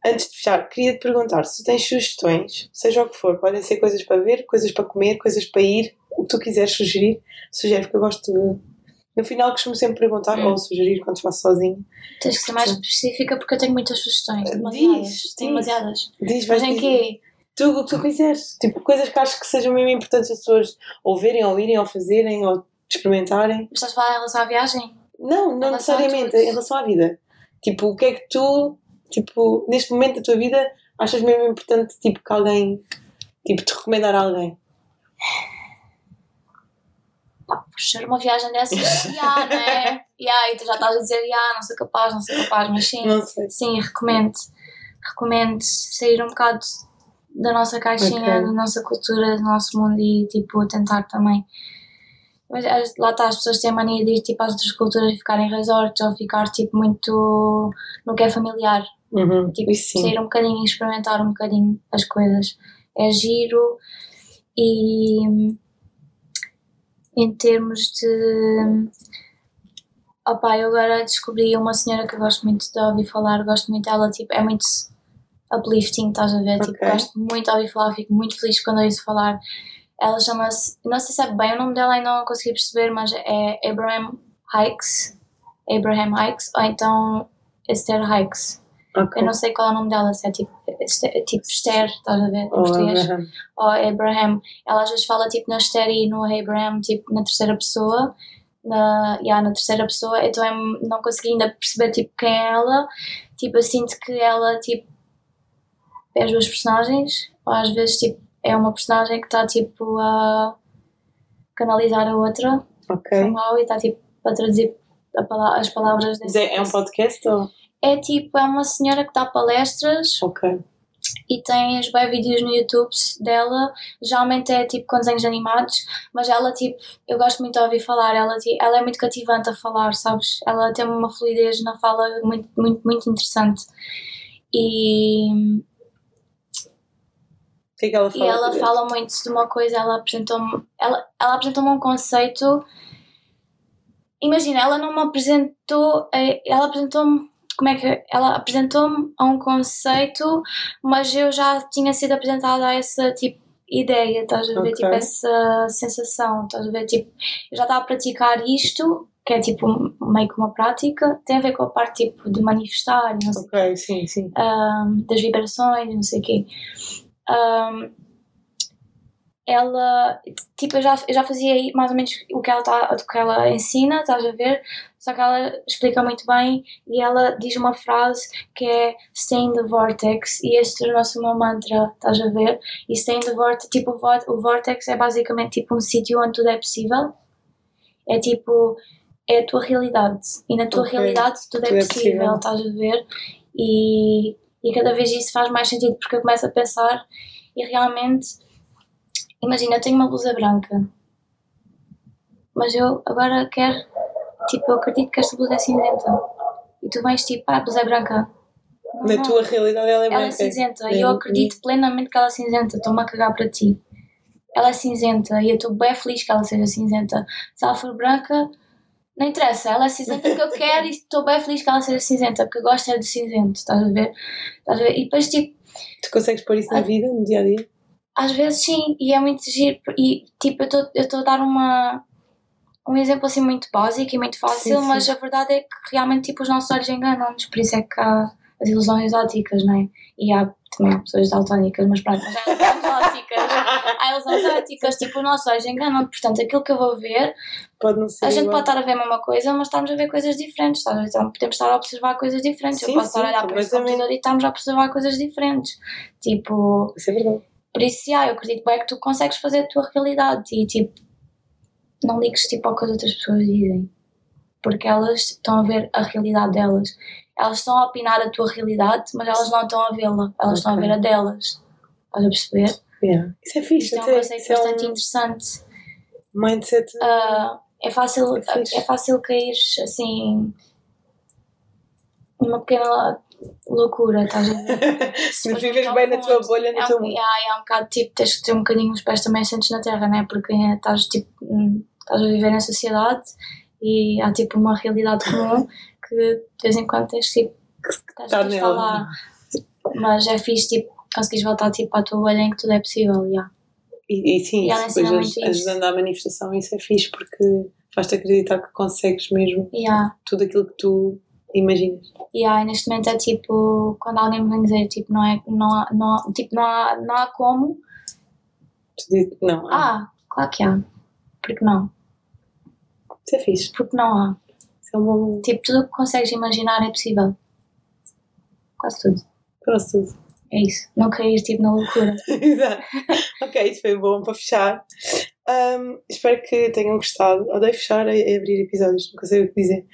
Antes de fechar, queria te perguntar se tu tens sugestões, seja o que for, podem ser coisas para ver, coisas para comer, coisas para ir, o que tu quiseres sugerir, sugere, porque eu gosto de. No final costumo sempre perguntar Hum. ou sugerir quando faço sozinho. Tens que ser mais específica porque eu tenho muitas sugestões. Diz, Demasiadas. diz. Tenho demasiadas. Diz, Mas em quê? Tu, o que tu quiseres. Tipo, coisas que acho que sejam mesmo importantes as pessoas ouvirem, ou irem, ou fazerem, ou experimentarem. Mas estás a falar em relação à viagem? Não, não necessariamente, em relação à vida. Tipo, o que é que tu, tipo, neste momento da tua vida, achas mesmo importante, tipo, que alguém, tipo, te recomendar a alguém? Pá, ser uma viagem dessas, já, né? Já, e tu já estás a dizer, já, não sou capaz, não sou capaz, mas sim, sim, recomendo. Recomendo sair um bocado da nossa caixinha, Ok. da nossa cultura, do nosso mundo e, tipo, tentar também. Mas as- lá está, as pessoas têm a mania de ir, tipo, às outras culturas e ficar em resorts ou ficar, tipo, muito no que é familiar. Uhum. Tipo, sair um bocadinho e experimentar um bocadinho as coisas. É giro e em termos de. Opa, eu agora descobri uma senhora que eu gosto muito de ouvir falar, gosto muito dela, tipo, é muito uplifting, estás a ver? Tipo, Ok. gosto muito de ouvir falar, fico muito feliz quando ouço falar. Ela chama-se, não sei se é bem o nome dela, ainda não consegui perceber, mas é Abraham Hikes. Abraham Hikes, ou então Esther Hikes. Ok. Eu não sei qual é o nome dela, se é tipo, Esther, é tipo Esther, estás a ver, em Oh, português, Abraham. ou Abraham. Ela às vezes fala tipo na Esther e no Abraham, tipo na terceira pessoa, na, yeah, na terceira pessoa, então eu não consegui ainda perceber tipo quem é ela, tipo eu sinto que ela tipo é as duas personagens, ou às vezes tipo é uma personagem que está tipo a canalizar a outra, Ok. somehow, e está tipo a traduzir a as palavras desse, é, é um podcast ou? é tipo, é uma senhora que dá palestras Ok. e tem os bem vídeos no YouTube dela. Geralmente é tipo com desenhos animados, mas ela tipo, eu gosto muito de ouvir falar. Ela, ela é muito cativante a falar, sabes? Ela tem uma fluidez na fala muito, muito, muito interessante. E, que é que ela e fala? ela fala muito de uma coisa, ela apresentou-me ela, ela apresentou um conceito. Imagina, ela não me apresentou, eh, ela apresentou-me, como é que, ela apresentou-me a um conceito, mas eu já tinha sido apresentada a essa tipo ideia, estás a ver, Ok. tipo essa sensação, estás a ver, tipo, eu já estava a praticar isto, que é tipo meio que uma prática, tem a ver com a parte tipo de manifestar e não sei Ok, sim, sim. um, das vibrações e não sei o quê. Um, ela, tipo, eu já, eu já fazia aí mais ou menos o que ela, tá, o que ela ensina, estás a ver? Só que ela explica muito bem e ela diz uma frase que é Stay in the Vortex e este tornou-se o meu mantra, estás a ver? E Stay in the Vortex, tipo, o vor- o Vortex é basicamente tipo um sítio onde tudo é possível. É tipo, é a tua realidade. E na tua Ok. realidade tudo, Tudo é é possível, possível. estás a ver? E, e cada vez isso faz mais sentido porque eu começo a pensar e realmente, imagina, eu tenho uma blusa branca, mas eu agora quero, tipo, eu acredito que esta blusa é cinzenta. E tu vais tipo, ah, a blusa é branca. Não, Na não. tua realidade ela é Ela é branca. cinzenta e eu acredito plenamente que ela é cinzenta. Estou-me a cagar para ti. Ela é cinzenta e eu estou bem feliz que ela seja cinzenta. Se ela for branca, não interessa. Ela é cinzenta porque eu quero e estou bem feliz que ela seja cinzenta porque eu gosto é de cinzento. Estás a ver? Estás a ver? E depois, tipo, Tu consegues pôr isso na Ah. vida, no dia a dia? Às vezes sim, e é muito giro. E tipo, eu estou a dar uma, um exemplo assim muito básico e muito fácil, Sim, sim. mas a verdade é que realmente tipo, os nossos olhos enganam-nos, por isso é que há as ilusões ópticas, não é? E há também pessoas daltónicas, mas pronto, mas há ilusões ópticas. Há ilusões ópticas, tipo, os nossos olhos enganam portanto, aquilo que eu vou ver, a gente igual. pode estar a ver a mesma coisa, mas estamos a ver coisas diferentes, ver? Então, podemos estar a observar coisas diferentes. Sim, eu posso estar sim, a olhar para esse completamente. computador e estamos a observar coisas diferentes. Tipo, Isso é verdade. por isso, já, eu acredito bem que tu consegues fazer a tua realidade e tipo, não ligues tipo ao que as outras pessoas dizem, porque elas estão a ver a realidade delas. Elas estão a opinar a tua realidade, mas elas não estão a vê-la, elas estão a ver a delas. Estás a perceber? Yeah. Isso é fixe, Isto é um conceito é bastante um interessante. mindset. Ah, é fácil, É é fácil cair assim numa pequena loucura, estás a ver? Se vives bem na tua bolha, É teu um, mundo. é, é um bocado tipo, tens que ter um bocadinho os pés também assentes na terra, né? Porque estás tipo, hum, estás a viver na sociedade e há tipo uma realidade comum que de vez em quando tens tipo que tens Tá lá. Mas é fixe tipo, conseguires voltar tipo à tua bolha em que tudo é possível, yeah. E, e sim, Yeah, isso depois ajudando à manifestação, isso é fixe porque faz-te acreditar que consegues mesmo Yeah. tudo aquilo que tu imaginas. E aí, neste momento é tipo, quando alguém me vem dizer, tipo, não é, não há, não, há- tipo, não há, não há como, não, ah, ah, claro que há. Porque não? isso é fixe. Porque não há. Tipo, tudo o que consegues imaginar é possível. Quase tudo. Quase tudo. É isso. Não cair, tipo, na loucura. Exato. ok, isso foi bom para fechar. Ahm, espero que tenham gostado. Odeio fechar e abrir episódios, nunca sei o que dizer.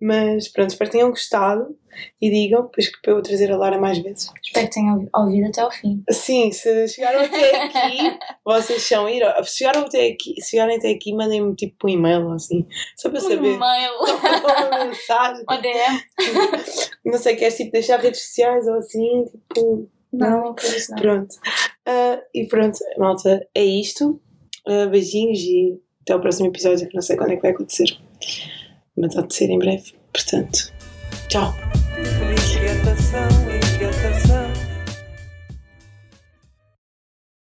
Mas pronto, espero que tenham gostado e digam, depois que para eu trazer a Lara mais vezes. Espero que tenham ouvido até ao fim. Sim, se chegaram até aqui, vocês são heróis. Se chegaram até aqui, se chegarem até aqui, mandem-me tipo um e-mail ou assim, só para Um saber. e-mail. uma mensagem. Ou DM. Não sei, queres tipo deixar redes sociais ou assim, tipo. Não, não não. Pronto. Ah, e pronto, malta, é isto. Ah, beijinhos e até o próximo episódio, que não sei quando é que vai acontecer. Mas há de ser em breve. Portanto, tchau.